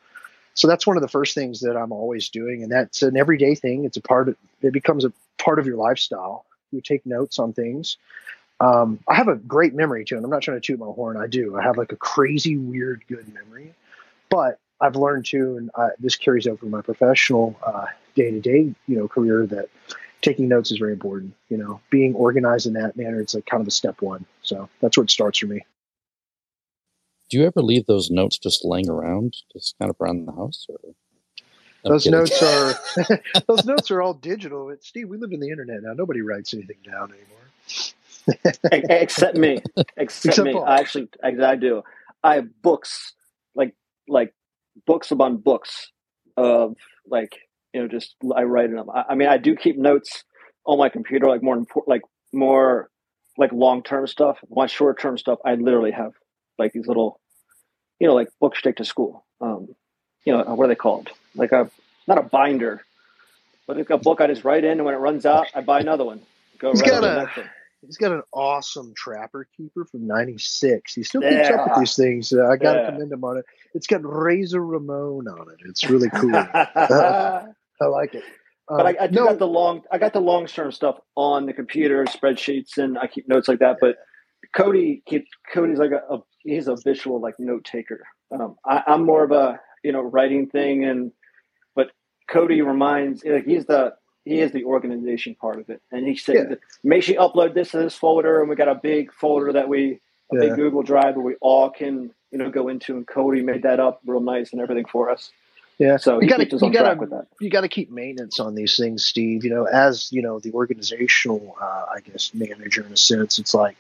so that's one of the first things that I'm always doing, and that's an everyday thing. It's a part of it becomes a part of your lifestyle. You take notes on things. Um, I have a great memory too, and I'm not trying to toot my horn. I do. I have like a crazy, weird, good memory, but I've learned too, and uh, this carries over my professional day to day, you know, career that taking notes is very important. You know, being organized in that manner, it's like kind of a step one. So that's where it starts for me do you ever leave those notes just laying around, just kind of around the house? Or those notes are those notes are all digital. Steve, we live in the internet now. Nobody writes anything down anymore. Except me. Except, Except me. Paul. I actually, I, I do. I have books, like like books upon books of like you know just I write in them. I, I mean, I do keep notes on my computer, like more important, like more like long term stuff. My short term stuff, I literally have like these little, you know, like books take to school. Um, you know, what are they called? Like a not a binder, but like a book I just write in, and when it runs out, I buy another one. Go he's right got a he's got an awesome trapper keeper from '96. He still keeps yeah. up with these things. Uh, I got to yeah. commend him on it. It's got Razor Ramon on it. It's really cool. I like it. But I, I do no. got the long, I got the long term stuff on the computer, spreadsheets, and I keep notes like that. But Cody, Cody's like a, a he's a visual like note taker. Um, I, am more of a you know writing thing, and but Cody reminds like he's the he is the organization part of it, and he said yeah. make sure you upload this to this folder, and we got a big folder that we a yeah. big Google Drive where we all can you know go into, and Cody made that up real nice and everything for us. Yeah, so you got to you got to you got to keep maintenance on these things, Steve. You know, as you know, the organizational, uh, I guess, manager in a sense, it's like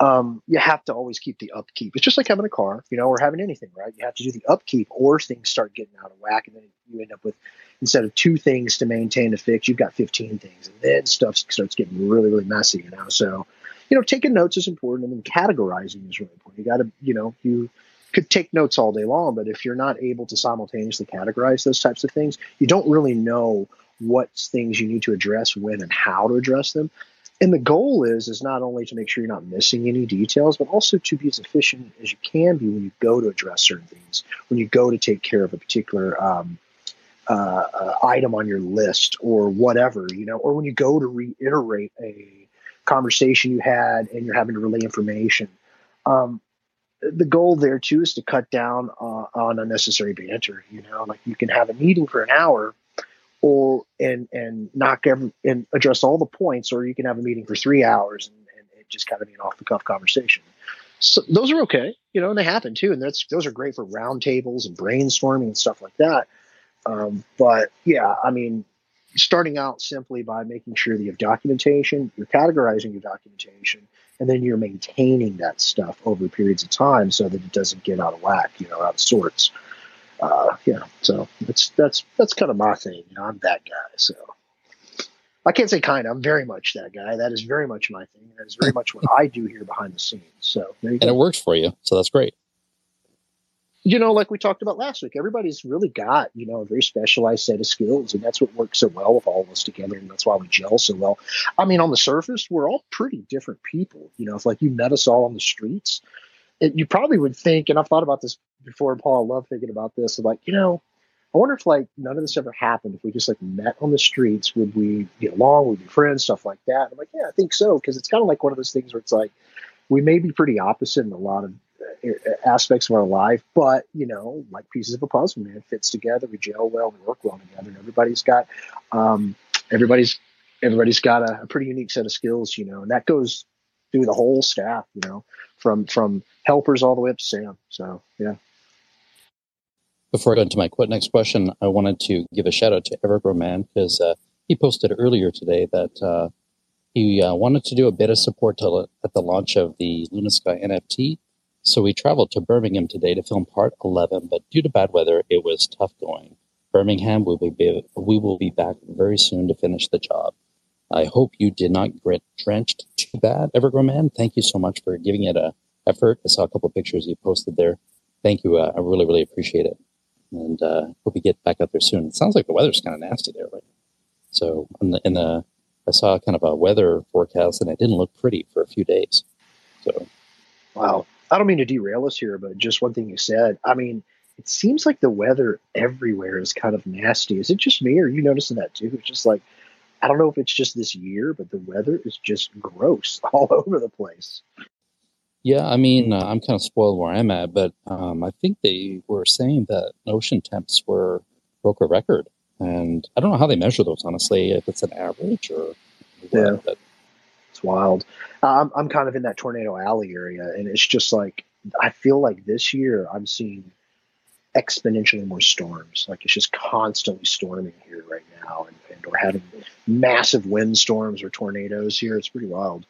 um, you have to always keep the upkeep. It's just like having a car, you know, or having anything, right? You have to do the upkeep, or things start getting out of whack, and then you end up with instead of two things to maintain to fix, you've got 15 things, and then stuff starts getting really, really messy, you know. So, you know, taking notes is important, and then categorizing is really important. You got to, you know, you could take notes all day long, but if you're not able to simultaneously categorize those types of things, you don't really know what things you need to address when and how to address them and the goal is is not only to make sure you're not missing any details but also to be as efficient as you can be when you go to address certain things when you go to take care of a particular um, uh, uh, item on your list or whatever you know or when you go to reiterate a conversation you had and you're having to relay information. Um, the goal there too is to cut down uh, on unnecessary banter you know like you can have a meeting for an hour or and and knock every and address all the points, or you can have a meeting for three hours and, and it just kind of be an off the cuff conversation. So those are okay, you know, and they happen too, and that's those are great for roundtables and brainstorming and stuff like that. Um, but yeah, I mean, starting out simply by making sure that you have documentation, you're categorizing your documentation, and then you're maintaining that stuff over periods of time so that it doesn't get out of whack, you know, out of sorts. Uh, yeah, so that's that's that's kind of my thing. You know, I'm that guy. So I can't say kind of. I'm very much that guy. That is very much my thing. That is very much what I do here behind the scenes. So and go. it works for you. So that's great you know, like we talked about last week, everybody's really got, you know, a very specialized set of skills. And that's what works so well with all of us together. And that's why we gel so well. I mean, on the surface, we're all pretty different people. You know, if like you met us all on the streets, it, you probably would think, and I've thought about this before, Paul, I love thinking about this, like, you know, I wonder if like none of this ever happened. If we just like met on the streets, would we get along? Would we be friends? Stuff like that. I'm like, yeah, I think so. Cause it's kind of like one of those things where it's like, we may be pretty opposite in a lot of aspects of our life, but you know, like pieces of a puzzle, man, it fits together. We gel well, we work well together, and everybody's got, um, everybody's, everybody's got a, a pretty unique set of skills, you know, and that goes through the whole staff, you know, from from helpers all the way up to Sam. So yeah. Before I go into my next question, I wanted to give a shout out to Evergrow Man because uh, he posted earlier today that uh, he uh, wanted to do a bit of support to, at the launch of the Luna Sky NFT so we traveled to Birmingham today to film part 11, but due to bad weather, it was tough going. Birmingham, we will be, we will be back very soon to finish the job. I hope you did not get drenched too bad, Evergrow Man. Thank you so much for giving it a effort. I saw a couple pictures you posted there. Thank you. Uh, I really, really appreciate it. And uh, hope you get back out there soon. It sounds like the weather's kind of nasty there, right? So in the, in the I saw kind of a weather forecast, and it didn't look pretty for a few days. So, wow. I don't mean to derail us here, but just one thing you said. I mean, it seems like the weather everywhere is kind of nasty. Is it just me, or are you noticing that too? It's just like I don't know if it's just this year, but the weather is just gross all over the place. Yeah, I mean, uh, I'm kind of spoiled where I'm at, but um, I think they were saying that ocean temps were broke a record, and I don't know how they measure those honestly. If it's an average or what, yeah. But it's wild. I'm I'm kind of in that tornado alley area, and it's just like I feel like this year I'm seeing exponentially more storms. Like it's just constantly storming here right now, and, and we're having massive windstorms or tornadoes here. It's pretty wild.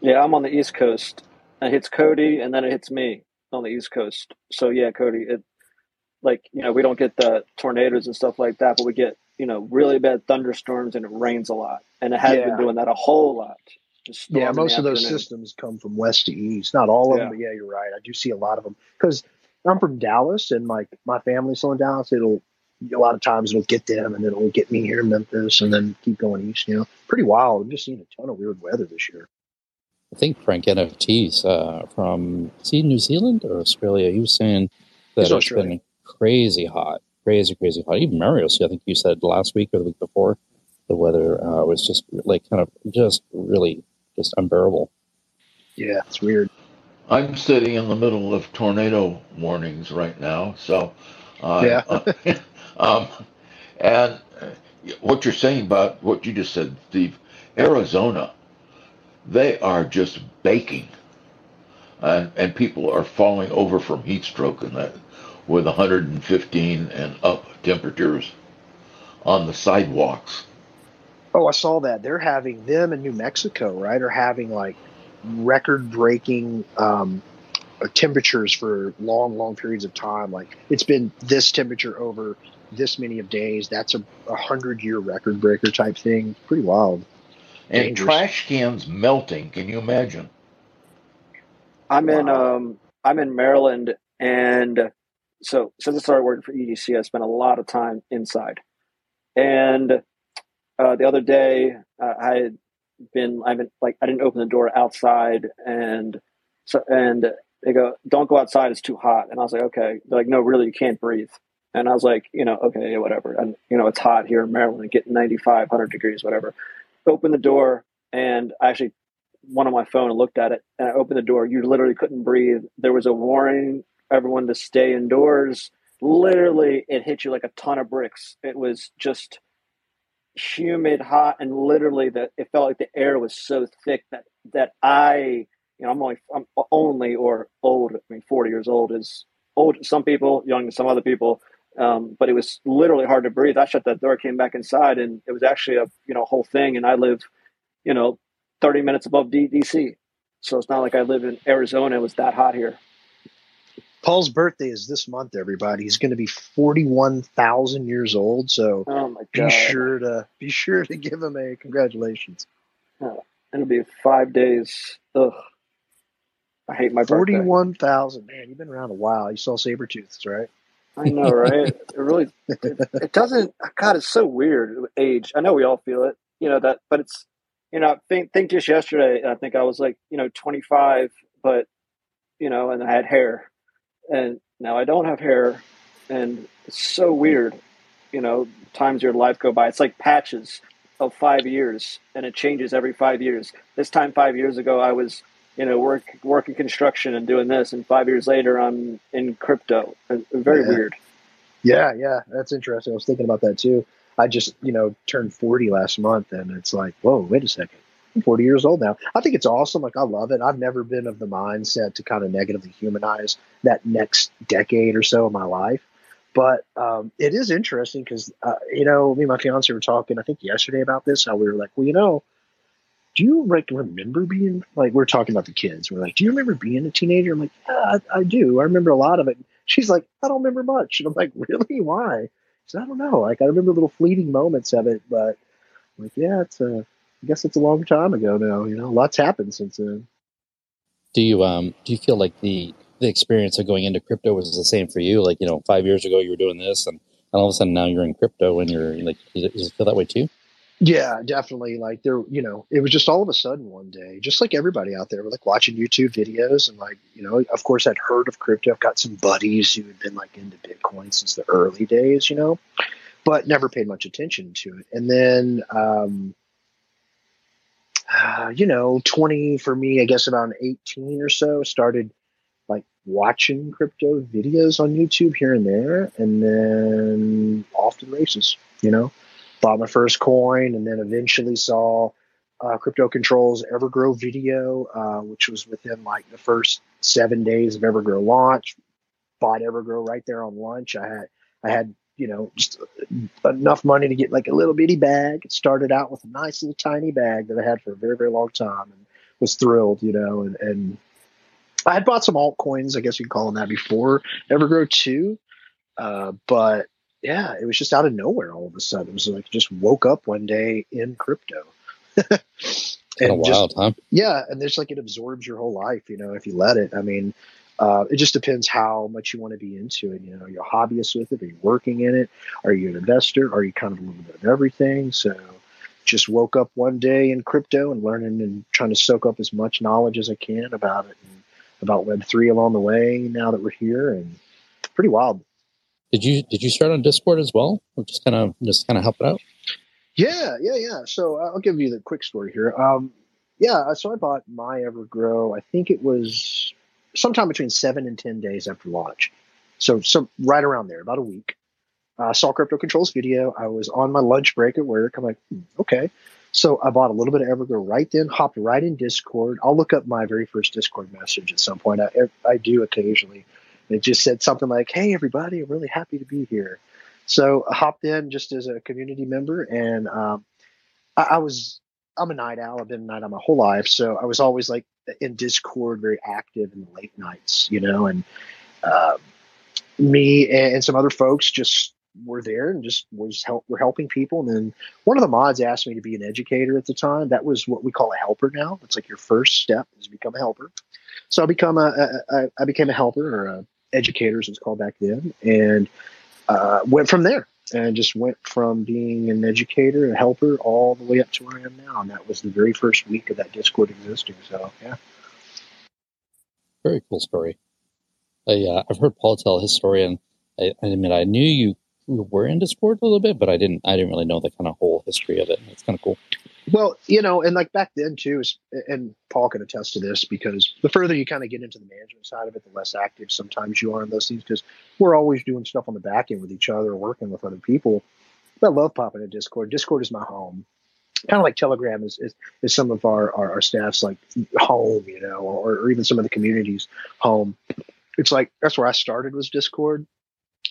Yeah, I'm on the East Coast. It hits Cody, and then it hits me on the East Coast. So yeah, Cody, it like you know we don't get the tornadoes and stuff like that, but we get you know really bad thunderstorms and it rains a lot, and it has yeah. been doing that a whole lot yeah, most of those systems come from west to east. Not all of yeah. them, but yeah, you're right. I do see a lot of them because I'm from Dallas and like my family's still in Dallas. It'll a lot of times it'll get them and then it'll get me here in Memphis and then keep going east. You know, pretty wild. I'm just seeing a ton of weird weather this year. I think Frank NFTs uh, from see New Zealand or Australia. He was saying that it's, it's been crazy hot, crazy, crazy hot. Even Mario, I think you said last week or the week before, the weather uh, was just like kind of just really just unbearable. Yeah, it's weird. I'm sitting in the middle of tornado warnings right now, so uh, yeah. uh, um, and what you're saying about what you just said, Steve, Arizona, they are just baking, and and people are falling over from heat stroke and that with 115 and up temperatures on the sidewalks. Oh, I saw that. They're having them in New Mexico, right? Are having like record breaking um, uh, temperatures for long, long periods of time. Like it's been this temperature over this many of days. That's a, a hundred year record breaker type thing. Pretty wild. And Dangerous. trash cans melting. Can you imagine? I'm wow. in um I'm in Maryland and so since I started working for EDC, I spent a lot of time inside. And uh, the other day uh, I had been I've been like I didn't open the door outside and so and they go don't go outside it's too hot. And I was like okay. They're like no really you can't breathe. And I was like you know okay whatever. And you know it's hot here in Maryland getting 95 100 degrees whatever. Open the door and I actually went on my phone and looked at it and I opened the door you literally couldn't breathe. There was a warning everyone to stay indoors. Literally it hit you like a ton of bricks. It was just humid, hot, and literally that it felt like the air was so thick that that I, you know, I'm only I'm only or old. I mean, 40 years old is old to some people, young to some other people. Um, but it was literally hard to breathe. I shut that door, came back inside, and it was actually a you know whole thing. And I live, you know, 30 minutes above DC, so it's not like I live in Arizona. It was that hot here. Paul's birthday is this month, everybody. He's going to be 41,000 years old. So Oh my be sure to be sure to give him a congratulations. Oh, it'll be five days. Ugh. I hate my birthday. 41,000. Man, you've been around a while. You saw Sabretooths, right? I know, right? It really, it, it doesn't. God, it's so weird. Age. I know we all feel it. You know that, but it's. You know, think think just yesterday. I think I was like, you know, 25, but you know, and I had hair, and now I don't have hair, and it's so weird. You know, times your life go by. It's like patches of five years, and it changes every five years. This time five years ago, I was you know work working construction and doing this, and five years later, I'm in crypto. Uh, very Yeah. weird. Yeah, yeah, that's interesting. I was thinking about that too. I just, you know, turned 40 last month and it's like, whoa, wait a second. I'm 40 years old now. I think it's awesome. Like, I love it. I've never been of the mindset to kind of negatively humanize that next decade or so of my life. But um, it is interesting because, uh, you know, me and my fiance were talking, I think yesterday about this, how we were like, well, you know, do you like remember being like, we're talking about the kids. We're like, do you remember being a teenager? I'm like, yeah, I, I do. I remember a lot of it. She's like, I don't remember much. And I'm like, really? Why? She said, I don't know. Like, I remember little fleeting moments of it, but I'm like, yeah, it's a, I guess it's a long time ago now. You know, lots happened since then. Do you um do you feel like the the experience of going into crypto was the same for you? Like you know, five years ago you were doing this, and, and all of a sudden now you're in crypto, and you're like, does it, does it feel that way too? Yeah, definitely. Like there, you know, it was just all of a sudden one day, just like everybody out there, we're like watching YouTube videos and like, you know, of course I'd heard of crypto. I've got some buddies who had been like into Bitcoin since the early days, you know, but never paid much attention to it. And then, um, uh, you know, 20 for me, I guess about 18 or so, started like watching crypto videos on YouTube here and there, and then off to the races, you know? Bought my first coin and then eventually saw uh, crypto controls evergrow video uh, which was within like the first seven days of evergrow launch. Bought evergrow right there on lunch. I had i had you know just enough money to get like a little bitty bag it started out with a nice little tiny bag that i had for a very very long time and was thrilled you know and, and i had bought some altcoins i guess you could call them that before evergrow too uh, but yeah, it was just out of nowhere all of a sudden. It was like just woke up one day in crypto. And just wild, huh? yeah, and there's like it absorbs your whole life, you know, if you let it. I mean, uh, it just depends how much you want to be into it. You know, you're a hobbyist with it, are you working in it? Are you an investor? Are you kind of a little bit of everything? So just woke up one day in crypto and learning and trying to soak up as much knowledge as I can about it and about Web three along the way now that we're here and pretty wild. Did you did you start on Discord as well, or just kind of just kind of help it out? Yeah, yeah, yeah. So uh, I'll give you the quick story here. Um, yeah, so I bought my Evergrow. I think it was sometime between seven and ten days after launch. So, so right around there, about a week. I saw Crypto Controls video. I was on my lunch break at work. I'm like, hmm, okay. So I bought a little bit of Evergrow right then, hopped right in Discord. I'll look up my very first Discord message at some point. I, I do occasionally. It just said something like, "Hey, everybody, I'm really happy to be here." So I hopped in just as a community member, and um, I, I was I'm a night owl. I've been a night owl my whole life, so I was always like in Discord, very active in the late nights, you know. And uh, me and, and some other folks just were there and just was help were helping people. And then one of the mods asked me to be an educator at the time. That was what we call a helper now. It's like your first step is become a helper. So I become a, a, a I became a helper or a educator as it's called back then, and uh, went from there. And just went from being an educator, a helper, all the way up to where I am now. And that was the very first week of that Discord existing. So yeah. Very cool story. I, uh, I've heard Paul tell his story, and I, I mean, I knew you were in Discord a little bit, but I didn't. I didn't really know the kind of whole history of it. It's kind of cool. Well, you know, and like back then too, and Paul can attest to this because the further you kind of get into the management side of it, the less active sometimes you are in those things because we're always doing stuff on the back end with each other, working with other people. But I love popping in Discord. Discord is my home. Kind of like Telegram is, is, is some of our, our, our staff's like home, you know, or, or even some of the communities home. It's like that's where I started was Discord.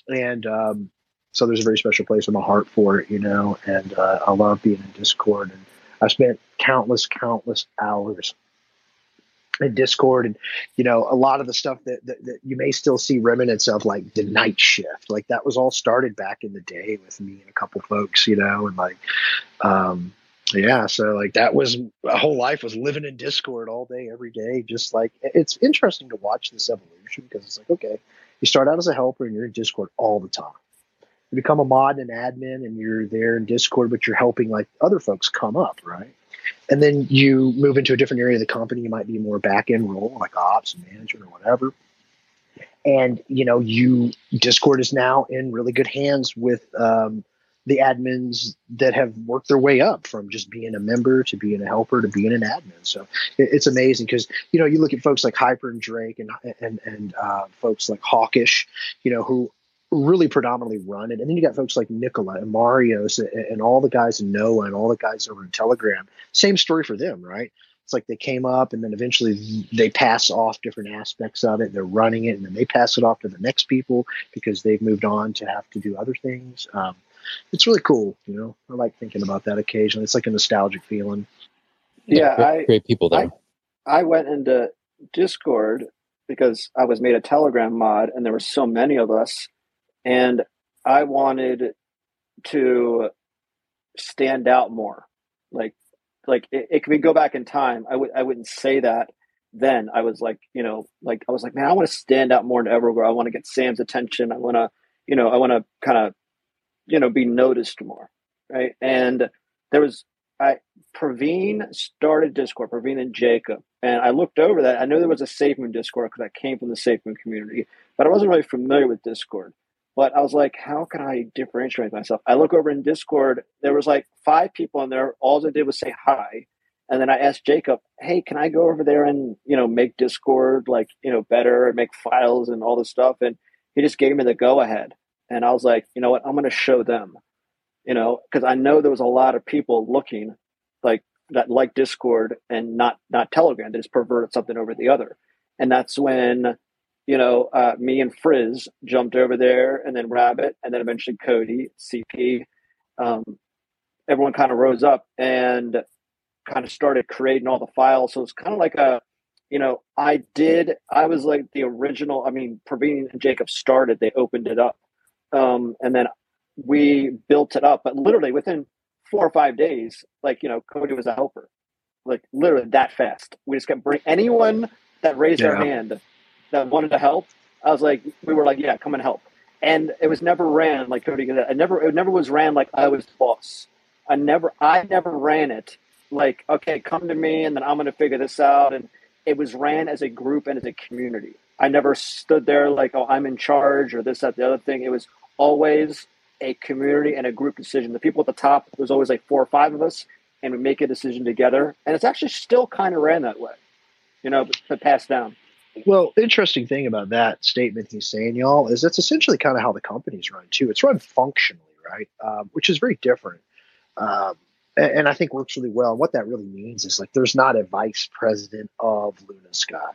And um, so there's a very special place in my heart for it, you know, and uh, I love being in Discord and I spent countless, countless hours in Discord, and you know a lot of the stuff that, that, that you may still see remnants of, like the night shift. Like that was all started back in the day with me and a couple folks, you know, and like, um, yeah, so like that was a whole life was living in Discord all day, every day. Just like it's interesting to watch this evolution because it's like okay, you start out as a helper and you're in Discord all the time. You become a mod and admin and you're there in Discord, but you're helping like other folks come up, right? And then you move into a different area of the company. You might be more back end role, like ops and management or whatever. And you know, you Discord is now in really good hands with um, the admins that have worked their way up from just being a member to being a helper to being an admin. So it, it's amazing because you know you look at folks like Hyper and Drake and and and uh, folks like Hawkish, you know, who really predominantly run it. And then you got folks like Nicola and Marios and, and all the guys in Noah and all the guys over in Telegram. Same story for them, right? It's like they came up and then eventually they pass off different aspects of it. They're running it and then they pass it off to the next people because they've moved on to have to do other things. Um, it's really cool. You know, I like thinking about that occasionally. It's like a nostalgic feeling. Yeah, great, I, great people there. I, I went into Discord because I was made a Telegram mod, and there were so many of us, and I wanted to stand out more. Like, like it, it could go back in time. I would I wouldn't say that then. I was like, you know, like I was like, man, I want to stand out more than ever. I want to get Sam's attention. I want to, you know, I want to kind of you know be noticed more right and there was i praveen started discord praveen and jacob and i looked over that i know there was a SafeMoon discord because i came from the SafeMoon community but i wasn't really familiar with discord but i was like how can i differentiate myself? I look over in discord there was like five people in there all they did was say hi. And then i asked jacob hey can i go over there and you know make discord like you know better and make files and all this stuff? And he just gave me the go ahead. And I was like, you know what, I'm to show them, you know, because I know there was a lot of people looking like that, like Discord and not not Telegram. They just perverted something over the other, and that's when you know uh, me and Frizz jumped over there, and then Rabbit, and then eventually Cody, CP. Um, everyone kind of rose up and kind of started creating all the files. So it's kind of like a you know, I did. I was like the original. I mean, Praveen and Jacob started. They opened it up, um, and then we built it up. But literally within four or five days, like you know, Cody was a helper, like literally that fast. We just kept bring anyone that raised yeah. their hand that wanted to help. I was like, we were like, yeah, come and help. And it was never ran like Cody. It never, it never was ran like I was the boss. I never, I never ran it like, okay, come to me, and then I'm going to figure this out. And it was ran as a group and as a community. I never stood there like, oh, I'm in charge or this, that, the other thing. It was always a community and a group decision. The people at the top, there's always like four or five of us, and we make a decision together. And it's actually still kind of ran that way, you know, but passed down. Well, interesting thing about that statement he's saying, y'all, is that's essentially kind of how the company's run too. It's run functionally, right? Um, which is very different. Um, and, and I think works really well. And what that really means is like there's not a vice president of Luna Sky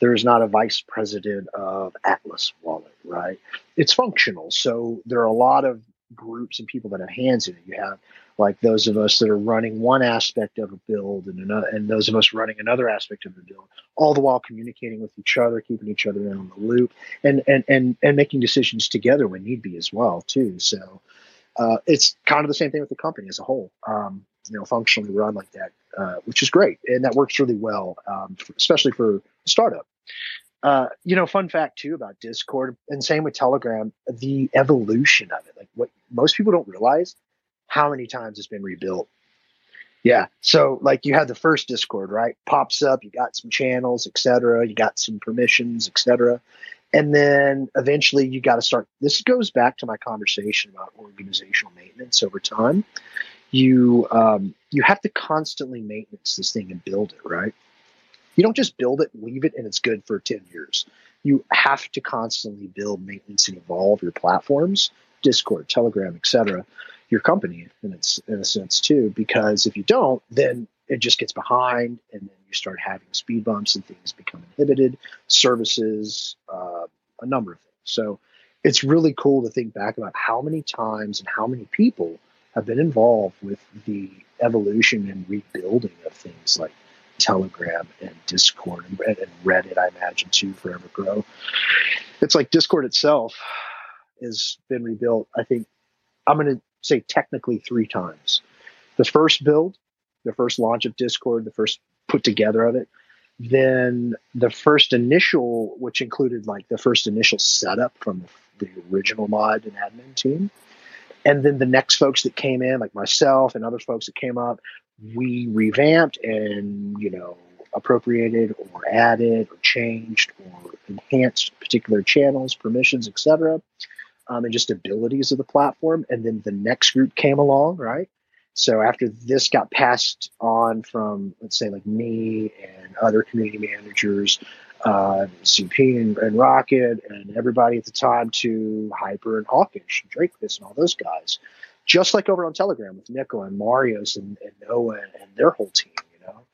there's not a vice president of Atlas Wallet, right? It's functional. So there are a lot of groups and people that have hands in it. You have like those of us that are running one aspect of a build and another, and those of us running another aspect of the build, all the while communicating with each other, keeping each other in on the loop, and and and and making decisions together when need be as well too. So uh, it's kind of the same thing with the company as a whole. Um, you know, functionally run like that, uh, which is great, and that works really well, um, for, especially for a startup. Uh, you know, fun fact too about Discord, and same with Telegram, the evolution of it. Like what most people don't realize how many times it's been rebuilt. Yeah. So like you had the first Discord, right? Pops up, you got some channels, etc. You got some permissions, etc. And then eventually you got to start. This goes back to my conversation about organizational maintenance over time. You um, you have to constantly maintenance this thing and build it, right? You don't just build it, leave it, and it's good for 10 years. You have to constantly build, maintenance, and evolve your platforms, Discord, Telegram, etc., your company in its in a sense too. Because if you don't, then it just gets behind, and then you start having speed bumps and things become inhibited, services, uh, a number of things. So it's really cool to think back about how many times and how many people have been involved with the evolution and rebuilding of things like Telegram and Discord and, and Reddit, I imagine too, for EverGrow. It's like Discord itself has been rebuilt. I think I'm going to say technically three times. The first build, the first launch of Discord, the first put together of it, then the first initial, which included like the first initial setup from the original mod and admin team, and then the next folks that came in, like myself and other folks that came up, we revamped and you know appropriated or added or changed or enhanced particular channels, permissions, etc., um, and just abilities of the platform. And then the next group came along, right? So after this got passed on from, let's say, like me and other community managers, uh, CP and, and, Rocket and everybody at the time to Hyper and Hawkish and Drakefish and all those guys, just like over on Telegram with Nico and Marios and, and Noah and, and, their whole team. You know,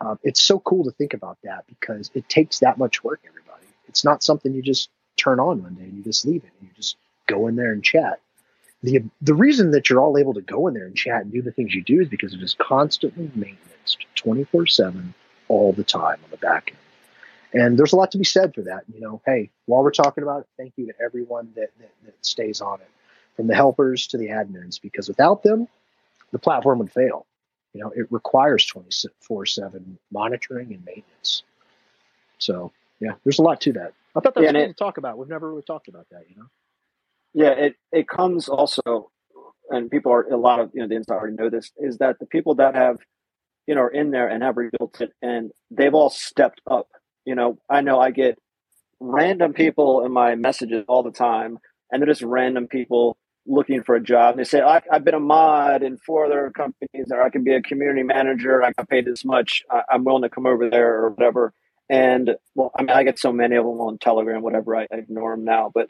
um, it's so cool to think about that because it takes that much work. Everybody, it's not something you just turn on one day and you just leave it. and You just go in there and chat. The the reason that you're all able to go in there and chat and do the things you do is because it is constantly maintenance 24 7 all the time on the back end. And there's a lot to be said for that you know. Hey while we're talking about it thank you to everyone that, that, that stays on it from the helpers to the admins because without them the platform would fail. You know it requires 24 7 monitoring and maintenance. So yeah there's a lot to that. I thought that was yeah, cool to talk about. We've never really talked about that you know yeah, it it comes also, and people are a lot of you know the inside already know this is that the people that have you know are in there and have rebuilt it and they've all stepped up. You know, I know I get random people in my messages all the time, and they're just random people looking for a job. And they say, I, have been a mod in four other companies, or I can be a community manager. I got paid this much. I, am willing to come over there or whatever. And well, I mean, I get so many of them on Telegram, whatever. I, I ignore them now, but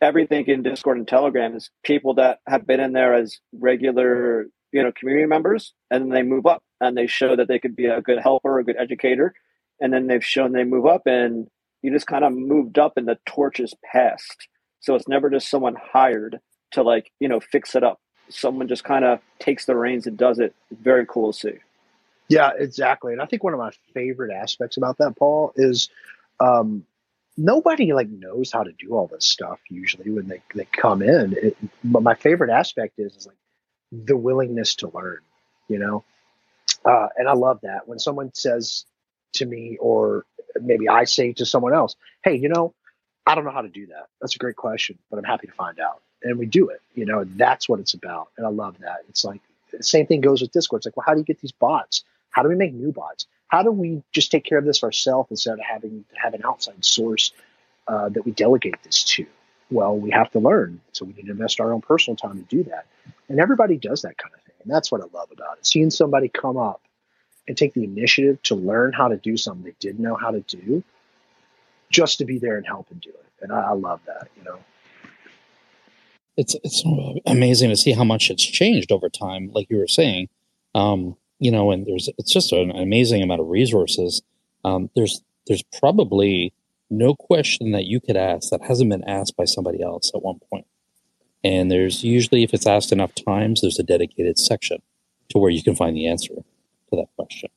everything in Discord and Telegram is people that have been in there as regular, you know, community members, and then they move up and they show that they could be a good helper, a good educator, and then they've shown they move up, and you just kind of moved up, and the torch is passed. So it's never just someone hired to like you know fix it up. Someone just kind of takes the reins and does it. very cool to see. Yeah, exactly. And I think one of my favorite aspects about that, Paul, is um, nobody like knows how to do all this stuff usually when they, they come in. It, but my favorite aspect is, is like the willingness to learn, you know? Uh, and I love that when someone says to me, or maybe I say to someone else, Hey, you know, I don't know how to do that. That's a great question, but I'm happy to find out. And we do it, you know, that's what it's about. And I love that. It's like the same thing goes with Discord. It's like, well, how do you get these bots? How do we make new bots? How do we just take care of this ourselves instead of having to have an outside source uh, that we delegate this to? Well, we have to learn. So we need to invest our own personal time to do that. And everybody does that kind of thing. And that's what I love about it. Seeing somebody come up and take the initiative to learn how to do something they didn't know how to do just to be there and help and do it. And I, I love that, you know. It's it's amazing to see how much it's changed over time, like you were saying. Um, you know, and there's it's just an amazing amount of resources. Um, there's there's probably no question that you could ask that hasn't been asked by somebody else at one point. And there's usually, if it's asked enough times, there's a dedicated section to where you can find the answer to that question.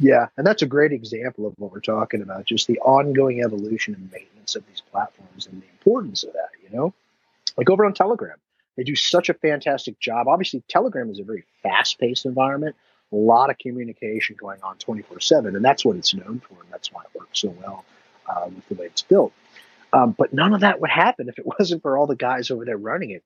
Yeah, and that's a great example of what we're talking about, just the ongoing evolution and maintenance of these platforms and the importance of that, you know? Like over on Telegram, they do such a fantastic job. Obviously, Telegram is a very fast paced environment, a lot of communication going on 24 7. And that's what it's known for. And that's why it works so well uh, with the way it's built. Um, but none of that would happen if it wasn't for all the guys over there running it.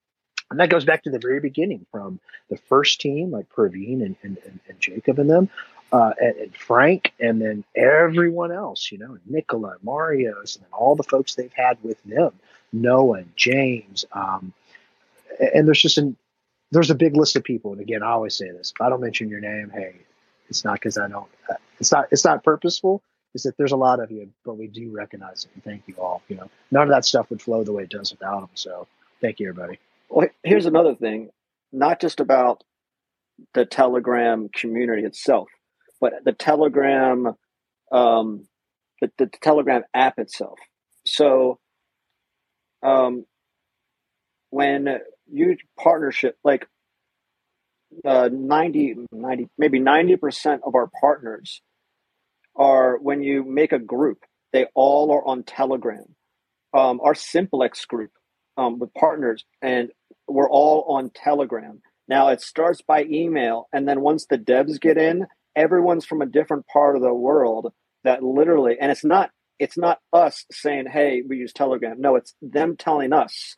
And that goes back to the very beginning from the first team, like Praveen and, and, and, and Jacob and them, uh, and, and, Frank, and then everyone else, you know, Nicola, Marios, and all the folks they've had with them, Noah, James. Um, and there's just an there's a big list of people, and again, I always say this: if I don't mention your name, hey, it's not because I don't. Uh, it's not. It's not purposeful. Is that there's a lot of you, but we do recognize it, and thank you all. You know, none of that stuff would flow the way it does without them. So, thank you, everybody. Well, here's another thing: not just about the Telegram community itself, but the Telegram, um, the, the Telegram app itself. So, um, when huge partnership like uh, 90, 90 maybe 90% of our partners are when you make a group, they all are on Telegram. Um, our Simplex group um, with partners, and we're all on Telegram. Now it starts by email, and then once the devs get in, everyone's from a different part of the world that literally, and it's not it's not us saying, "Hey, we use Telegram." No, it's them telling us,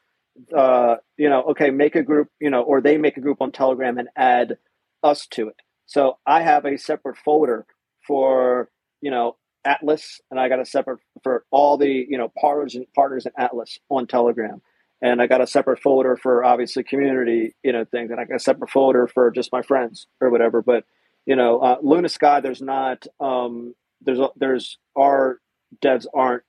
uh, you know, okay, make a group, you know, or they make a group on Telegram and add us to it. So I have a separate folder for you know Atlas, and I got a separate for all the you know partners and partners in Atlas on Telegram and I got a separate folder for obviously community, you know, things, and I got a separate folder for just my friends or whatever. But you know, uh, Luna Sky, there's not, um, there's there's our devs aren't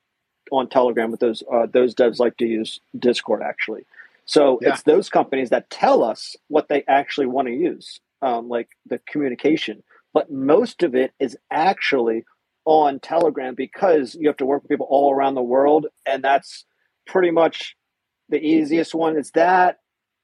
on Telegram, but those uh, those devs like to use Discord actually. So yeah. it's those companies that tell us what they actually want to use, um, like the communication. But most of it is actually on Telegram because you have to work with people all around the world, and that's pretty much the easiest one is that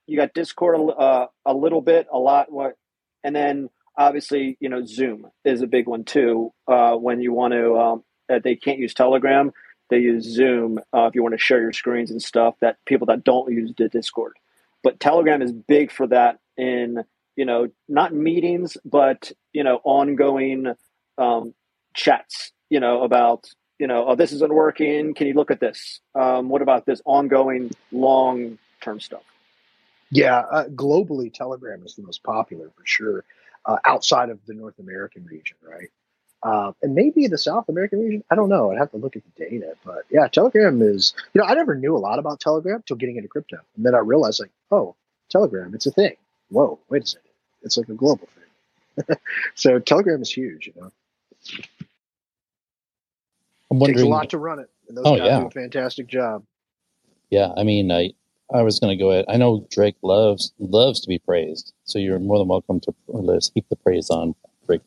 you got Discord uh, a little bit, a lot, what, and then obviously you know Zoom is a big one too. Uh, when you want to, um, they can't use Telegram, they use Zoom uh, if you want to share your screens and stuff. That people that don't use the Discord, but Telegram is big for that in you know not meetings, but you know ongoing um, chats. You know about you know, oh, this isn't working. Can you look at this? Um, what about this ongoing long term stuff? Yeah, uh, globally, Telegram is the most popular for sure, uh, outside of the North American region, right? Uh, and maybe the South American region. I don't know. I'd have to look at the data, but yeah, Telegram is. You know, I never knew a lot about Telegram till getting into crypto, and then I realized, like, oh, Telegram, it's a thing. Whoa, wait a second, it's like a global thing. so Telegram is huge, you know. I'm wondering, takes a lot to run it, and those oh, guys yeah. do a fantastic job. Yeah, I mean, I I was going to go ahead. I know Drake loves loves to be praised, so you're more than welcome to let's keep the praise on Drake.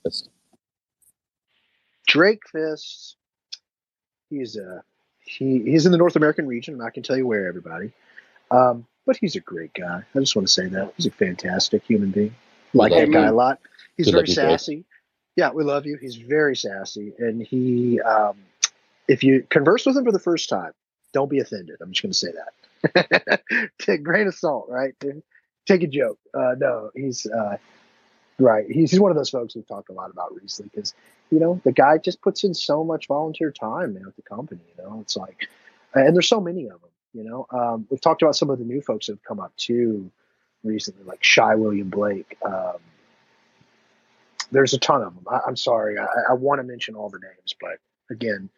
Drake Fist, he's a he he's in the North American region. I can tell you where everybody, um, but he's a great guy. I just want to say that he's a fantastic human being. Like that guy a lot. He's very sassy. Yeah, we love you. He's very sassy, and he um, if you converse with him for the first time, don't be offended. I'm just going to say that. Take grain of salt, right? Take a joke. Uh, no, he's uh, right. He's, he's one of those folks we've talked a lot about recently because you know the guy just puts in so much volunteer time, man, with the company. You know, it's like, and there's so many of them. You know, um, we've talked about some of the new folks that have come up too recently, like Shy William Blake. Um, there's a ton of them. I, am sorry, I, I want to mention all the names, but again,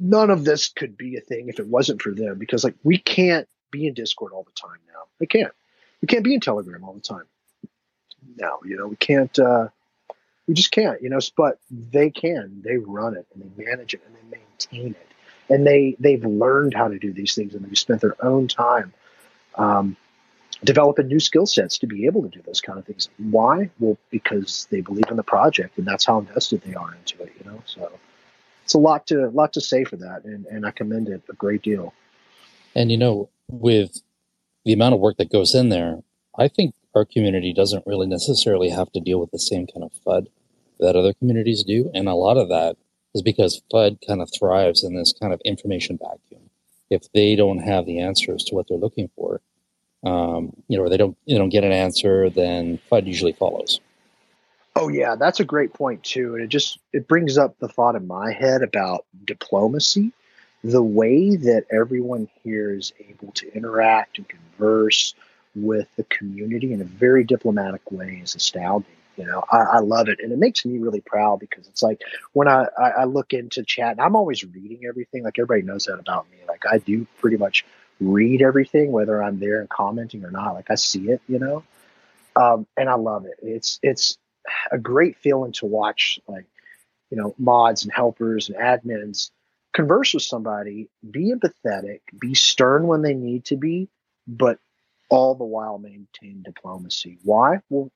none of this could be a thing if it wasn't for them because like we can't be in discord all the time now we can't we can't be in telegram all the time now you know we can't uh we just can't you know but they can they run it and they manage it and they maintain it. And they they've learned how to do these things and they've spent their own time um, developing new skill sets to be able to do those kind of things. Why? Well because they believe in the project and that's how invested they are into it you know so it's a lot to lot to say for that, and, and I commend it a great deal. And you know, with the amount of work that goes in there, I think our community doesn't really necessarily have to deal with the same kind of FUD that other communities do, and a lot of that is because FUD kind of thrives in this kind of information vacuum. If they don't have the answers to what they're looking for, um, you know, or they don't, they don't get an answer, then FUD usually follows. Oh yeah, that's a great point too. And it just it brings up the thought in my head about diplomacy. The way that everyone here is able to interact and converse with the community in a very diplomatic way is astounding. You know, I, I love it, and it makes me really proud because it's like when I, I, I look into chat, I'm always reading everything. Like everybody knows that about me. Like I do pretty much read everything, whether I'm there and commenting or not. Like I see it, you know, um, and I love it. It's it's a great feeling to watch like you know mods and helpers and admins converse with somebody be empathetic be stern when they need to be but all the while maintain diplomacy why well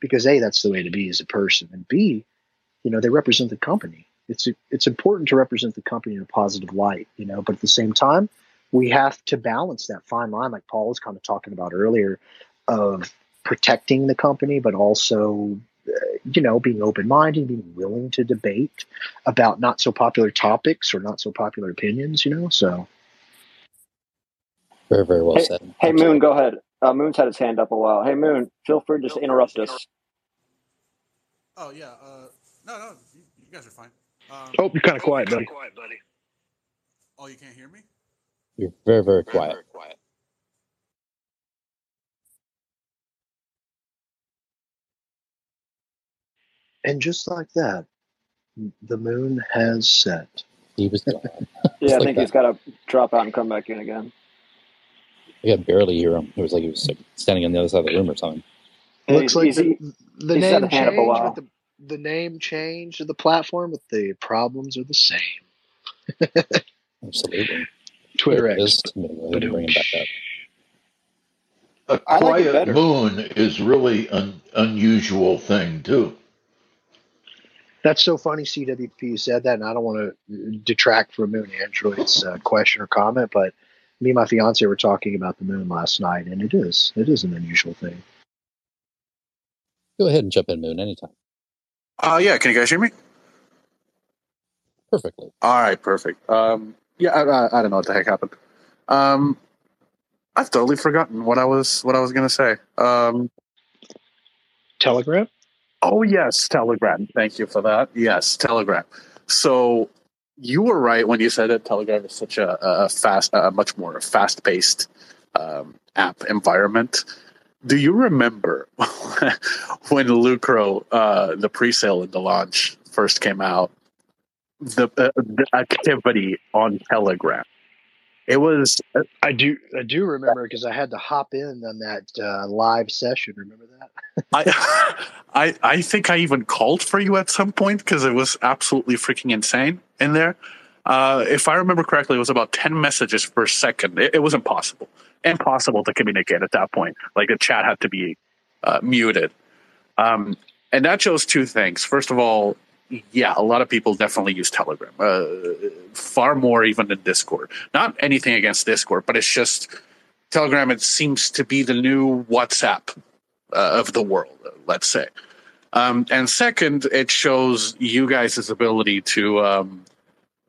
because a that's the way to be as a person and b you know they represent the company it's it's important to represent the company in a positive light you know but at the same time we have to balance that fine line like paul was kind of talking about earlier of protecting the company but also uh, you know, being open minded, being willing to debate about not so popular topics or not so popular opinions, you know. So, very, very well hey, said. Hey, Moon, go ahead. Uh, Moon's had his hand up a while. Hey, Moon, feel free to just interrupt us. Oh, yeah. Uh, no, no, you, you guys are fine. Um, oh, you're kind of quiet, buddy. quiet, buddy. Oh, you can't hear me? You're very, very quiet. Very quiet. And just like that, the moon has set. He was gone. yeah, I like think that. he's got to drop out and come back in again. I could barely hear him. It was like he was like, standing on the other side of the room or something. Looks like He's- the, the he's name a hand up a while. changed, but the, the name changed of the platform, but the problems are the same. Absolutely. Twitter X. is. I'm going to go ahead bring him back up. A I like it quiet better. moon is really an unusual thing too. That's so funny, CWP. You said that, and I don't want to detract from Moon Android's uh, question or comment, but me and my fiance were talking about the moon last night, and it is it is an unusual thing. Go ahead and jump in, Moon, anytime. Uh, yeah, can you guys hear me? Perfectly. All right, perfect. Um, yeah, I, I, I don't know what the heck happened. Um, I've totally forgotten what I was what I was gonna say. Um, Telegram. oh yes, Telegram. Thank you for that. Yes, Telegram. So you were right when you said that Telegram is such a, a fast, a much more fast paced um, app environment. Do you remember when Lucro, uh, the pre-sale and the launch first came out? The, uh, the activity on Telegram. It was I do I do remember because I had to hop in on that uh, live session. Remember that? I, I, I think I even called for you at some point because it was absolutely freaking insane in there. Uh, if I remember correctly, it was about ten messages per second. It, it was impossible, impossible to communicate at that point. Like the chat had to be uh, muted, um, and that shows two things. First of all, yeah, a lot of people definitely use Telegram, uh, far more even than Discord. Not anything against Discord, but it's just Telegram. It seems to be the new WhatsApp uh, of the world, let's say. Um, and second, it shows you guys' ability to um,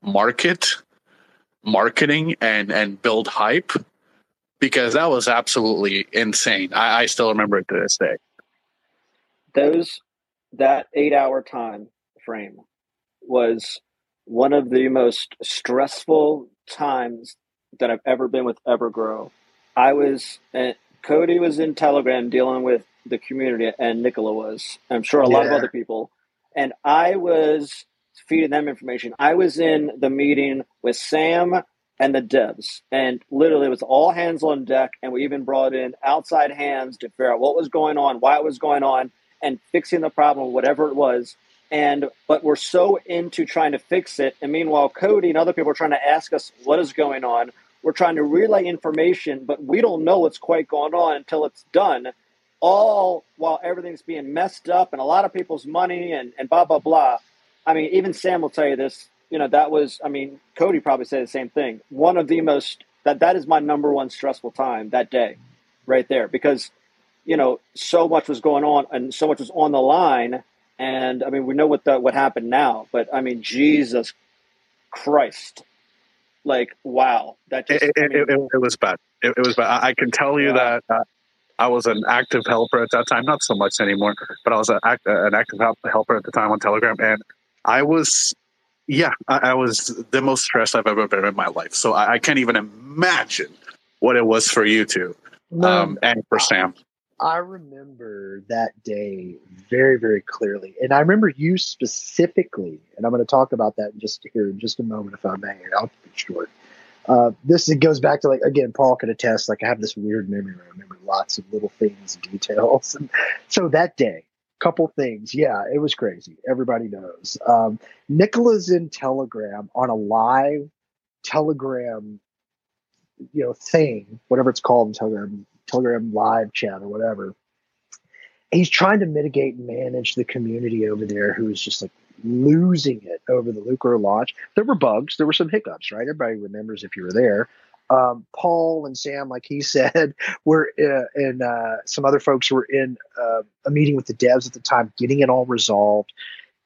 market, marketing, and and build hype, because that was absolutely insane. I, I still remember it to this day. those that eight hour time frame was one of the most stressful times that I've ever been with Evergrow. I was uh, Cody was in Telegram dealing with the community, and Nicola was. I'm sure a lot of other people, and I was feeding them information. I was in the meeting with Sam and the devs, and literally it was all hands on deck. And we even brought in outside hands to figure out what was going on, why it was going on, and fixing the problem, whatever it was. And but we're so into trying to fix it, and meanwhile, Cody and other people are trying to ask us what is going on. We're trying to relay information, but we don't know what's quite going on until it's done. All while everything's being messed up, and a lot of people's money, and and blah blah blah. I mean, even Sam will tell you this. You know, that was. I mean, Cody probably said the same thing. One of the most that that is my number one stressful time that day, right there, because you know so much was going on and so much was on the line. And I mean, we know what the what happened now, but I mean, Jesus Christ, like wow, that just It, I mean, it, it, it was bad. It, it was bad. I, I can tell you Yeah. that uh, I was an active helper at that time. Not so much anymore, but I was an, act, an active helper at the time on Telegram, and I was, yeah, I, I was the most stressed I've ever been in my life. So I, I can't even imagine what it was for you two um, and for Sam. I remember that day very, very clearly. And I remember you specifically, and I'm going to talk about that in just here in just a moment if I may. I'll it short. Uh, this it goes back to like again, Paul could attest. Like I have this weird memory I remember lots of little things, and details. And so that day, couple things, yeah, it was crazy. Everybody knows. Um, Nicola's in Telegram on a live Telegram, you know, thing, whatever it's called in Telegram, Telegram live chat or whatever. He's trying to mitigate and manage the community over there who's just like losing it over the Lucro launch. There were bugs, there were some hiccups, right? Everybody remembers if you were there. Um, Paul and Sam, like he said, were uh, and uh, some other folks were in uh, a meeting with the devs at the time, getting it all resolved.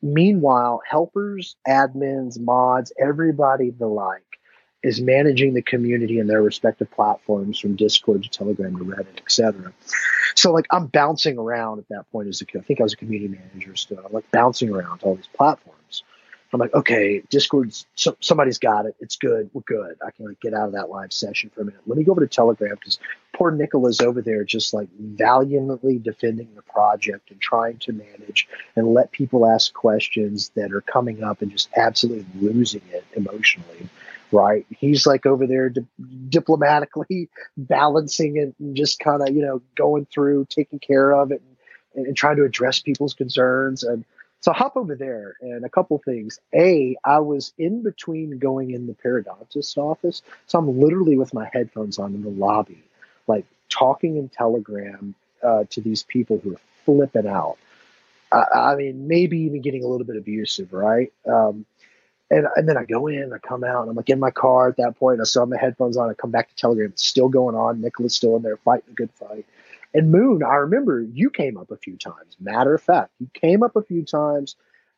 Meanwhile, helpers, admins, mods, everybody the like is managing the community in their respective platforms from Discord to Telegram to Reddit, etc. So like I'm bouncing around at that point as a I think I was a community manager still. I'm like bouncing around all these platforms. I'm like, okay, Discord's so, somebody's got it. It's good. We're good. I can like get out of that live session for a minute. Let me go over to Telegram because poor Nicola's over there just like valiantly defending the project and trying to manage and let people ask questions that are coming up and just absolutely losing it emotionally right? He's like over there di- diplomatically balancing it and just kind of, you know, going through, taking care of it and, and, trying to address people's concerns. And so hop over there and a couple things. A, I was in between going in the periodontist office. So I'm literally with my headphones on in the lobby, like talking in Telegram uh, to these people who are flipping out. I, I mean, maybe even getting a little bit abusive, right? Um, and, and then I go in, I come out, and I'm like in my car at that point. I still have my headphones on. I come back to Telegram. It's still going on. Nicola's still in there fighting a good fight. And Moon, I remember you came up a few times. Matter of fact, you came up a few times,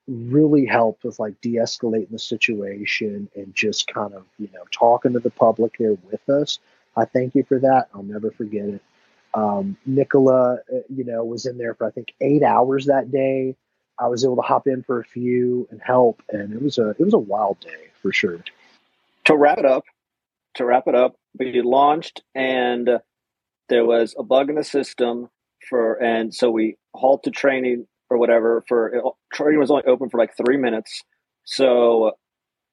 really helped with like de escalating the situation and just kind of, you know, talking to the public there with us. I thank you for that. I'll never forget it. Um, Nicola, uh, you know, was in there for I think eight hours that day I was able to hop in for a few and help, and it was a it was a wild day for sure. To wrap it up, to wrap it up, we launched and there was a bug in the system for, and so we halted training or whatever for training was only open for like three minutes, so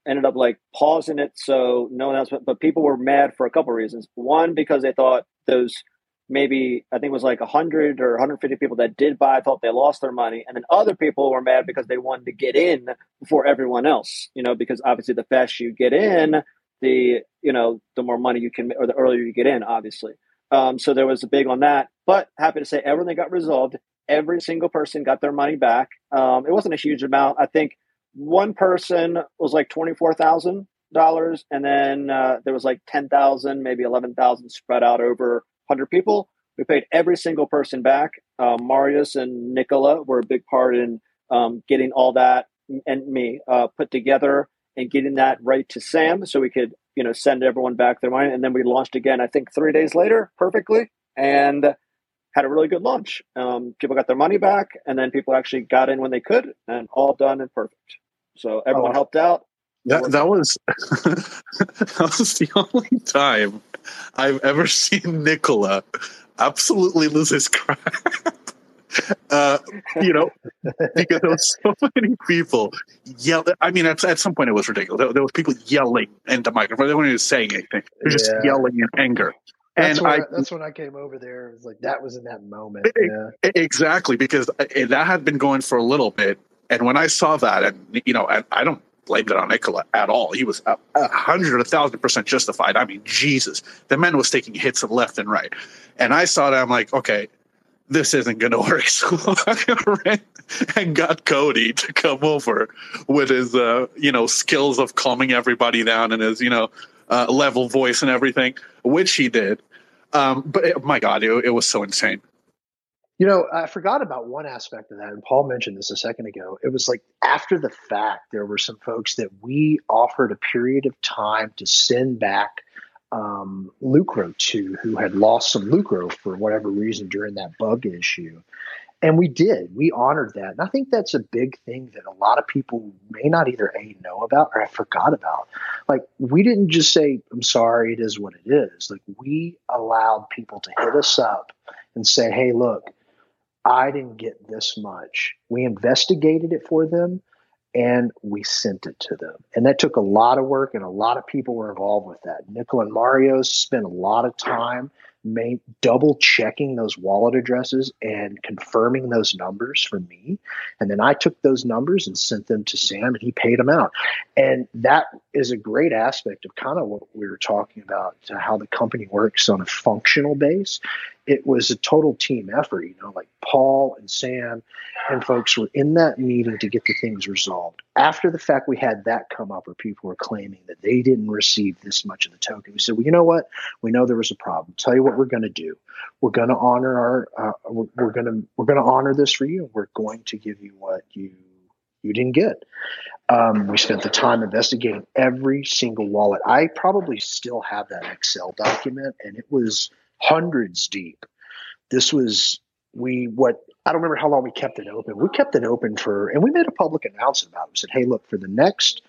ended up like pausing it so no else. But people were mad for a couple reasons. One because they thought those maybe I think it was like 100 or 150 people that did buy thought they lost their money, and then other people were mad because they wanted to get in before everyone else. You know, because obviously the faster you get in, the you know the more money you can, or the earlier you get in, obviously. Um, so there was a big on that, but happy to say everything got resolved. Every single person got their money back. Um, it wasn't a huge amount. I think one person was like twenty four thousand dollars, and then uh, there was like ten thousand, maybe eleven thousand spread out over 100 people. We paid every single person back. Um, Marius and Nicola were a big part in um, getting all that and me uh, put together and getting that right to Sam so we could, you know, send everyone back their money. And then we launched again, I think three days later, perfectly, and had a really good launch. Um, people got their money back, and then people actually got in when they could, and all done and perfect. So everyone oh, helped out. That that was that was the only time I've ever seen Nicola absolutely lose his crap. Uh, you know, because there was so many people yell. I mean, at, at some point it was ridiculous. There, was people yelling in the microphone. They weren't even saying anything. They were just yeah. yelling in anger. That's and when I, that's when I came over there. It was like that was in that moment. It, yeah. Exactly, because uh, that had been going for a little bit, and when I saw that, and you know, I, I don't blamed it on Nicola at all. He was a, a hundred, a thousand percent justified. I mean, Jesus, the man was taking hits of left and right. And I saw that, I'm like, okay, this isn't going to work. So I and got Cody to come over with his, uh, you know, skills of calming everybody down and his, you know, uh, level voice and everything, which he did. Um, but it, my God, it, it was so insane. You know, I forgot about one aspect of that, and Paul mentioned this a second ago. It was like after the fact, there were some folks that we offered a period of time to send back um, Lucro to who had lost some Lucro for whatever reason during that bug issue. And we did. We honored that. And I think that's a big thing that a lot of people may not either A, know about or I forgot about. Like, we didn't just say, I'm sorry, it is what it is. Like, we allowed people to hit us up and say, hey, look, I didn't get this much. We investigated it for them and we sent it to them. And that took a lot of work and a lot of people were involved with that. Nickel and Mario spent a lot of time made, double checking those wallet addresses and confirming those numbers for me. And then I took those numbers and sent them to Sam and he paid them out. And that is a great aspect of kind of what we were talking about, how the company works on a functional base it was a total team effort. You know, like Paul and Sam and folks were in that meeting to get the things resolved. After the fact, we had that come up where people were claiming that they didn't receive this much of the token. We said, well, you know what? We know there was a problem. Tell you what we're going to do. We're going to honor our. Uh, we're, we're going to we're going to honor this for you. We're going to give you what you you didn't get. Um, we spent the time investigating every single wallet. I probably still have that Excel document, and it was hundreds deep. This was we what I don't remember how long we kept it open. We kept it open for, and we made a public announcement about it. We said, "Hey, look, for the next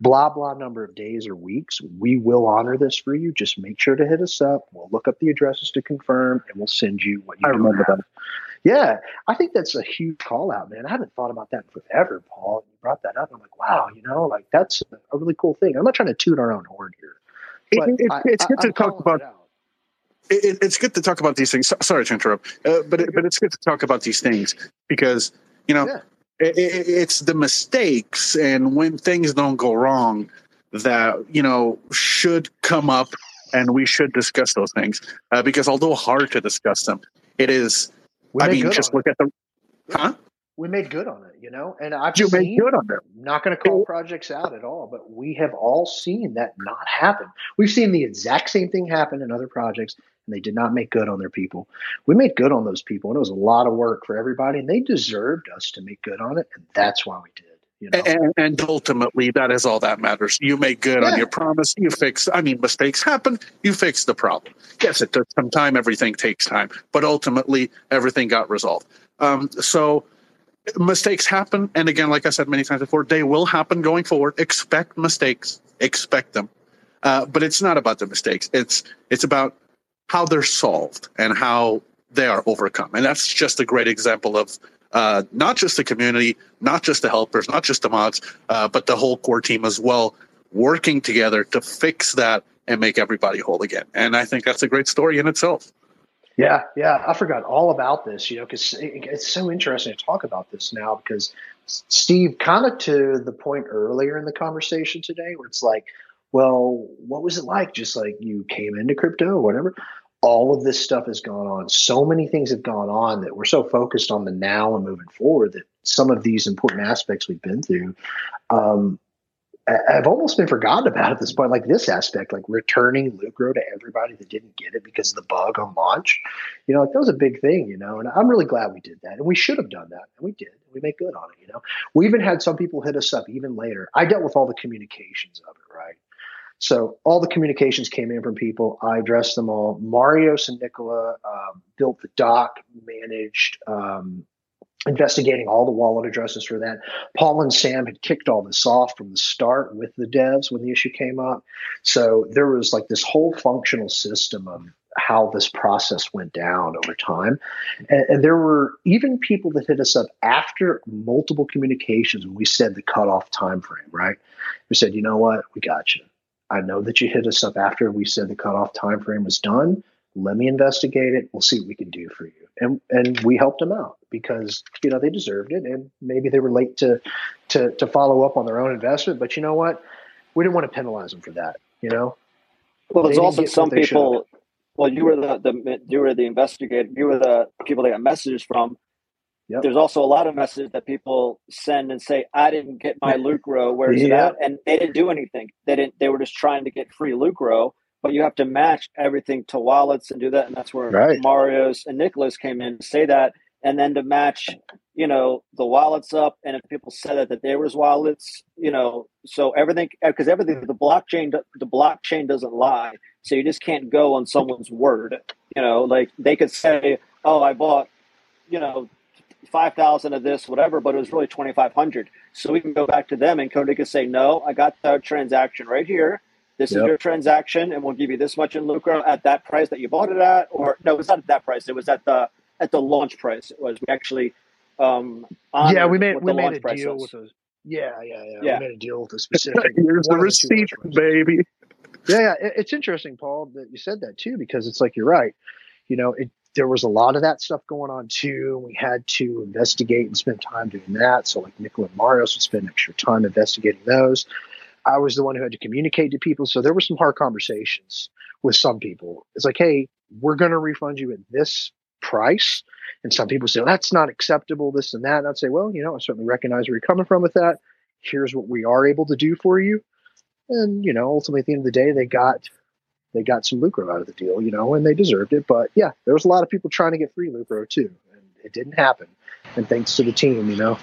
blah blah number of days or weeks, we will honor this for you. Just make sure to hit us up. We'll look up the addresses to confirm, and we'll send you what you I remember have. that. Yeah, I think that's a huge call out, man. I haven't thought about that in forever, Paul. You brought that up. I'm like, wow, you know, like that's a really cool thing. I'm not trying to toot our own horn here. But It- it- I- it's I- good to I'm talk about it it, it- it's good to talk about these things. Sorry to interrupt, uh, but it, but it's good to talk about these things because you know Yeah. it, it, it's the mistakes and when things don't go wrong that you know should come up and we should discuss those things uh, because although hard to discuss them, it is. We I mean, just look at the huh? we made good on it, you know. And I've You made seen, good on them. not going to call projects out at all, but we have all seen that not happen. We've seen the exact same thing happen in other projects, and they did not make good on their people. We made good on those people, and it was a lot of work for everybody, and they deserved us to make good on it, and that's why we did. You know, And, and ultimately, that is all that matters. You make good on your promise. You fix. I mean, mistakes happen. You fix the problem. Yes, it took some time. Everything takes time, but ultimately, everything got resolved. Um, so mistakes happen, and again, like I said many times before, they will happen going forward. Expect mistakes. Expect them, uh, but it's not about the mistakes. It's it's about how they're solved and how they are overcome. And that's just a great example of uh, not just the community, not just the helpers, not just the mods, uh, but the whole core team as well, working together to fix that and make everybody whole again. And I think that's a great story in itself. Yeah, yeah, I forgot all about this, you know, because it's so interesting to talk about this now because Steve, kind of to the point earlier in the conversation today, where it's like, well, what was it like? Just like you came into crypto or whatever. All of this stuff has gone on. So many things have gone on that we're so focused on the now and moving forward that some of these important aspects we've been through um, I've almost been forgotten about at this point. Like this aspect, like returning Lucro to everybody that didn't get it because of the bug on launch. You know, like that was a big thing. You know, and I'm really glad we did that, and we should have done that, and we did. We made good on it. You know, we even had some people hit us up even later. I dealt with all the communications of it, right? So all the communications came in from people. I addressed them all. Marios and Nicola um, built the doc, managed. Um, investigating all the wallet addresses for that. Paul and Sam had kicked all this off from the start with the devs when the issue came up. So there was like this whole functional system of how this process went down over time. And, and there were even people that hit us up after multiple communications when we said the cutoff time frame, right? We said, you know what, we got you. I know that you hit us up after we said the cutoff time frame was done. Let me investigate it. We'll see what we can do for you. And and we helped them out because you know they deserved it, and maybe they were late to to to follow up on their own investment. But you know what? We didn't want to penalize them for that. You know. Well, there's also some people. Well, you were the, the you were the investigator. You were the people that got messages from. Yep. There's also a lot of messages that people send and say, "I didn't get my Lucro. Where's it at?" And they didn't do anything. They didn't. They were just trying to get free Lucro. But you have to match everything to wallets and do that, and that's where Right. Mario's and Nicholas came in to say that, and then to match, you know, the wallets up, and if people said that that there was wallets, you know, so everything because everything the blockchain the blockchain doesn't lie, so you just can't go on someone's word, you know, like they could say, oh, I bought, you know, five thousand of this, whatever, but it was really twenty five hundred. So we can go back to them and Cody could say, no, I got the transaction right here. This Yep. is your transaction, and we'll give you this much in lucro at that price that you bought it at. Or no, it was not at that price. It was at the at the launch price. It was we actually um Yeah, we made we made a price deal with a. Yeah, yeah, yeah, Yeah. We made a deal with a specific. Here's the one of the two receipt, baby. Yeah, yeah. It- It's interesting, Paul, that you said that too, because it's like you're right. You know, it, there was a lot of that stuff going on too. We had to investigate and spend time doing that. So, like Nicola and Marios would spend extra time investigating those. I was the one who had to communicate to people. So there were some hard conversations with some people. It's like, hey, we're going to refund you at this price. And some people say, well, that's not acceptable, this and that. And I'd say, well, you know, I certainly recognize where you're coming from with that. Here's what we are able to do for you. And, you know, ultimately at the end of the day, they got they got some lucro out of the deal, you know, and they deserved it. But yeah, there was a lot of people trying to get free lucro too. And it didn't happen. And thanks to the team, you know.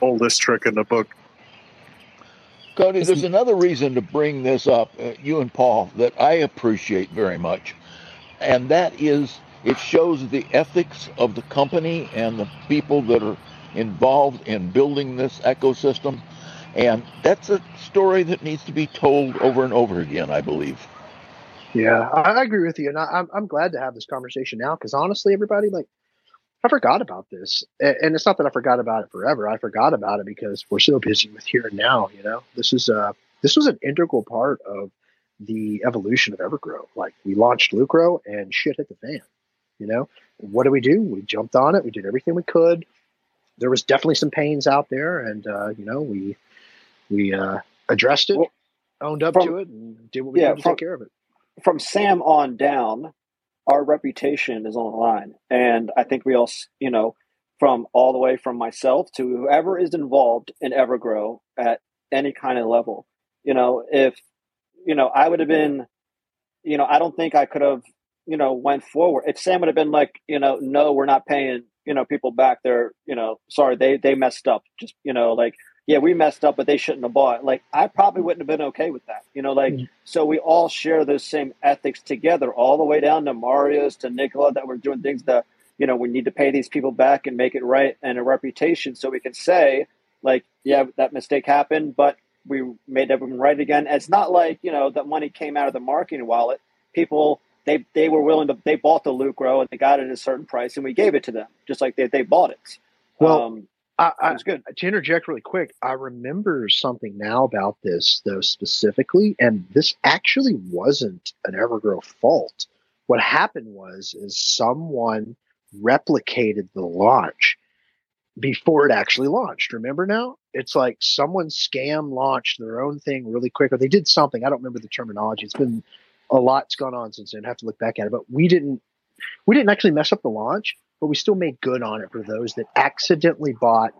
Oldest trick in the book. Cody, there's another reason to bring this up, uh, you and Paul, that I appreciate very much. And that is it shows the ethics of the company and the people that are involved in building this ecosystem. And that's a story that needs to be told over and over again, I believe. Yeah, I agree with you, and I, am I'm glad to have this conversation now because honestly, everybody like I forgot about this, and it's not that I forgot about it forever. I forgot about it because we're so busy with here and now. You know, this is uh this was an integral part of the evolution of Evergrow. Like we launched Lucro, and shit hit the fan. You know, what do we do? We jumped on it. We did everything we could. There was definitely some pains out there, and uh, you know, we we uh, addressed it, well, owned up from, to it, and did what we yeah, to from, take care of it from Sam on down, our reputation is on the line. And I think we all, you know, from all the way from myself to whoever is involved in Evergrow at any kind of level, you know, if, you know, I would have been, you know, I don't think I could have, you know, went forward. If Sam would have been like, you know, no, we're not paying, you know, people back there, you know, sorry, they, they messed up. Just, you know, like, yeah, we messed up, but they shouldn't have bought. Like, I probably wouldn't have been okay with that. You know, like, mm-hmm. so we all share those same ethics together, all the way down to Marius, to Nicola, that we're doing things that, you know, we need to pay these people back and make it right and a reputation so we can say, like, yeah, that mistake happened, but we made everyone right again. And it's not like, you know, that money came out of the marketing wallet. People, they, they were willing to, they bought the Lucro and they got it at a certain price and we gave it to them, just like they, they bought it. Well, um, I, I, good. To interject really quick, I remember something now about this though specifically, and this actually wasn't an Evergrow fault. What happened was is someone replicated the launch before it actually launched. Remember now? It's like someone scam launched their own thing really quick, or they did something. I don't remember the terminology. It's been a lot's gone on since then. I have to look back at it, but we didn't we didn't actually mess up the launch but we still made good on it for those that accidentally bought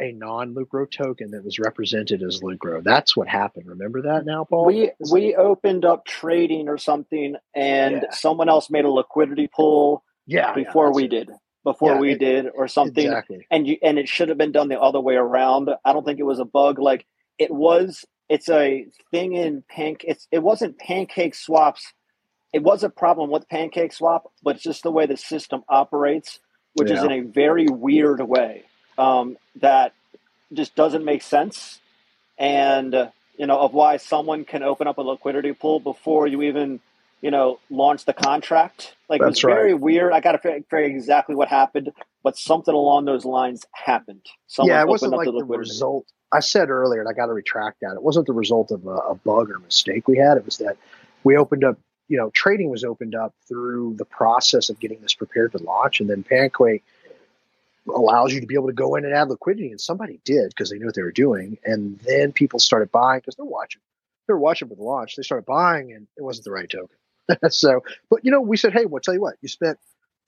a non-lucro token that was represented as lucro. That's what happened. Remember that now, Paul? We we opened up trading or something, and yeah. someone else made a liquidity pool. Yeah, before yeah, we did, before yeah, we it, did, or something. Exactly. And you and it should have been done the other way around. I don't think it was a bug. Like it was. It's a thing in pink. It's it wasn't PancakeSwap's. It was a problem with PancakeSwap, but it's just the way the system operates which yeah. is in a very weird way um, that just doesn't make sense. And, uh, you know, of why someone can open up a liquidity pool before you even, you know, launch the contract. Like, That's it was right. very weird. I got to figure exactly what happened, but something along those lines happened. Someone yeah, it wasn't like the, the result. I said earlier, and I got to retract that. It wasn't the result of a, a bug or mistake we had. It was that we opened up you know, trading was opened up through the process of getting this prepared to launch, and then Pancake allows you to be able to go in and add liquidity, and somebody did because they knew what they were doing, and then people started buying because they're watching, they're watching for the launch. They started buying, and it wasn't the right token. so, but you know, we said, hey, well, tell you what, you spent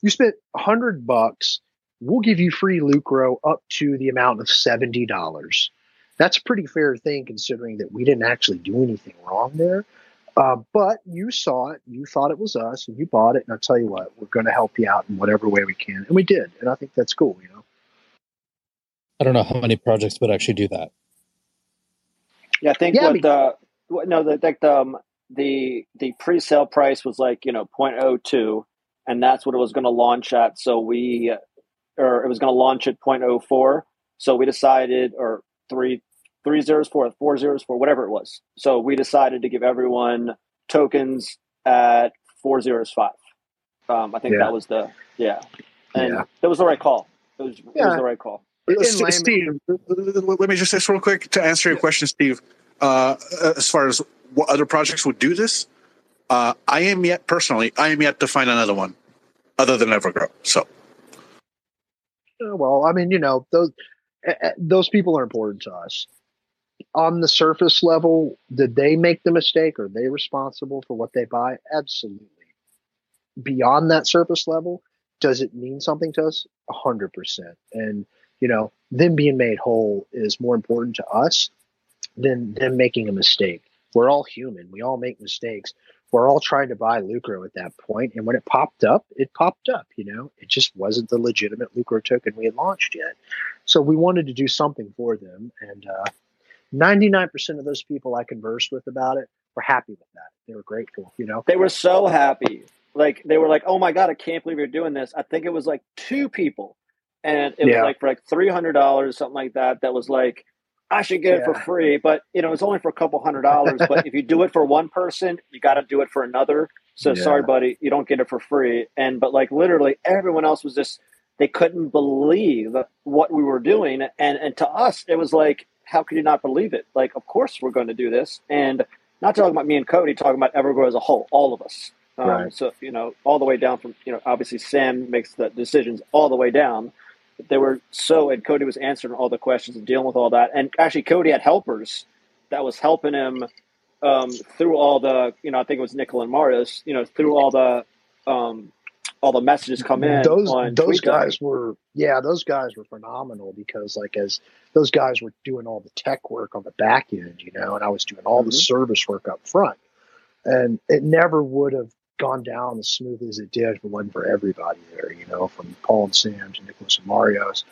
you spent hundred bucks. We'll give you free Lucro up to the amount of seventy dollars. That's a pretty fair thing considering that we didn't actually do anything wrong there. Uh, but you saw it, you thought it was us, and you bought it. And I'll tell you what, we're going to help you out in whatever way we can, and we did. And I think that's cool. You know. I don't know how many projects would actually do that. Yeah, I think yeah, what I mean, the no, the like the um, the the pre-sale price was like you know 0.02, and that's what it was going to launch at. So we, or it was going to launch at 0.04. So we decided, or three three zeros for four zeros for whatever it was. So we decided to give everyone tokens at four zeros five. Um, I think yeah. that was the yeah, and yeah. that was the right call. It was, yeah. it was the right call. Steve, let me just say this real quick to answer your question, Steve. Uh, as far as what other projects would do this, uh, I am yet personally, I am yet to find another one other than Evergrow. So, well, I mean, you know, those those people are important to us on the surface level, did they make the mistake? Are they responsible for what they buy? Absolutely. beyond that surface level, does it mean something to us? A hundred percent. And you know, them being made whole is more important to us than them making a mistake. We're all human. We all make mistakes. We're all trying to buy Lucro at that point. point, and when it popped up, it popped up. You know, it just wasn't the legitimate Lucro token we had launched yet. So we wanted to do something for them, and uh, 99% of those people I conversed with about it were happy with that. They were grateful. You know, they were so happy. Like they were like, "Oh my god, I can't believe you're doing this." I think it was like two people, and it Yeah. was like for like three hundred dollars, something like that. That was like, I should get it for free, but you know, it's only for a couple hundred dollars. but if you do it for one person, you got to do it for another. So Yeah. sorry, buddy, you don't get it for free. And but like literally, everyone else was just they couldn't believe what we were doing, and and to us, it was like, how could you not believe it? Like, of course we're going to do this, and not talking about me and Cody, talking about Evergrow as a whole, all of us. Um, Right. So you know, all the way down from you know, obviously Sam makes the decisions all the way down. But they were so, and Cody was answering all the questions and dealing with all that. And actually, Cody had helpers that was helping him um, through all the, you know, I think it was Nickel and Marius, you know, through all the, um, all the messages come in. those those guys were yeah those guys were phenomenal because like as those guys were doing all the tech work on the back end you know and i was doing all the Mhm. service work up front and it never would have gone down as smooth as it did if it wasn't for everybody there you know from paul and sam to nicholas and mario's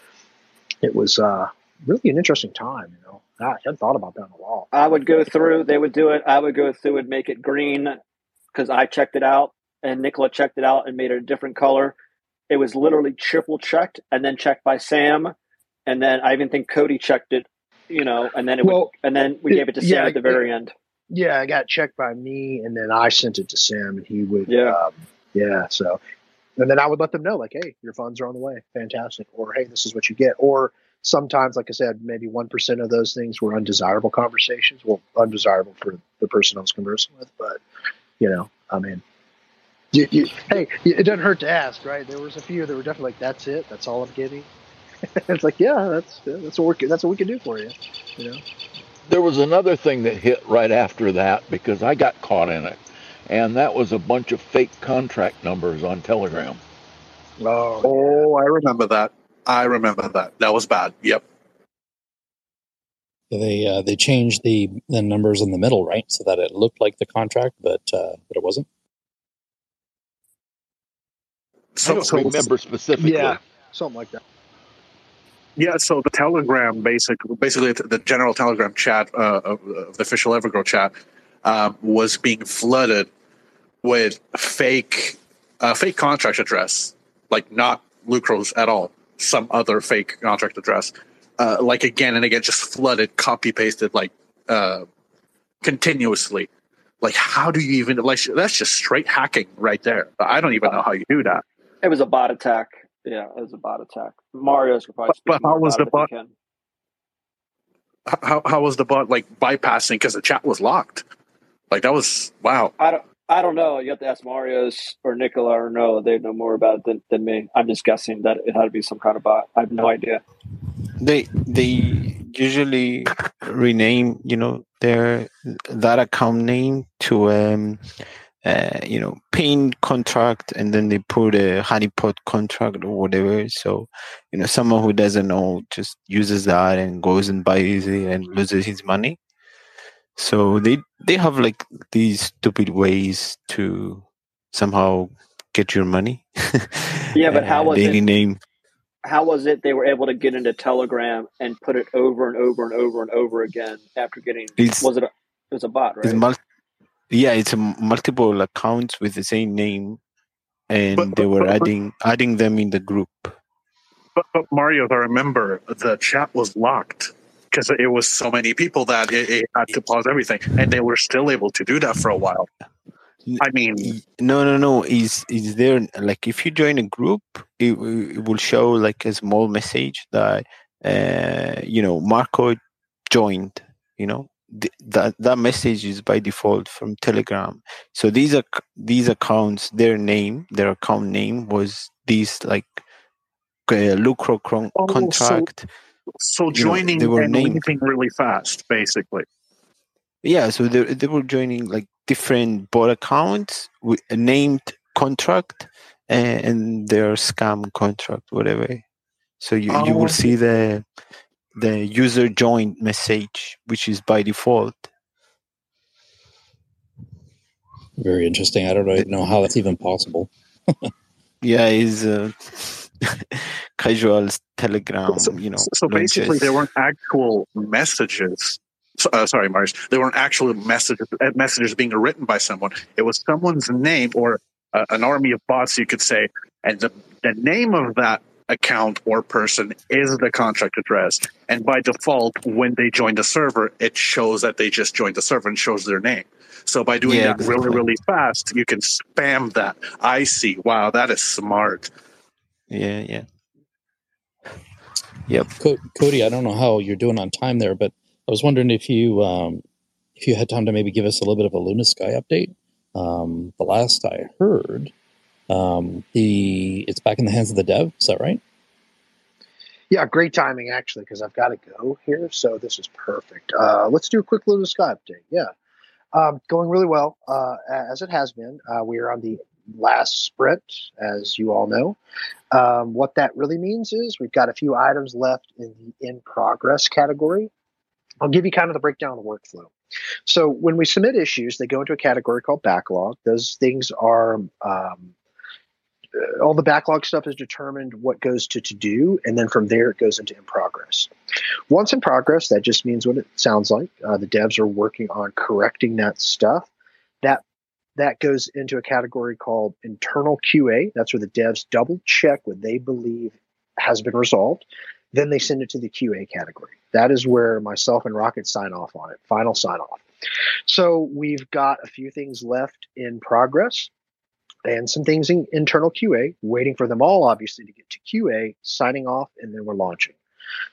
it was uh really an interesting time you know i hadn't thought about that in a while I would go through, they would do it. I would go through and make it green because I checked it out and Nicola checked it out and made it a different color. It was literally triple checked and then checked by Sam. And then I even think Cody checked it, you know, and then it would, Well, and then we it- gave it to Sam yeah, at the very end. yeah, I got checked by me, and then I sent it to Sam, and he would, Yeah. um, yeah. So, and then I would let them know, like, hey, your funds are on the way, fantastic, or hey, this is what you get, or sometimes, like I said, maybe one percent of those things were undesirable conversations. Well, undesirable for the person I was conversing with, but you know, I mean. You, you, hey, it doesn't hurt to ask, right? There was a few that were definitely like, "That's it. That's all I'm getting." it's like, yeah, that's that's what we that's what we can do for you. You know, There was another thing that hit right after that because I got caught in it, and that was a bunch of fake contract numbers on Telegram. oh, Oh, I remember that. I remember that. That was bad. Yep. They uh, they changed the the numbers in the middle, right, so that it looked like the contract, but uh, but it wasn't. I don't so remember specifically. yeah, something like that. Yeah, so the Telegram, basically, basically the the general Telegram chat uh, of, of the official Evergrow chat um, was being flooded with fake, uh, fake contract address, like not Lucro's at all, some other fake contract address, uh, like again and again, just flooded, copy pasted, like uh, continuously. Like, how do you even like? That's just straight hacking right there. I don't even know how you do that. It was a bot attack. Yeah, it was a bot attack. Mario's could probably But- speak but how more was about the it if he can. How how was the bot like bypassing because the chat was locked? Like that was wow. I don't. I don't know. You have to ask Mario's or Nicola or Noah. They know more about it than, than me. I'm just guessing that it had to be some kind of bot. I have no idea. they they usually rename you know their that account name to um uh, you know pain contract and then they put a honeypot contract or whatever so you know someone who doesn't know just uses that and goes and buys it and loses his money so they they have like these stupid ways to somehow get your money Yeah, but how was it- rename How was it they were able to get into Telegram and put it over and over and over and over again after getting? It's- was it? A, it was a bot, right? It's yeah, it's a multiple accounts with the same name, and But- they were but- adding adding them in the group. But, but Mario, I remember the chat was locked because it was so many people that it, it had to pause everything, and they were still able to do that for a while. I mean, No, no, no. Is is there like if you join a group, it, it will show like a small message that uh, you know Marco joined. You know Th- that that message is by default from Telegram. So these are these accounts, their name, their account name was this like uh, Lucro Oh, contract. so know, joining they were and named. leaving really fast, basically. Yeah, so they they were joining like different bot accounts with, a named contract and, and their scam contract, whatever. So you, oh. you will see the the user joined message, which is by default. Very interesting. I don't really know how that's even possible. yeah, is uh, casual Telegram. So, you know. So basically, there weren't actual messages. Uh, sorry, Mars. There weren't actual messages uh, messages being written by someone. It was someone's name or uh, an army of bots, you could say, and the the name of that account or person is the contract address. And by default, when they join the server, it shows that they just joined the server and shows their name. So by doing yeah, that exactly. really, really fast, you can spam that. I see. Wow, that is smart. Yeah, yeah. Yep. Cody, I don't know how you're doing on time there, but I was wondering if you um, if you had time to maybe give us a little bit of a Luna Sky update. Um, the last I heard, um, the it's back in the hands of the dev. Is that right? Yeah, great timing actually, because I've got to go here, so this is perfect. Uh, let's do a quick little Sky update. Yeah, um, going really well uh, as it has been. Uh, we are on the last sprint, as you all know. Um, what that really means is we've got a few items left in the in progress category. I'll give you kind of the breakdown of the workflow. So when we submit issues, they go into a category called backlog. Those things are um, all the backlog stuff is determined what goes to to do, and then from there it goes into in progress. Once in progress, that just means what it sounds like. Uh, the devs are working on correcting that stuff. That that goes into a category called internal QA. That's where the devs double check what they believe has been resolved. Then they send it to the QA category. That is where myself and Rocket sign off on it, final sign off. So we've got a few things left in progress and some things in internal QA, waiting for them all, obviously, to get to QA, signing off, and then we're launching.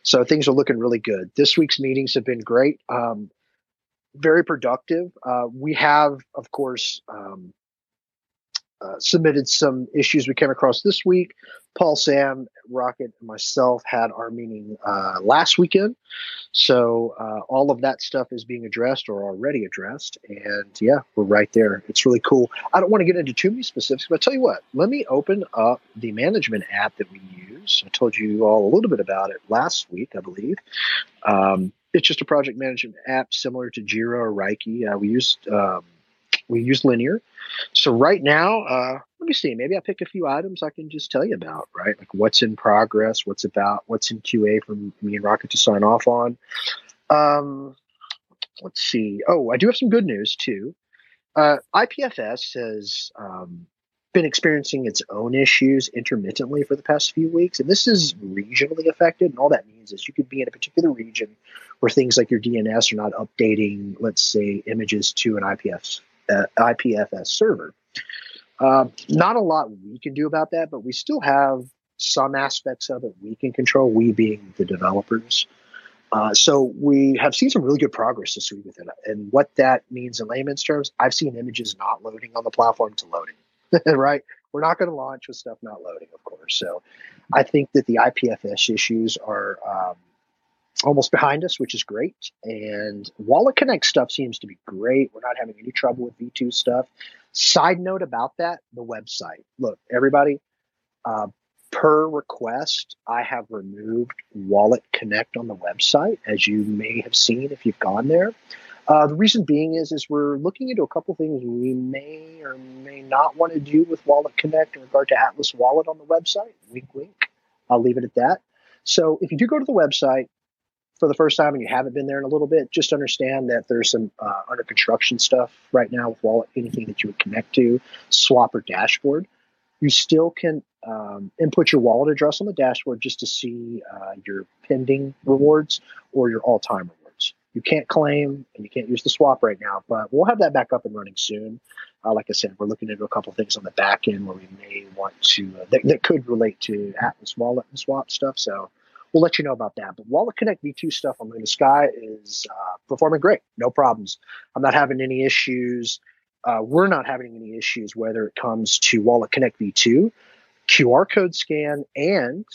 So things are looking really good. This week's meetings have been great, um, very productive. Uh, we have, of course, um, uh, submitted some issues we came across this week. Paul, Sam, Rocket, and myself had our meeting uh, last weekend. So uh, all of that stuff is being addressed or already addressed. And yeah, we're right there. It's really cool. I don't want to get into too many specifics, but I'll tell you what, let me open up the management app that we use. I told you all a little bit about it last week, I believe. Um, it's just a project management app similar to Jira or Reiki. Uh, we used um, we use Linear. So right now, uh, let me see. Maybe I pick a few items I can just tell you about, right? Like what's in progress, what's about, what's in QA for me and Rocket to sign off on. Um, let's see. Oh, I do have some good news too. Uh, IPFS has um, been experiencing its own issues intermittently for the past few weeks, and this is regionally affected. And all that means is you could be in a particular region where things like your DNS are not updating, let's say, images to an IPFS uh, IPFS server. Uh, not a lot we can do about that, but we still have some aspects of it we can control, we being the developers. Uh, so we have seen some really good progress this week with it. And what that means in layman's terms, I've seen images not loading on the platform to loading, right? We're not going to launch with stuff not loading, of course. So I think that the IPFS issues are um, almost behind us, which is great. And Wallet Connect stuff seems to be great. We're not having any trouble with V2 stuff. Side note about that the website. Look, everybody, uh, per request, I have removed Wallet Connect on the website, as you may have seen if you've gone there. Uh, the reason being is, is we're looking into a couple things we may or may not want to do with Wallet Connect in regard to Atlas Wallet on the website. Wink, wink. I'll leave it at that. So if you do go to the website, for the first time and you haven't been there in a little bit, just understand that there's some uh, under construction stuff right now with wallet, anything that you would connect to, swap or dashboard. You still can um, input your wallet address on the dashboard just to see uh, your pending rewards or your all time rewards. You can't claim and you can't use the swap right now, but we'll have that back up and running soon. Uh, like I said, we're looking into a couple things on the back end where we may want to, uh, that, that could relate to Atlas wallet and swap stuff. So we'll let you know about that. But Wallet Connect V2 stuff on Luna Sky is uh, performing great. No problems. I'm not having any issues. Uh, we're not having any issues whether it comes to Wallet Connect V2, QR code scan, and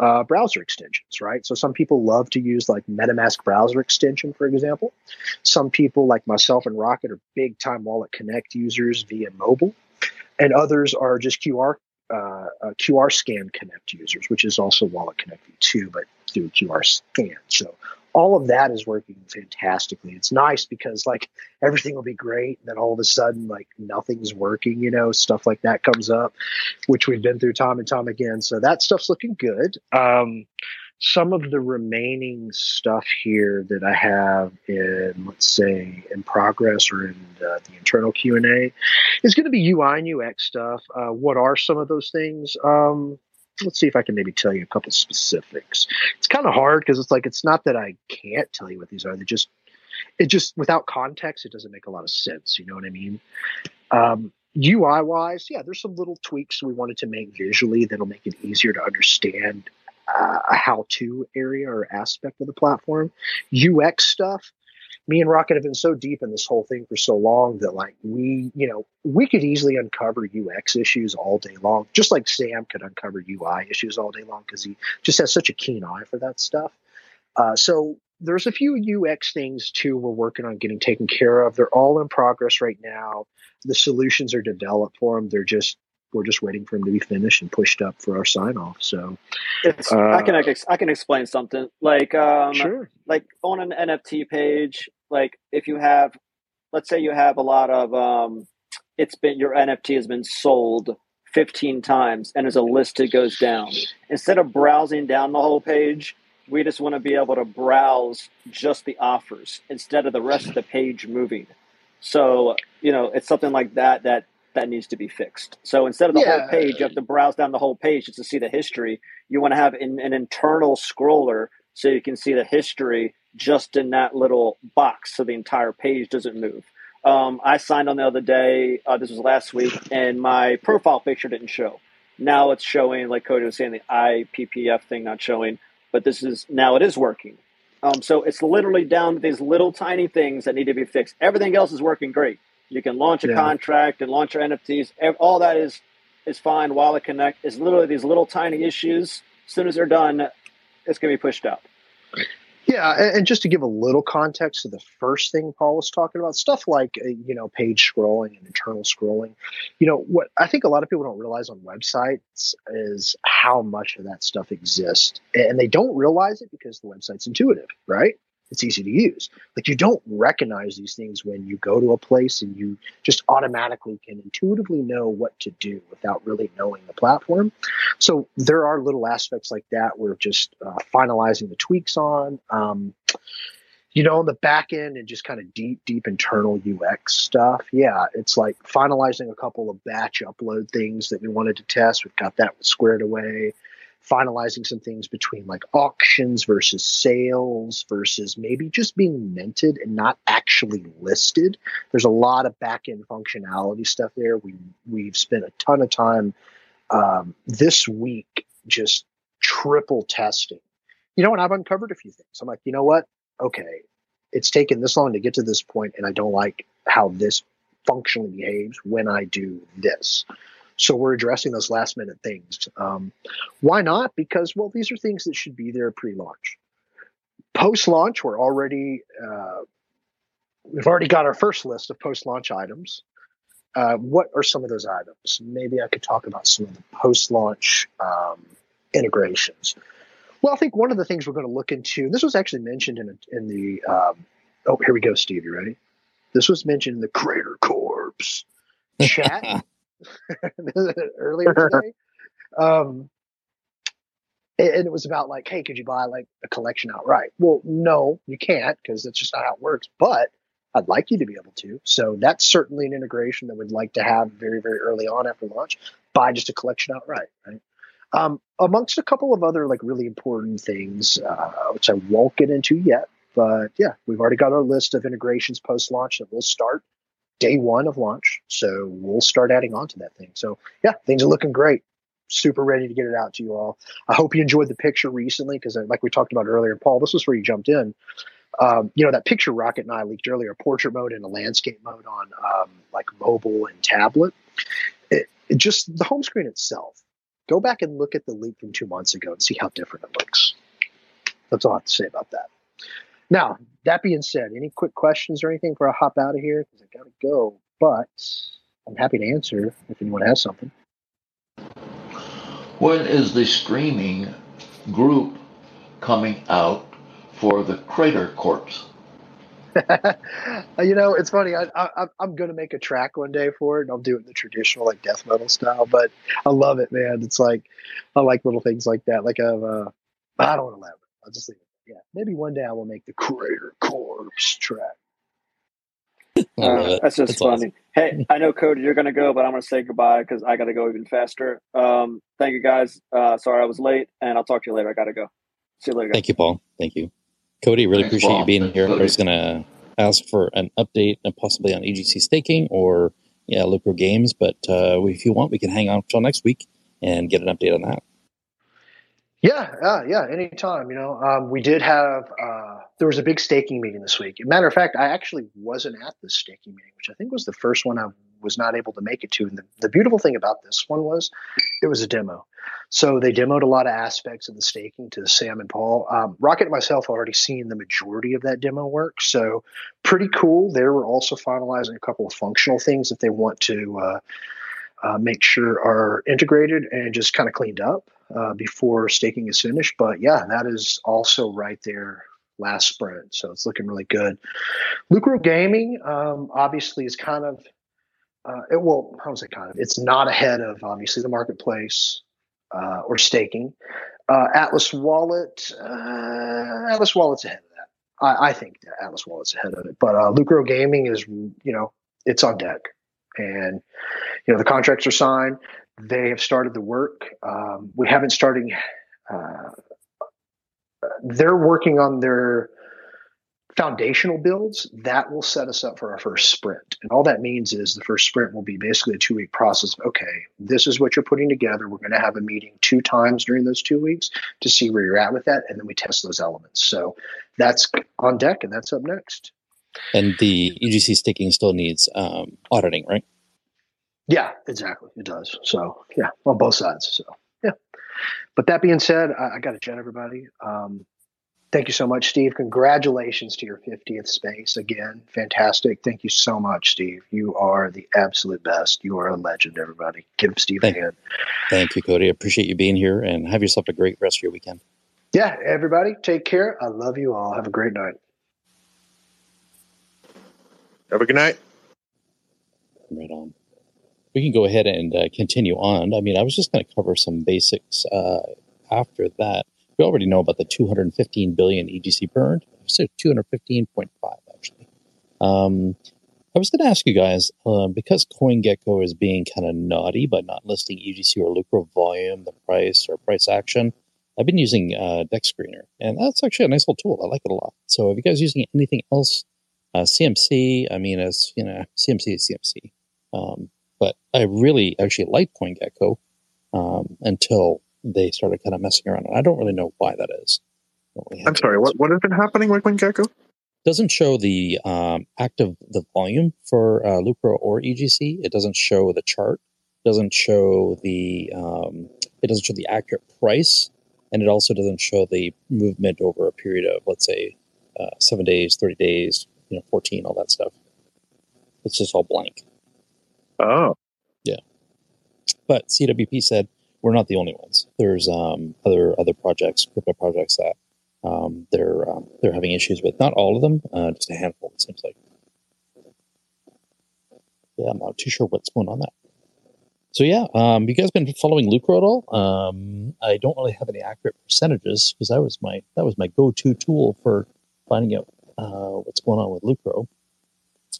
uh, browser extensions, right? So some people love to use like MetaMask browser extension, for example. Some people, like myself and Rocket, are big time Wallet Connect users via mobile. and others are just QR uh, QR scan Connect users, which is also Wallet Connect V2, but through QR scan. So all of that is working fantastically. It's nice because like everything will be great, and then all of a sudden like nothing's working. You know, stuff like that comes up, which we've been through time and time again. So that stuff's looking good. Um, some of the remaining stuff here that I have in, let's say, in progress or in uh, the internal Q and A, is going to be UI and UX stuff. Uh, what are some of those things? Um, let's see if I can maybe tell you a couple specifics. It's kind of hard because it's like it's not that I can't tell you what these are. They just it just without context, it doesn't make a lot of sense. You know what I mean? Um, UI wise, yeah, there's some little tweaks we wanted to make visually that'll make it easier to understand uh, a how-to area or aspect of the platform. UX stuff, me and Rocket have been so deep in this whole thing for so long that like we, you know, we could easily uncover UX issues all day long, just like Sam could uncover UI issues all day long because he just has such a keen eye for that stuff. Uh, so there's a few UX things too we're working on getting taken care of. They're all in progress right now. The solutions are developed for them. They're just we're just waiting for them to be finished and pushed up for our sign off. So uh, I can I can explain something. Like um, sure. like on an NFT page like if you have let's say you have a lot of um, it's been your nft has been sold 15 times and as a list it goes down. Instead of browsing down the whole page we just want to be able to browse just the offers instead of the rest of the page moving. So you know it's something like that that that needs to be fixed so instead of the yeah. whole page you have to browse down the whole page just to see the history you want to have an, an internal scroller so you can see the history just in that little box so the entire page doesn't move. Um, I signed on the other day, uh, this was last week, and my profile picture didn't show. Now it's showing, like Cody was saying, the IPFS thing not showing, but this is now it is working. Um, so it's literally down to these little tiny things that need to be fixed. Everything else is working great. You can launch a yeah. contract and launch your NFTs. All that is is fine. Wallet Connect is literally these little tiny issues. As soon as they're done, it's going to be pushed out. Yeah, and just to give a little context to the first thing Paul was talking about, stuff like uh, you know page scrolling and internal scrolling. You know what I think a lot of people don't realize on websites is how much of that stuff exists, and they don't realize it because the website's intuitive, right? It's easy to use. Like you don't recognize these things when you go to a place and you just automatically can intuitively know what to do without really knowing the platform. So there are little aspects like that we're just uh, finalizing the tweaks on. Um, you know, on the back end and just kind of deep, deep internal UX stuff. Yeah, it's like finalizing a couple of batch upload things that we wanted to test. We've got that squared away finalizing some things between like auctions versus sales versus maybe just being minted and not actually listed. There's a lot of back end functionality stuff there. We we've spent a ton of time um, this week just triple testing. You know, and I've uncovered a few things. I'm like, you know what? Okay, it's taken this long to get to this point, and I don't like how this functionally behaves when I do this. So we're addressing those last minute things. Um, why not? Because, well, these are things that should be there pre launch. Post launch, we're already, uh, we've already got our first list of post launch items. Uh, what are some of those items? Maybe I could talk about some of the post launch um, integrations. Well, I think one of the things we're going to look into, this was actually mentioned in, a, in the, um, oh, here we go, Steve, you ready? This was mentioned in the Creator Corps chat. earlier today. Um, and it was about like, hey, could you buy like a collection outright? Well, no, you can't because that's just not how it works. But I'd like you to be able to. So that's certainly an integration that we'd like to have very, very early on after launch. Buy just a collection outright, right? Um, amongst a couple of other like really important things, uh, which I won't get into yet, but yeah, we've already got our list of integrations post launch that we'll start day one of launch. So we'll start adding on to that thing. So yeah, things are looking great. Super ready to get it out to you all. I hope you enjoyed the picture recently because, uh, like we talked about earlier, Paul, this was where you jumped in. Um, you know that picture Rocket and I leaked earlier, portrait mode and a landscape mode on um, like mobile and tablet. It, it just the home screen itself. Go back and look at the leak from two months ago and see how different it looks. That's all I have to say about that. Now, that being said, any quick questions or anything before I hop out of here? Because I got to go. But I'm happy to answer if anyone has something. When is the streaming group coming out for the Crater Corpse? you know, it's funny. I, I, I'm going to make a track one day for it, and I'll do it in the traditional like death metal style. But I love it, man. It's like I like little things like that. Like a, uh, I don't want to elaborate. I'll just leave it. Yeah, maybe one day I will make the Crater Corpse track. Uh, that's just that's funny. Awesome. Hey, I know Cody, you're going to go, but I'm going to say goodbye because I got to go even faster. Um, thank you guys. Uh, sorry I was late, and I'll talk to you later. I got to go. See you later. Guys. Thank you, Paul. Thank you, Cody. Really Thanks, appreciate Paul. you being here. Cody. I was going to ask for an update and possibly on EGC staking or yeah, Lucro Games, but uh, if you want, we can hang out until next week and get an update on that. Yeah, uh, yeah, anytime. You know, um, we did have uh, there was a big staking meeting this week. Matter of fact, I actually wasn't at the staking meeting, which I think was the first one I was not able to make it to. And the, the beautiful thing about this one was it was a demo. So they demoed a lot of aspects of the staking to Sam and Paul. Um, Rocket and myself already seen the majority of that demo work, so pretty cool. They were also finalizing a couple of functional things that they want to uh, uh, make sure are integrated and just kind of cleaned up uh, before staking is finished. But yeah, that is also right there last sprint. So it's looking really good. Lucro Gaming um, obviously is kind of, uh, it, well, how was it kind of? It's not ahead of obviously the marketplace uh, or staking. Uh, Atlas Wallet, uh, Atlas Wallet's ahead of that. I, I think Atlas Wallet's ahead of it. But uh, Lucro Gaming is, you know, it's on deck. And, you know, the contracts are signed. They have started the work. Um, we haven't started. Uh, they're working on their foundational builds that will set us up for our first sprint. And all that means is the first sprint will be basically a two week process. Okay, this is what you're putting together. We're going to have a meeting two times during those two weeks to see where you're at with that. And then we test those elements. So that's on deck and that's up next. And the EGC sticking still needs um, auditing, right? Yeah, exactly. It does. So yeah, on both sides. So yeah. But that being said, I, I got to jet everybody. Um, thank you so much, Steve. Congratulations to your 50th space again. Fantastic. Thank you so much, Steve. You are the absolute best. You are a legend, everybody. Give Steve thank, a hand. Thank you, Cody. I appreciate you being here and have yourself a great rest of your weekend. Yeah, everybody, take care. I love you all. Have a great night. Have a good night. Right on we can go ahead and uh, continue on. I mean, I was just going to cover some basics uh, after that. We already know about the 215 billion EGC burned. So 215.5 actually. Um, I was going to ask you guys uh, because CoinGecko is being kind of naughty by not listing EGC or Lucro volume, the price, or price action. I've been using uh, DEX Screener, and that's actually a nice little tool. I like it a lot. So, if you guys using anything else, uh, CMC, I mean, as you know, CMC is CMC. Um, but I really actually liked CoinGecko um, until they started kind of messing around. And I don't really know why that is. Really I'm sorry. What what has been happening with CoinGecko? Doesn't show the um, active the volume for uh, Lucro or EGC. It doesn't show the chart. Doesn't show the um, it doesn't show the accurate price, and it also doesn't show the movement over a period of let's say uh, seven days, thirty days, you know, fourteen, all that stuff. It's just all blank. Oh. Yeah. But CWP said we're not the only ones. There's um, other other projects, crypto projects that um, they're um, they're having issues with. Not all of them, uh, just a handful. It seems like. Yeah, I'm not too sure what's going on there. So yeah, um, you guys been following Lucro at all? Um, I don't really have any accurate percentages because that was my that was my go-to tool for finding out uh, what's going on with Lucro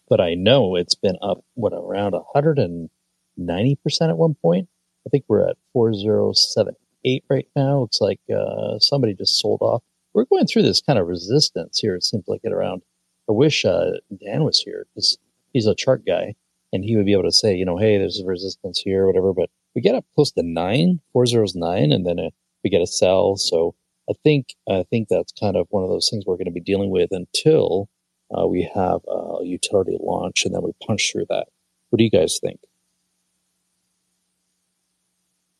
but I know it's been up what around 190 percent at one point. I think we're at 4078 right now. Looks like uh, somebody just sold off. We're going through this kind of resistance here. It seems like it around. I wish uh, Dan was here because he's a chart guy and he would be able to say, you know, hey, there's a resistance here, whatever. But we get up close to nine, four zeros nine, and then uh, we get a sell. So I think I think that's kind of one of those things we're going to be dealing with until uh, we have a utility launch, and then we punch through that. What do you guys think?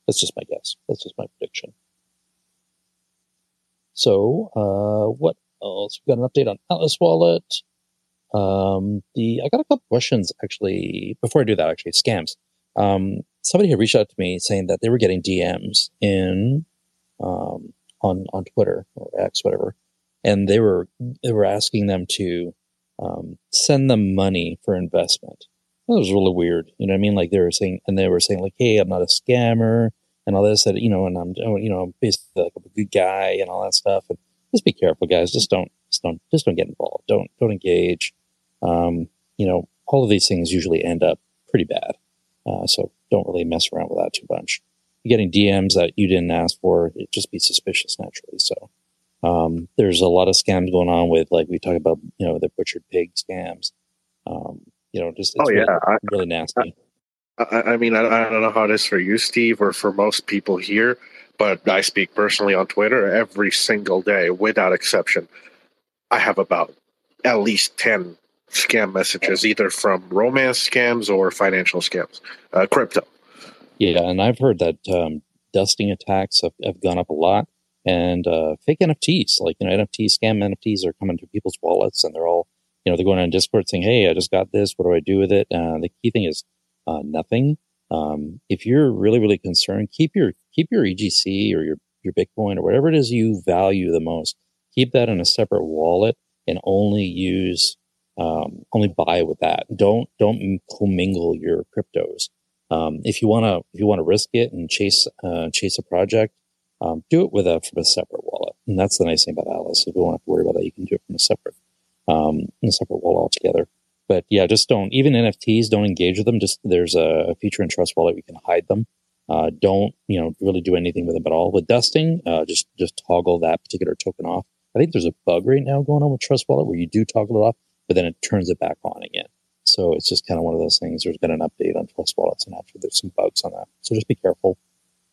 That's just my guess. That's just my prediction. So, uh, what else? We got an update on Atlas Wallet. Um, the I got a couple questions actually. Before I do that, actually, scams. Um, somebody had reached out to me saying that they were getting DMs in um, on on Twitter or X, whatever, and they were they were asking them to um, send them money for investment. That was really weird. You know what I mean? Like they were saying, and they were saying like, "Hey, I'm not a scammer," and all this. That you know, and I'm you know, I'm basically like a good guy and all that stuff. And just be careful, guys. Just don't, just don't, just don't get involved. Don't, don't engage. Um, you know, all of these things usually end up pretty bad. Uh, so don't really mess around with that too much. You're getting DMs that you didn't ask for, it just be suspicious naturally. So um, there's a lot of scams going on with, like we talk about, you know, the butchered pig scams. Um, you know, just oh yeah, really, I, really nasty. I, I mean, I, I don't know how it is for you, Steve, or for most people here, but I speak personally on Twitter every single day, without exception. I have about at least ten scam messages, either from romance scams or financial scams, uh, crypto. Yeah, and I've heard that um, dusting attacks have, have gone up a lot, and uh, fake NFTs, like you know, NFT scam NFTs are coming to people's wallets, and they're all, you know, they're going on Discord saying, "Hey, I just got this. What do I do with it?" Uh, the key thing is uh, nothing. Um, if you're really, really concerned, keep your keep your EGC or your your Bitcoin or whatever it is you value the most. Keep that in a separate wallet and only use um, only buy with that. Don't don't commingle your cryptos. Um, if you want to if you want to risk it and chase uh, chase a project, um, do it with a from a separate wallet. And that's the nice thing about Atlas. If you don't have to worry about that, you can do it from a separate um, a separate wallet altogether. But yeah, just don't even NFTs. Don't engage with them. Just there's a feature in Trust Wallet we can hide them. Uh, don't you know really do anything with them at all. With dusting, uh, just just toggle that particular token off. I think there's a bug right now going on with Trust Wallet where you do toggle it off, but then it turns it back on again. So it's just kind of one of those things. There's been an update on Trust Wallets, and actually there's some bugs on that. So just be careful.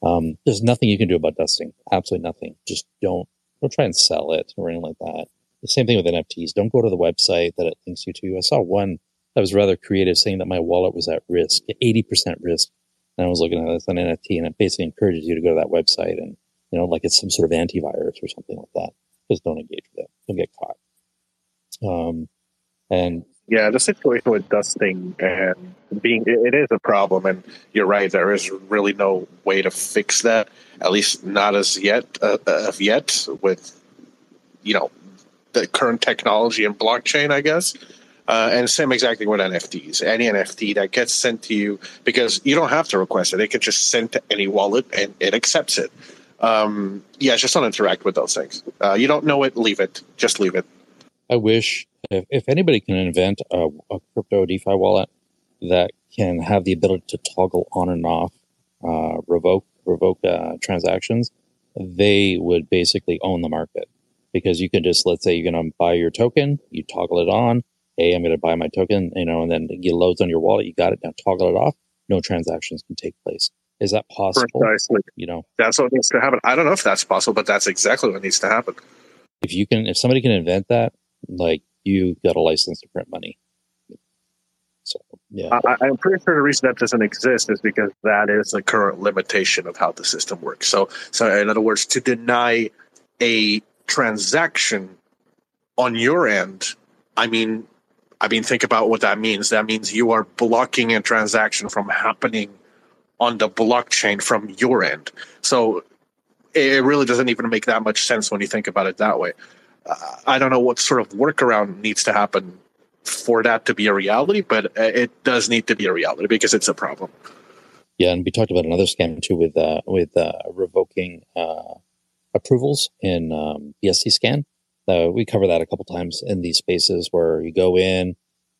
Um, there's nothing you can do about dusting. Absolutely nothing. Just don't don't try and sell it or anything like that. The same thing with NFTs. Don't go to the website that it links you to. I saw one that was rather creative, saying that my wallet was at risk, 80% risk. And I was looking at this on NFT, and it basically encourages you to go to that website and you know, like it's some sort of antivirus or something like that. Just don't engage with it. Don't get caught. Um, and yeah, the situation with dusting and being it is a problem, and you're right. There is really no way to fix that, at least not as yet. Uh, of yet, with you know the current technology and blockchain, I guess. Uh, and same exactly with NFTs. Any NFT that gets sent to you, because you don't have to request it, it can just send to any wallet and it accepts it. Um, yeah, just don't interact with those things. Uh, you don't know it, leave it. Just leave it. I wish if, if anybody can invent a, a crypto DeFi wallet that can have the ability to toggle on and off, uh, revoke revoke uh, transactions, they would basically own the market because you can just let's say you're going to buy your token, you toggle it on. Hey, I'm going to buy my token, you know, and then it loads on your wallet. You got it now. Toggle it off. No transactions can take place. Is that possible? Precisely. You know, that's what needs to happen. I don't know if that's possible, but that's exactly what needs to happen. If you can, if somebody can invent that, like you got a license to print money. So yeah, I, am pretty sure the reason that doesn't exist is because that is the current limitation of how the system works. So, so in other words, to deny a transaction on your end, I mean, I mean, think about what that means. That means you are blocking a transaction from happening on the blockchain from your end. So it really doesn't even make that much sense when you think about it that way. I don't know what sort of workaround needs to happen for that to be a reality, but it does need to be a reality because it's a problem. Yeah, and we talked about another scam too with uh, with uh, revoking uh, approvals in um, BscScan. Uh, we cover that a couple times in these spaces where you go in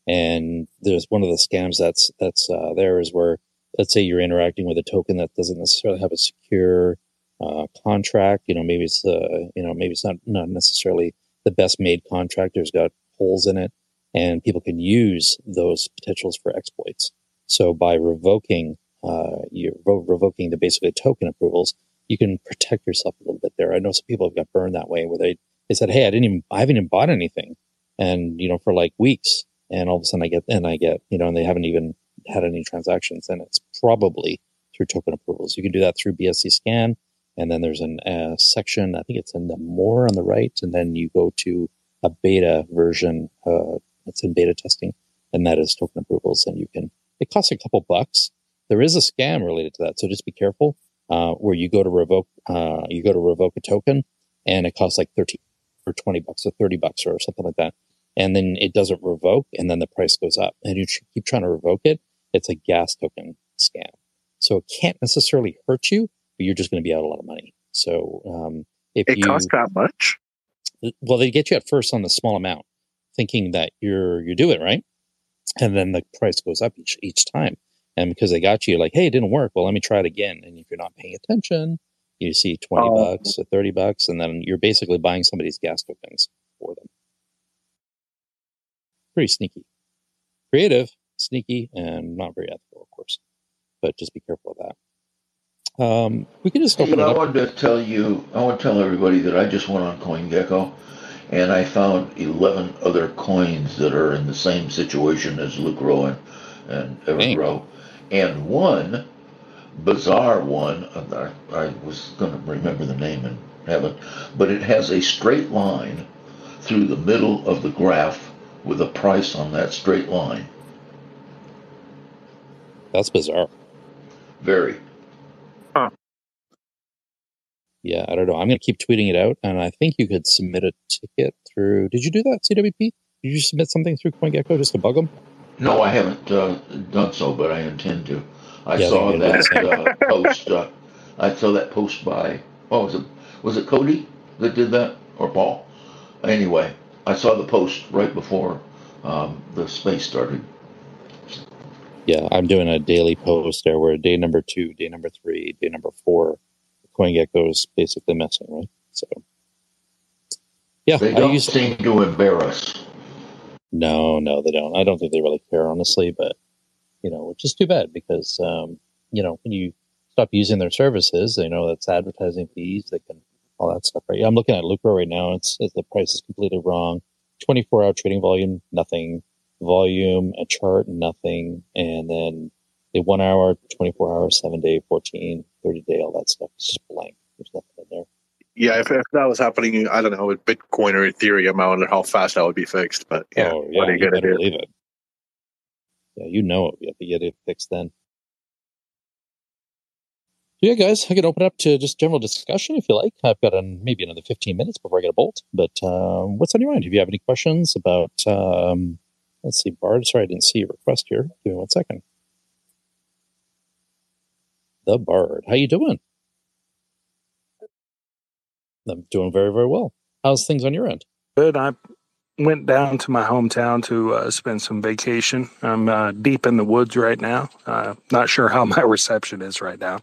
and there's one of the scams that's that's uh, there is where let's say you're interacting with a token that doesn't necessarily have a secure uh, contract. You know, maybe it's uh, you know maybe it's not not necessarily the best made contract. There's got holes in it, and people can use those potentials for exploits. So by revoking uh, you revoking the basically token approvals, you can protect yourself a little bit there. I know some people have got burned that way, where they they said, "Hey, I didn't even I haven't even bought anything," and you know for like weeks, and all of a sudden I get and I get you know, and they haven't even had any transactions, and it's probably through token approvals. You can do that through BscScan and then there's a uh, section i think it's in the more on the right and then you go to a beta version uh, It's in beta testing, and that is token approvals. And you can, it costs a couple bucks. There is a scam related to that, so just be careful. Uh, where you go to revoke, uh, you go to revoke a token, and it costs like thirteen or twenty bucks or thirty bucks or something like that, and then it doesn't revoke, and then the price goes up, and you keep trying to revoke it. It's a gas token scam, so it can't necessarily hurt you, you're just going to be out a lot of money. So um, if It you costs that much? well, they get you at first on the small amount, thinking that you're you do it right, and then the price goes up each each time. And because they got you, like, hey, it didn't work. Well, let me try it again. And if you're not paying attention, you see twenty Oh. bucks or thirty bucks, and then you're basically buying somebody's gas tokens for them. Pretty sneaky, creative, sneaky, and not very ethical, of course. But just be careful of that. Um, we can just Hey, open it I wanted to tell you, I want to tell everybody that I just went on CoinGecko and I found 11 other coins that are in the same situation as Lucro and, and Evergrow. And one, bizarre one, I, I was going to remember the name and haven't, but it has a straight line through the middle of the graph with a price on that straight line. That's bizarre. Very. Yeah, I don't know. I'm going to keep tweeting it out, and I think you could submit a ticket through. Did you do that, CWP? Did you submit something through CoinGecko just to bug them? No, I haven't uh, done so, but I intend to. I Yeah, saw they can do that uh, post. Uh, I saw that post by. Oh, was it was it Cody that did that or Paul? Anyway, I saw the post right before um, the space started. Yeah, I'm doing a daily post there where day number two, day number three, day number four, CoinGecko is basically messing, right? So, yeah, They I don't use seem to embarrass. No, no, they don't. I don't think they really care, honestly. But you know, which is too bad because um, you know when you stop using their services, they know that's advertising fees. They can all that stuff, right? Yeah, I'm looking at Lucro right now. It's, it's the price is completely wrong. 24 hour trading volume, nothing. Volume, a chart, nothing. And then the one hour, 24 hour, seven day, 14, 30 day, all that stuff. It's just blank. There's nothing in there. Yeah, if, if that was happening, I don't know, with Bitcoin or Ethereum, I wonder how fast that would be fixed. But yeah, oh, yeah, what are you you going to do? believe it. Yeah, you know it. You have to get it fixed then. Yeah, guys, I can open up to just general discussion if you like. I've got an, maybe another 15 minutes before I get a bolt. But um, what's on your mind? If you have any questions about, um, let's see, Bard, sorry, I didn't see your request here. Give me one second. The Bird. how you doing? I'm doing very, very well. How's things on your end? Good. I went down to my hometown to uh, spend some vacation. I'm uh, deep in the woods right now. Uh, not sure how my reception is right now.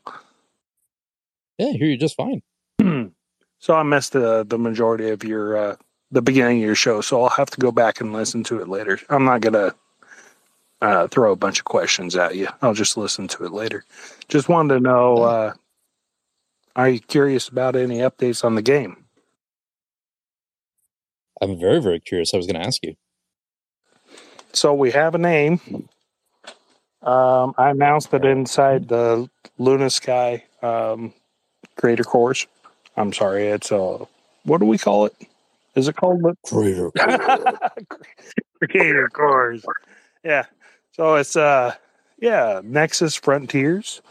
Yeah, here you're just fine. so I missed the the majority of your uh, the beginning of your show. So I'll have to go back and listen to it later. I'm not gonna uh, throw a bunch of questions at you. I'll just listen to it later. Just wanted to know. Uh, are you curious about any updates on the game? I'm very, very curious. I was going to ask you. So we have a name. Um, I announced it inside the Luna Sky um, Creator Course. I'm sorry, it's a what do we call it? Is it called the Creator Creator Course? Yeah. So it's uh yeah Nexus Frontiers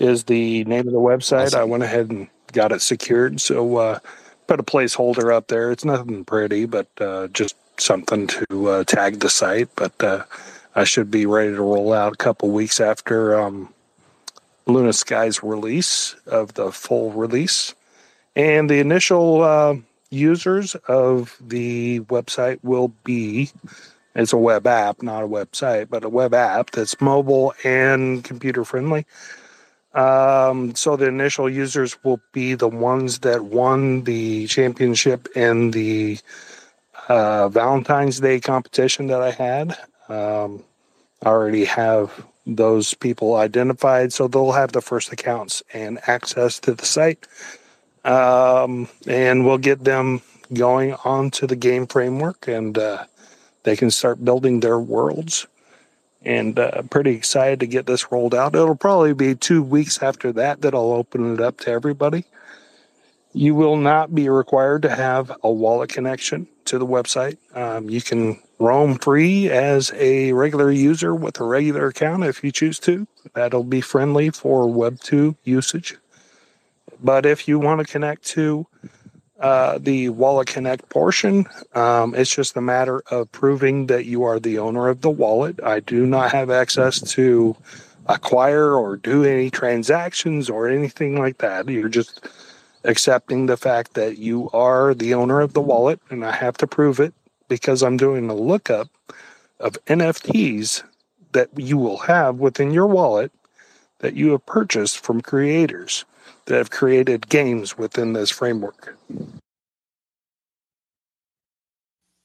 is the name of the website. I went ahead and got it secured. So uh, put a placeholder up there. It's nothing pretty, but uh, just something to uh, tag the site. But uh, I should be ready to roll out a couple weeks after um, Luna Sky's release of the full release. And the initial uh, users of the website will be it's a web app, not a website, but a web app that's mobile and computer friendly. Um, so the initial users will be the ones that won the championship in the uh, Valentine's Day competition that I had. Um, I already have those people identified, so they'll have the first accounts and access to the site. Um, and we'll get them going onto the game framework and uh, they can start building their worlds and uh, pretty excited to get this rolled out. It'll probably be two weeks after that that I'll open it up to everybody. You will not be required to have a wallet connection to the website. Um, you can roam free as a regular user with a regular account if you choose to. That'll be friendly for Web2 usage. But if you want to connect to uh, the Wallet Connect portion, um, it's just a matter of proving that you are the owner of the wallet. I do not have access to acquire or do any transactions or anything like that. You're just accepting the fact that you are the owner of the wallet, and I have to prove it because I'm doing a lookup of NFTs that you will have within your wallet that you have purchased from creators that have created games within this framework.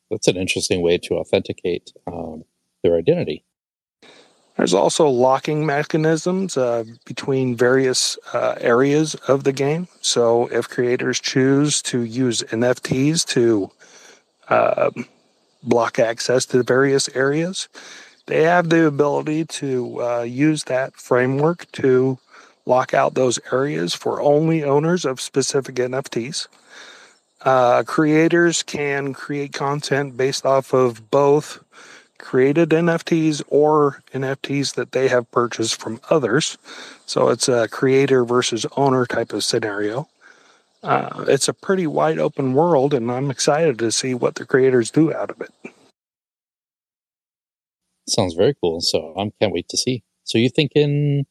That's an interesting way to authenticate um, their identity. There's also locking mechanisms uh, between various uh, areas of the game. So if creators choose to use NFTs to uh, block access to various areas, they have the ability to uh, use that framework to lock out those areas for only owners of specific NFTs. Uh, creators can create content based off of both created NFTs or NFTs that they have purchased from others. So it's a creator versus owner type of scenario. Uh, it's a pretty wide open world, and I'm excited to see what the creators do out of it. Sounds very cool. So I can't wait to see. So you thinking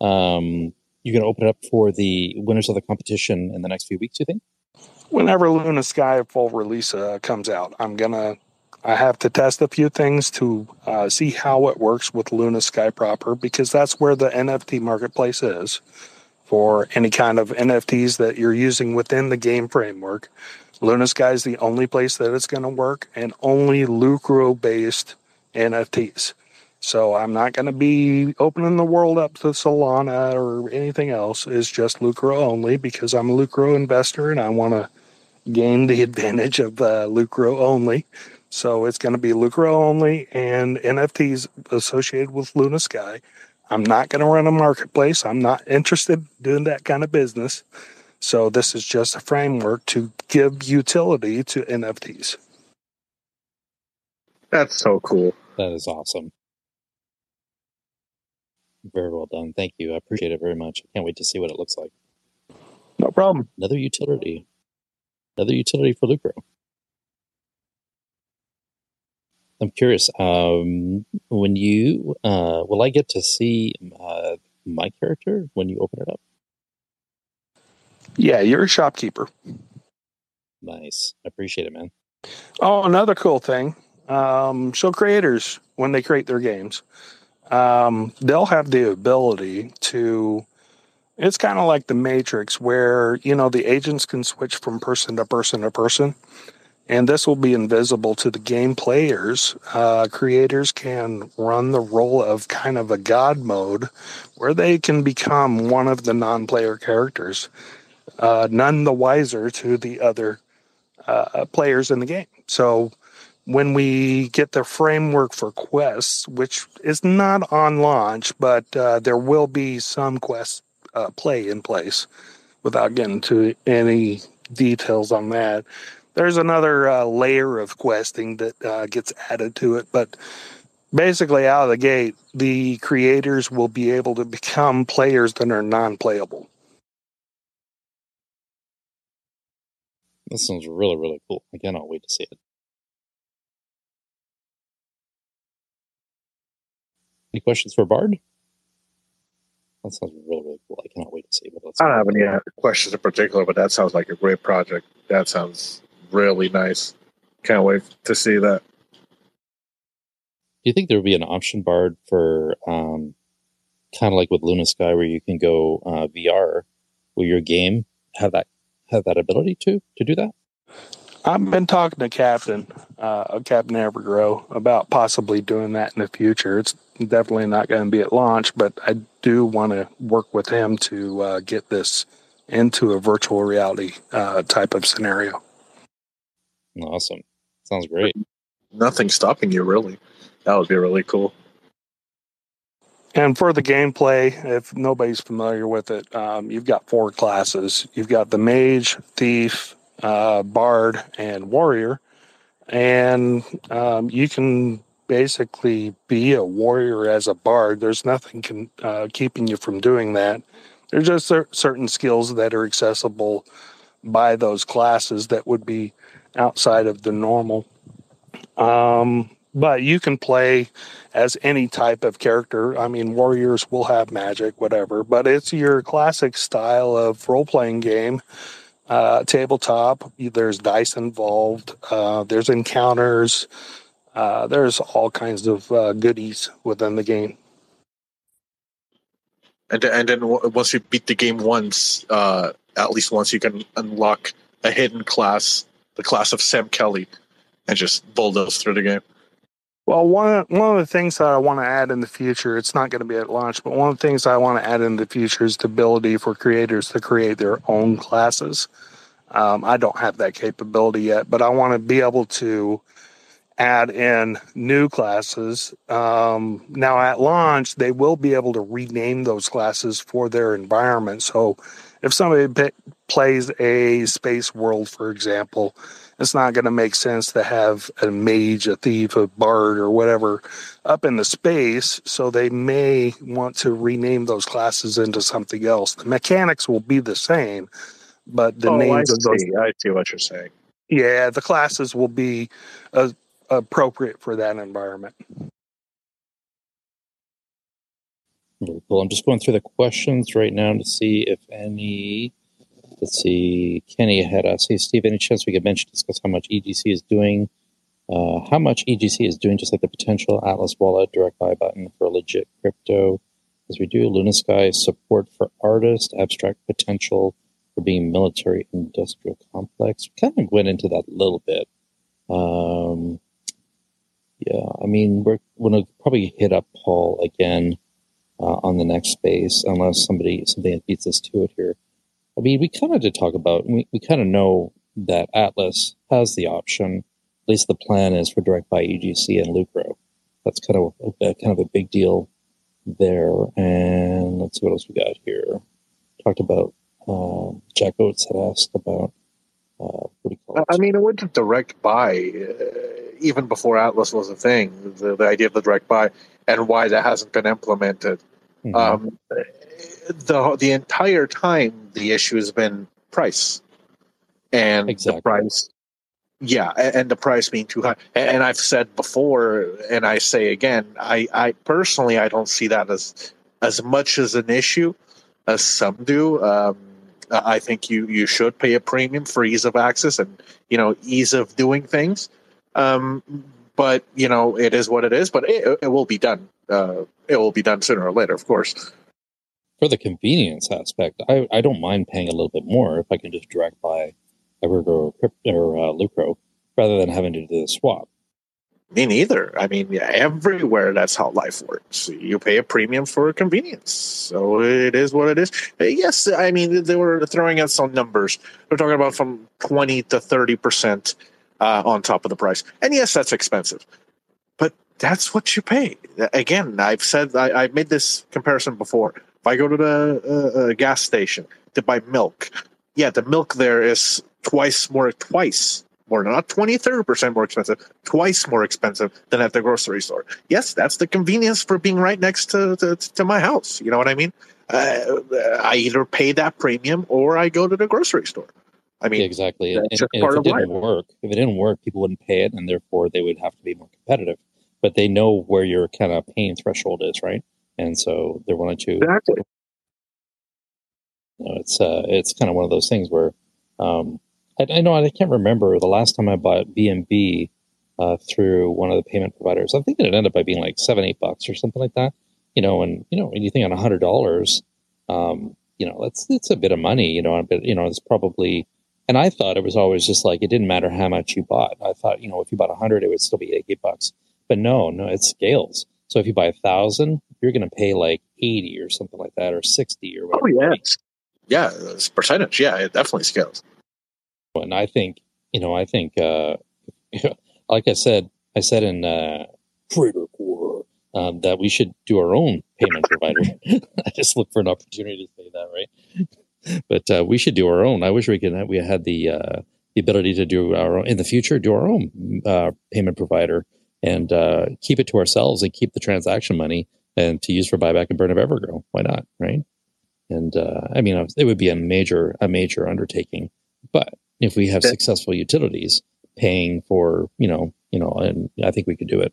um, you're going to open it up for the winners of the competition in the next few weeks? You think? Whenever Luna Sky full release uh, comes out, I'm gonna I have to test a few things to uh, see how it works with Luna Sky proper because that's where the NFT marketplace is for any kind of NFTs that you're using within the game framework. Luna Sky is the only place that it's going to work and only Lucro based NFTs. So I'm not going to be opening the world up to Solana or anything else. It's just Lucro only because I'm a Lucro investor and I want to gain the advantage of uh, Lucro only. So it's going to be Lucro only and NFTs associated with Luna Sky. I'm not going to run a marketplace. I'm not interested in doing that kind of business. So this is just a framework to give utility to NFTs. That's so cool. That is awesome. Very well done. Thank you. I appreciate it very much. I can't wait to see what it looks like. No problem. Another utility. Another utility for Lucro. I'm curious. Um, when you uh, will I get to see uh, my character when you open it up? Yeah, you're a shopkeeper. Nice. I appreciate it, man. Oh, another cool thing. Um, so creators, when they create their games, um, they'll have the ability to. It's kind of like the Matrix, where you know the agents can switch from person to person to person and this will be invisible to the game players. Uh, creators can run the role of kind of a god mode where they can become one of the non player characters, uh, none the wiser to the other uh, players in the game. So when we get the framework for quests, which is not on launch, but uh, there will be some quest uh, play in place without getting to any details on that there's another uh, layer of questing that uh, gets added to it, but basically out of the gate, the creators will be able to become players that are non-playable. This sounds really, really cool. I cannot wait to see it. Any questions for Bard? That sounds really, really cool. I cannot wait to see what. I don't have any uh, questions in particular, but that sounds like a great project. That sounds really nice. Can't wait to see that. Do you think there would be an option Bard for um, kind of like with Luna Sky, where you can go uh, VR with your game, have that have that ability to to do that? I've been talking to Captain, uh, Captain Evergrow, about possibly doing that in the future. It's definitely not going to be at launch, but I do want to work with him to uh, get this into a virtual reality uh, type of scenario. Awesome. Sounds great. Nothing stopping you, really. That would be really cool. And for the gameplay, if nobody's familiar with it, um, you've got four classes. You've got the mage, thief, uh, bard, and warrior, and um, you can basically be a warrior as a bard. There's nothing can, uh, keeping you from doing that. There's just cer- certain skills that are accessible by those classes that would be outside of the normal. Um, but you can play as any type of character. I mean, warriors will have magic, whatever, but it's your classic style of role playing game. Uh, tabletop, there's dice involved, uh, there's encounters, uh, there's all kinds of uh, goodies within the game. And and then once you beat the game once, uh, at least once, you can unlock a hidden class, the class of Sam Kelly, and just bulldoze through the game. Well, one one of the things that I want to add in the future, it's not going to be at launch, but one of the things I want to add in the future is the ability for creators to create their own classes. Um, I don't have that capability yet, but I want to be able to add in new classes. Um, now, at launch, they will be able to rename those classes for their environment. So, if somebody p- plays a space world, for example, it's not going to make sense to have a mage, a thief, a bard, or whatever up in the space. So they may want to rename those classes into something else. The mechanics will be the same, but the oh, names I of those. see. I see what you're saying. Yeah, the classes will be uh, appropriate for that environment. Very cool. I'm just going through the questions right now to see if any. Let's see. Kenny had asked, "Hey Steve, any chance we could mention discuss how much EGC is doing? Uh, how much EGC is doing, just like the potential Atlas Wallet direct buy button for legit crypto, as we do Luna Sky support for artists, abstract potential for being military industrial complex. We kind of went into that a little bit. Um, yeah, I mean, we're going to probably hit up Paul again uh, on the next space, unless somebody something beats us to it here. I mean, we kind of did talk about. We, we kind of know that Atlas has the option. At least the plan is for direct buy EGC and Lucro. That's kind of a, kind of a big deal there. And let's see what else we got here. Talked about um, Jack Oates had asked about uh, what do you call it? I mean, it went to direct buy uh, even before Atlas was a thing. The, the idea of the direct buy and why that hasn't been implemented. Mhm. Um, the the entire time, the issue has been price, and Exactly. the price. Yeah, and the price being too high. And I've said before, and I say again, I, I personally I don't see that as as much as an issue as some do. Um, I think you you should pay a premium for ease of access and you know ease of doing things. Um, but you know it is what it is. But it, it will be done. Uh, it will be done sooner or later, of course. For the convenience aspect, I, I don't mind paying a little bit more if I can just direct buy Evergrow or, or uh, Lucro rather than having to do the swap. Me neither. I mean, yeah, everywhere that's how life works. You pay a premium for convenience. So it is what it is. Uh, Yes, I mean, they were throwing out some numbers. They're talking about from 20 to 30% uh, on top of the price. And yes, that's expensive. But that's what you pay. Again, I've said, I, I've made this comparison before. If I go to the uh, uh, gas station to buy milk, yeah, the milk there is twice more, twice more, not 20, 30% more expensive, twice more expensive than at the grocery store. Yes, that's the convenience for being right next to, to, to my house. You know what I mean? Uh, I either pay that premium or I go to the grocery store. I mean, Yeah, exactly. And, and if it didn't life. work, if it didn't work, people wouldn't pay it, and therefore they would have to be more competitive. But they know where your kind of pain threshold is, right? And so they're willing to. Exactly. You know, it's uh, it's kind of one of those things where um, I, I know I can't remember the last time I bought BNB uh, through one of the payment providers. I think it ended up by being like seven, eight bucks or something like that. You know, and you know, when you think on a hundred dollars, um, you know, that's it's a bit of money. You know, but you know, it's probably. And I thought it was always just like it didn't matter how much you bought. I thought you know if you bought a hundred, it would still be eight bucks. But no, no, it scales. So if you buy a thousand, you're going to pay like eighty or something like that, or sixty or Oh, whatever. yes. Yeah, it's percentage. Yeah, it definitely scales. And I think, you know, I think, uh, like I said, I said in uh, Core, um, that we should do our own payment provider. I just look for an opportunity to say that, right? But uh, we should do our own. I wish we could. We had the uh, the ability to do our own in the future, do our own uh, payment provider and uh, keep it to ourselves and keep the transaction money and to use for buyback and burn of Evergrow. Why not, right? And uh, I mean, it would be a major a major undertaking, but if we have successful utilities paying for, you know, you know, and I think we could do it.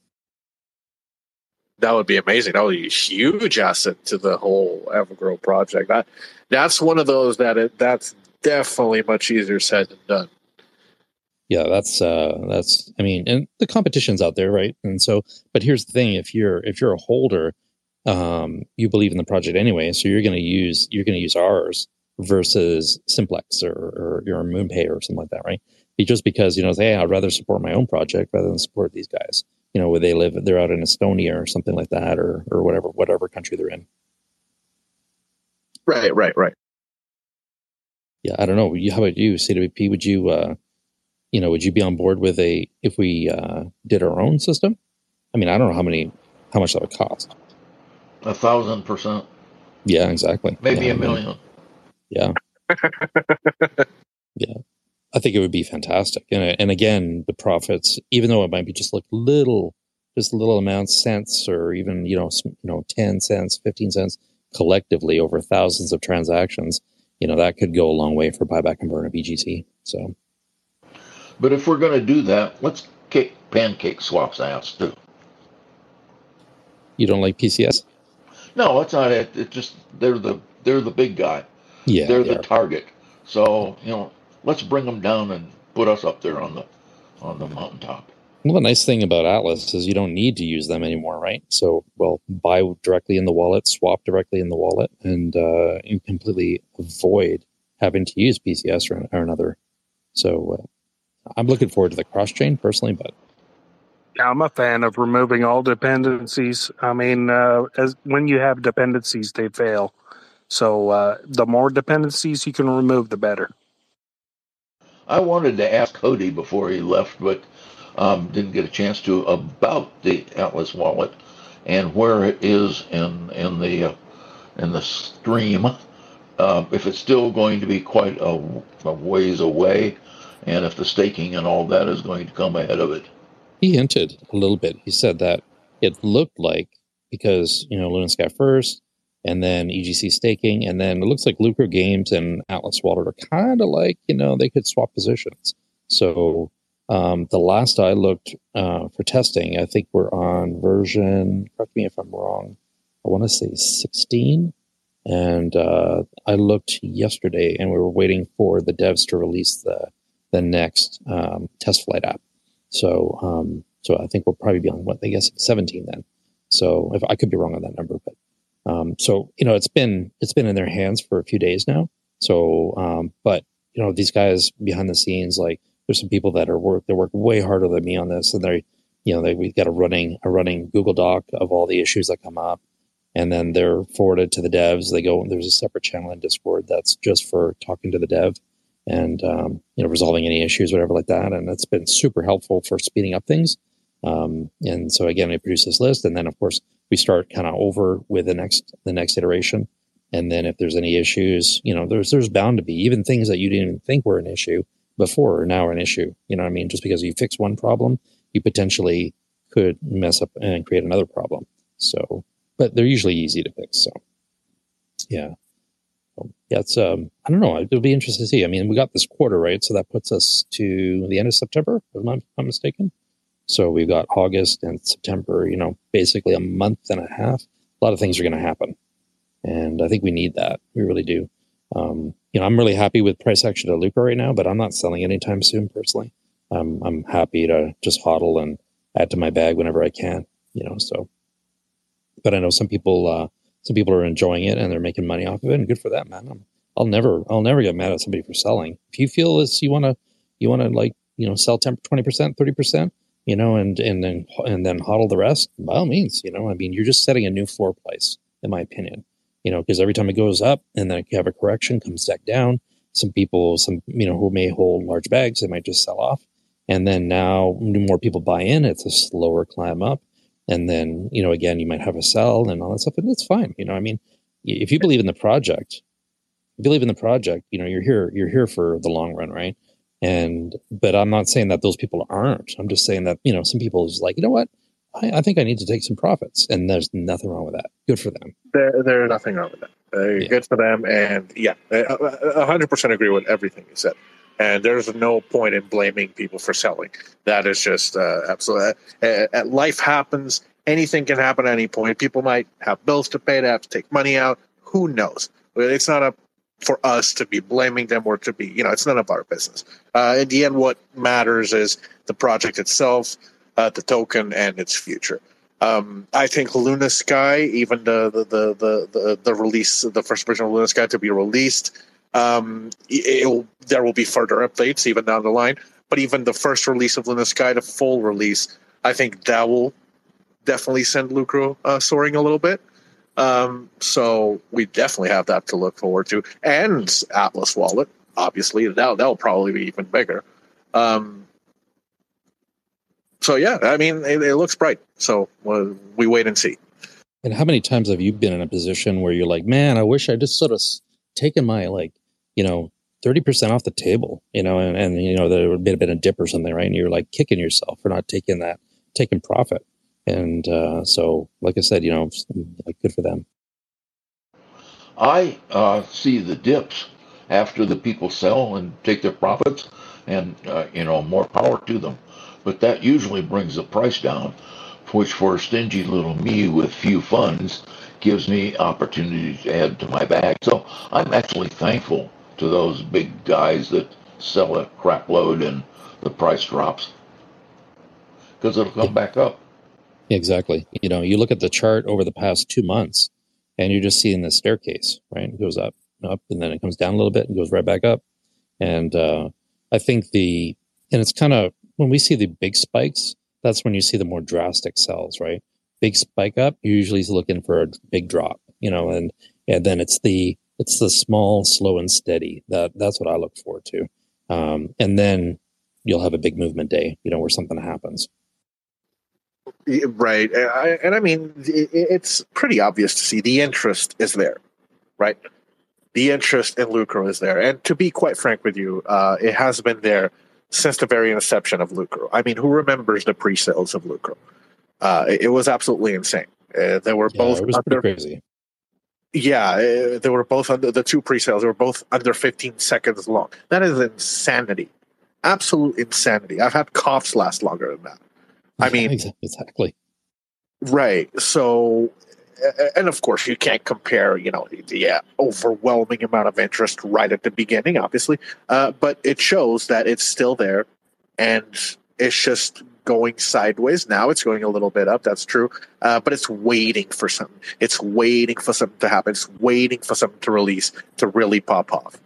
That would be amazing. That would be a huge asset to the whole Evergrow project. That that's one of those that it, that's definitely much easier said than done yeah that's uh that's i mean and the competition's out there right and so but here's the thing if you're if you're a holder um you believe in the project anyway so you're going to use you're going to use ours versus simplex or, or your moonpay or something like that right? Just because you know hey i'd rather support my own project rather than support these guys you know where they live they're out in estonia or something like that or or whatever whatever country they're in. Right right right. Yeah i don't know. How about you cwp would you uh you know, would you be on board with a if we uh, did our own system? I mean, I don't know how many how much that would cost. A thousand percent. Yeah, exactly. Maybe yeah, a million. Yeah. yeah. I think it would be fantastic. And and again, the profits, even though it might be just like little, just little amounts, cents, or even you know, you know, ten cents, fifteen cents, collectively over thousands of transactions, you know, that could go a long way for buyback and burn of EGC. So but if we're going to do that, let's kick PancakeSwap's ass too. You don't like PCS? No, that's not it. It just they're the they're the big guy. Yeah, they're they the are. target. So you know, let's bring them down and put us up there on the on the mountaintop. Well, the nice thing about Atlas is you don't need to use them anymore, right? So, well, buy directly in the wallet, swap directly in the wallet, and uh, you completely avoid having to use PCS or, or another. So, uh, I'm looking forward to the cross chain personally, but I'm a fan of removing all dependencies. I mean, uh, as when you have dependencies, they fail. So uh, the more dependencies you can remove, the better. I wanted to ask Cody before he left, but um, didn't get a chance to about the Atlas wallet and where it is in in the uh, in the stream. Uh, if it's still going to be quite a, a ways away, and if the staking and all that is going to come ahead of it. He hinted a little bit. He said that it looked like because you know Luna Sky first, and then EGC staking, and then it looks like Lucro Games and Atlas Wallet are kind of like you know they could swap positions. So um, the last I looked uh, for testing, I think we're on version. Correct me if I'm wrong. I want to say 16. And uh, I looked yesterday, and we were waiting for the devs to release the the next um, test flight app. So, um, so I think we'll probably be on what I guess 17 then. So if I could be wrong on that number, but um, so you know it's been it's been in their hands for a few days now. So, um, but you know these guys behind the scenes, like there's some people that are work they work way harder than me on this, and they're you know they, we've got a running a running Google Doc of all the issues that come up, and then they're forwarded to the devs. They go there's a separate channel in Discord that's just for talking to the dev and um, you know resolving any issues, whatever like that. And it's been super helpful for speeding up things. Um, and so again, we produce this list, and then of course we start kind of over with the next the next iteration. And then if there's any issues, you know, there's there's bound to be even things that you didn't even think were an issue before are now an issue. You know what I mean? Just because you fix one problem, you potentially could mess up and create another problem. So, but they're usually easy to fix. So, yeah yeah, it's um, I don't know. It'll be interesting to see. I mean, we got this quarter right, so that puts us to the end of September, if I'm not mistaken. So we've got August and September. You know, basically a month and a half. A lot of things are going to happen, and I think we need that. We really do. Um, you know, I'm really happy with price action at Lucro right now, but I'm not selling anytime soon personally. Um, I'm happy to just hodl and add to my bag whenever I can. You know, so. But I know some people. Uh, some people are enjoying it and they're making money off of it, and good for that, man. I'm, I'll never, I'll never get mad at somebody for selling. If you feel this, you want to, you want to like, you know, sell 10, 20%, 30%, you know, and, and then, and then hodl the rest, by all means, you know, I mean, you're just setting a new floor price, in my opinion, you know, because every time it goes up and then you have a correction, comes back down. Some people, some, you know, who may hold large bags, they might just sell off. And then now more people buy in. It's a slower climb up and then you know again you might have a sell and all that stuff, and it's fine. You know, I mean, if you believe in the project, believe in the project, you know, you're here, you're here for the long run, right? And but I'm not saying that those people aren't. I'm just saying that you know some people is like, you know what, I, I, think I need to take some profits, and there's nothing wrong with that. Good for them. There, there's nothing wrong with that. Uh, yeah. Good for them, and yeah, hundred percent agree with everything you said. And there's no point in blaming people for selling. That is just uh, absolutely. Uh, uh, life happens. Anything can happen at any point. People might have bills to pay. They have to take money out. Who knows? It's not up for us to be blaming them or to be, you know, it's none of our business. Uh, in the end, what matters is the project itself, uh, the token, and its future. Um, I think Luna Sky, even the the, the the the the release, the first version of Luna Sky to be released, um, there will be further updates even down the line. But even the first release of Luna Sky, the full release, I think that will definitely send Lucro uh, soaring a little bit. Um, so we definitely have that to look forward to, and Atlas Wallet. Obviously, that that'll probably be even bigger. Um, so yeah, I mean, it, it looks bright. So uh, we wait and see. And how many times have you been in a position where you're like, man, I wish I just sort of taken my like, you know, thirty percent off the table, you know, and, and you know there would have been a dip or something, right? And you're like kicking yourself for not taking that, taking profit. And uh, so, like I said, you know, like good for them. I uh, see the dips after the people sell and take their profits, and uh, you know, more power to them. But that usually brings the price down, which for a stingy little me with few funds gives me opportunity to add to my bag. So I'm actually thankful to those big guys that sell a crap load and the price drops because it'll come back up. Exactly. You know, you look at the chart over the past two months and you're just seeing the staircase, right? It goes up, up, and then it comes down a little bit and goes right back up. And uh, I think the, and it's kind of, when we see the big spikes, that's when you see the more drastic sells, right? Big spike up, you're usually looking for a big drop, you know, and, and then it's the, it's the small, slow and steady. That that's what I look forward to. Um, and then you'll have a big movement day, you know, where something happens. Right. And I mean, it's pretty obvious to see the interest is there, right? The interest in Lucro is there. And to be quite frank with you, uh, it has been there since the very inception of Lucro. I mean, who remembers the pre sales of Lucro? Uh, it, was absolutely insane. Uh, they were yeah, both under, crazy. Yeah, uh, they were both under the two pre sales, they were both under 15 seconds long. That is insanity. Absolute insanity. I've had coughs last longer than that. I mean, exactly. Right. So, and of course, you can't compare, you know, the overwhelming amount of interest right at the beginning, obviously, uh, but it shows that it's still there and it's just going sideways. Now it's going a little bit up. That's true. Uh, but it's waiting for something. It's waiting for something to happen. It's waiting for something to release to really pop off.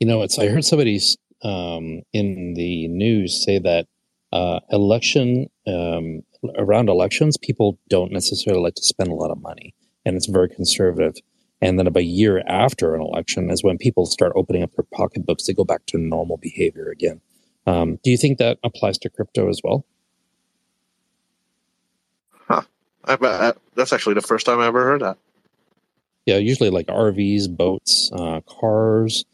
You know, it's, I heard somebody um, in the news say that uh, election um, around elections, people don't necessarily like to spend a lot of money, and it's very conservative. And then about a year after an election is when people start opening up their pocketbooks. They go back to normal behavior again. Um, do you think that applies to crypto as well? Huh. I, I, that's actually the first time I ever heard that. Yeah, usually like RVs, boats, uh, cars.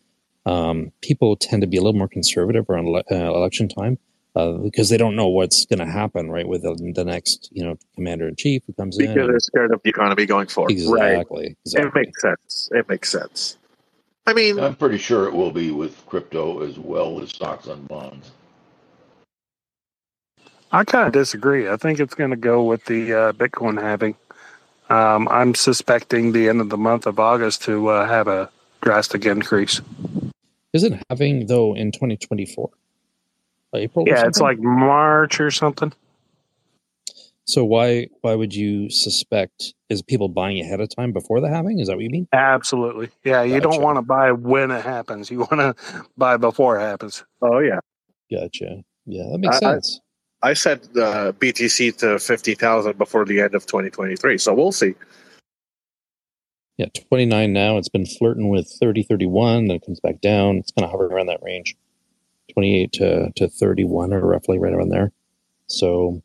Um, people tend to be a little more conservative around ele- uh, election time uh, because they don't know what's going to happen, right, with the, the, next, you know, commander in chief who comes because in. Because they're scared of the economy going forward. Exactly, right. exactly. It makes sense. It makes sense. I mean, I'm pretty sure it will be with crypto as well as stocks and bonds. I kind of disagree. I think it's going to go with the uh, Bitcoin halving. Um, I'm suspecting the end of the month of August to uh, have a drastic increase. Isn't halving though in 2024? April? Yeah, it's like March or something. So why why would you suspect is people buying ahead of time before the halving? Is that what you mean? Absolutely. Yeah, you gotcha. don't want to buy when it happens. You want to buy before it happens. Oh yeah. Gotcha. Yeah, that makes I, sense. I, I set uh, BTC to fifty thousand before the end of twenty twenty three, so we'll see. Yeah, 29 now. It's been flirting with 30, 31, then it comes back down. It's kind of hovering around that range. 28 to, to 31 or roughly right around there. So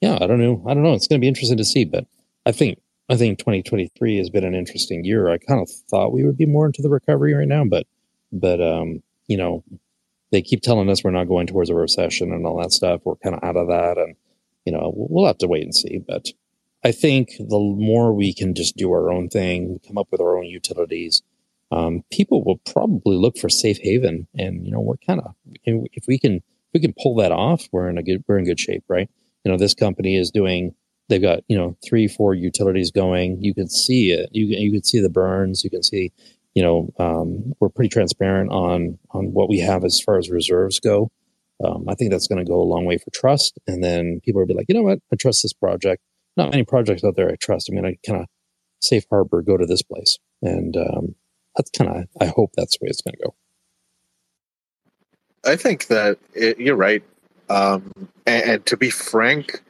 yeah, I don't know. I don't know. It's going to be interesting to see, but I think I think 2023 has been an interesting year. I kind of thought we would be more into the recovery right now, but but um, you know, they keep telling us we're not going towards a recession and all that stuff. We're kind of out of that, and you know, we'll have to wait and see. But I think the more we can just do our own thing, come up with our own utilities, um, people will probably look for safe haven. And you know, we're kind of if we can if we can pull that off, we're in a good we're in good shape, right? You know, this company is doing. They've got you know three four utilities going. You can see it. You you can see the burns. You can see you know um, we're pretty transparent on on what we have as far as reserves go. Um, I think that's going to go a long way for trust. And then people will be like, you know what, I trust this project. Not many projects out there I trust. I mean, I kind of safe harbor go to this place, and um, that's kind of I hope that's the way it's going to go. I think that it, you're right. Um, and, and, to be frank,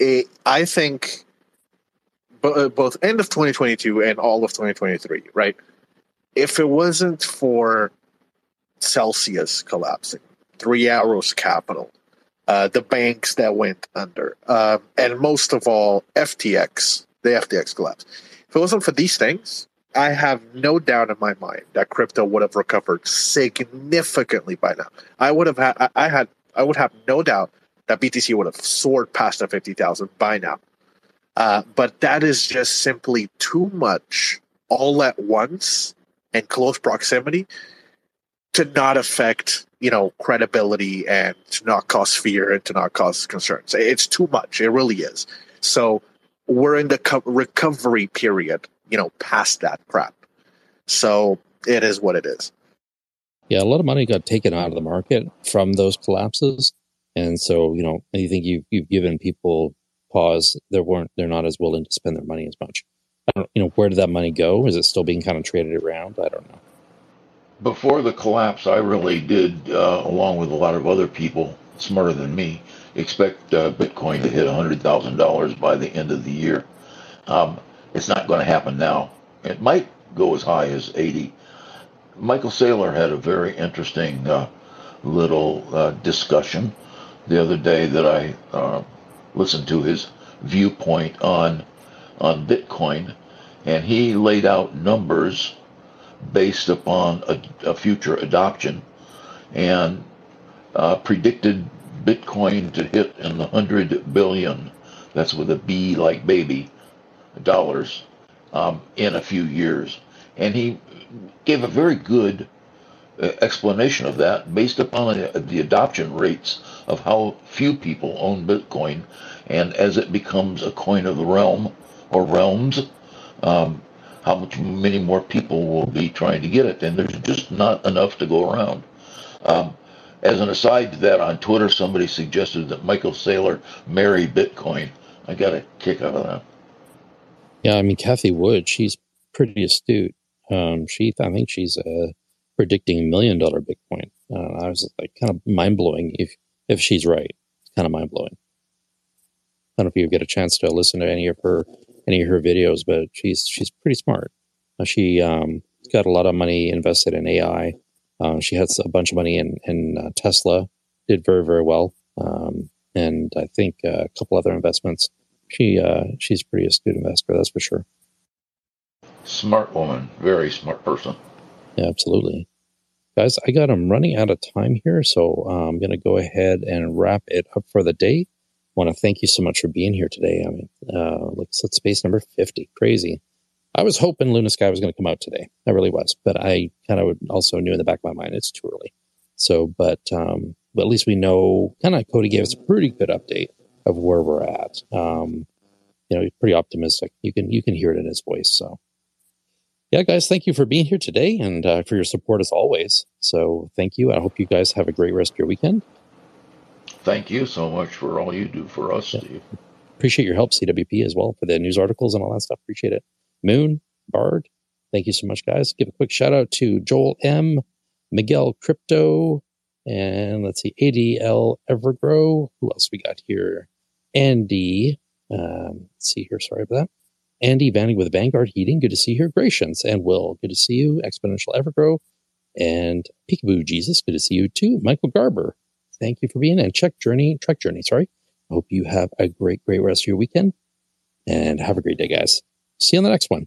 it, I think both end of 2022 and all of 2023, right? If it wasn't for Celsius collapsing, Three Arrows Capital, uh, the banks that went under, uh, and most of all, FTX, the FTX collapse. If it wasn't for these things, I have no doubt in my mind that crypto would have recovered significantly by now. I would have had, I had, I would have no doubt that BTC would have soared past the fifty thousand by now. Uh, but that is just simply too much all at once and close proximity to not affect you know credibility and to not cause fear and to not cause concerns. It's too much. It really is. So we're in the co- recovery period you know, past that crap. So it is what it is. Yeah, a lot of money got taken out of the market from those collapses, and so you know, I think you've you've given people pause. They weren't they're not as willing to spend their money as much. I don't, you know, where did that money go? Is it still being kind of traded around? I don't know. Before the collapse, I really did, uh, along with a lot of other people smarter than me, expect uh, Bitcoin to hit $100,000 by the end of the year. Um, it's not going to happen now. It might go as high as 80. Michael Saylor had a very interesting uh, little uh, discussion the other day that I uh, listened to his viewpoint on on Bitcoin, and he laid out numbers based upon a, a future adoption, and uh, predicted Bitcoin to hit in the hundred billion. That's with a B like baby dollars um, in a few years. And he gave a very good uh, explanation of that based upon the adoption rates of how few people own Bitcoin. And as it becomes a coin of the realm or realms, um, how much many more people will be trying to get it. And there's just not enough to go around. Um, as an aside to that, on Twitter, somebody suggested that Michael Saylor marry Bitcoin. I got a kick out of that. Yeah, I mean Cathie Wood, she's pretty astute. Um, she, I think she's uh, predicting million dollar Bitcoin. Uh, I was like kind of mind blowing if if she's right. It's kind of mind blowing. I don't know if you get a chance to listen to any of her any of her videos, but she's she's pretty smart. Uh, she um, got a lot of money invested in AI. Uh, she has a bunch of money in in uh, Tesla. Did very very well, um, and I think uh, a couple other investments she uh, she's a pretty astute investor, that's for sure. Smart woman, very smart person. Yeah, absolutely. Guys, I got I'm running out of time here, so uh, I'm going to go ahead and wrap it up for the day. Want to thank you so much for being here today. I mean, uh, let's space number 50. Crazy. I was hoping Luna Sky was going to come out today. I really was, but I kind of also knew in the back of my mind it's too early. So, but um, but at least we know. Kind of Cody gave us a pretty good update of where we're at. Um, you know, he's pretty optimistic. You can you can hear it in his voice. So, yeah, guys, thank you for being here today and uh, for your support as always. So, thank you. I hope you guys have a great rest of your weekend. Thank you so much for all you do for us, yeah. Steve. Appreciate your help, CWP, as well, for the news articles and all that stuff. Appreciate it. Moon, Bard, thank you so much, guys. Give a quick shout out to Joel M, Miguel Crypto, and let's see, ADL Evergrow. Who else we got here? Andy. Um, let's see here. Sorry about that. Andy Vanning with Vanguard Heating. Good to see you here. Gracians and Will. Good to see you. Exponential Evergrow. And Peekaboo Jesus. Good to see you too. Michael Garber. Thank you for being in. Check Journey. Trek Journey. Sorry. I hope you have a great, great rest of your weekend and have a great day, guys. See you on the next one.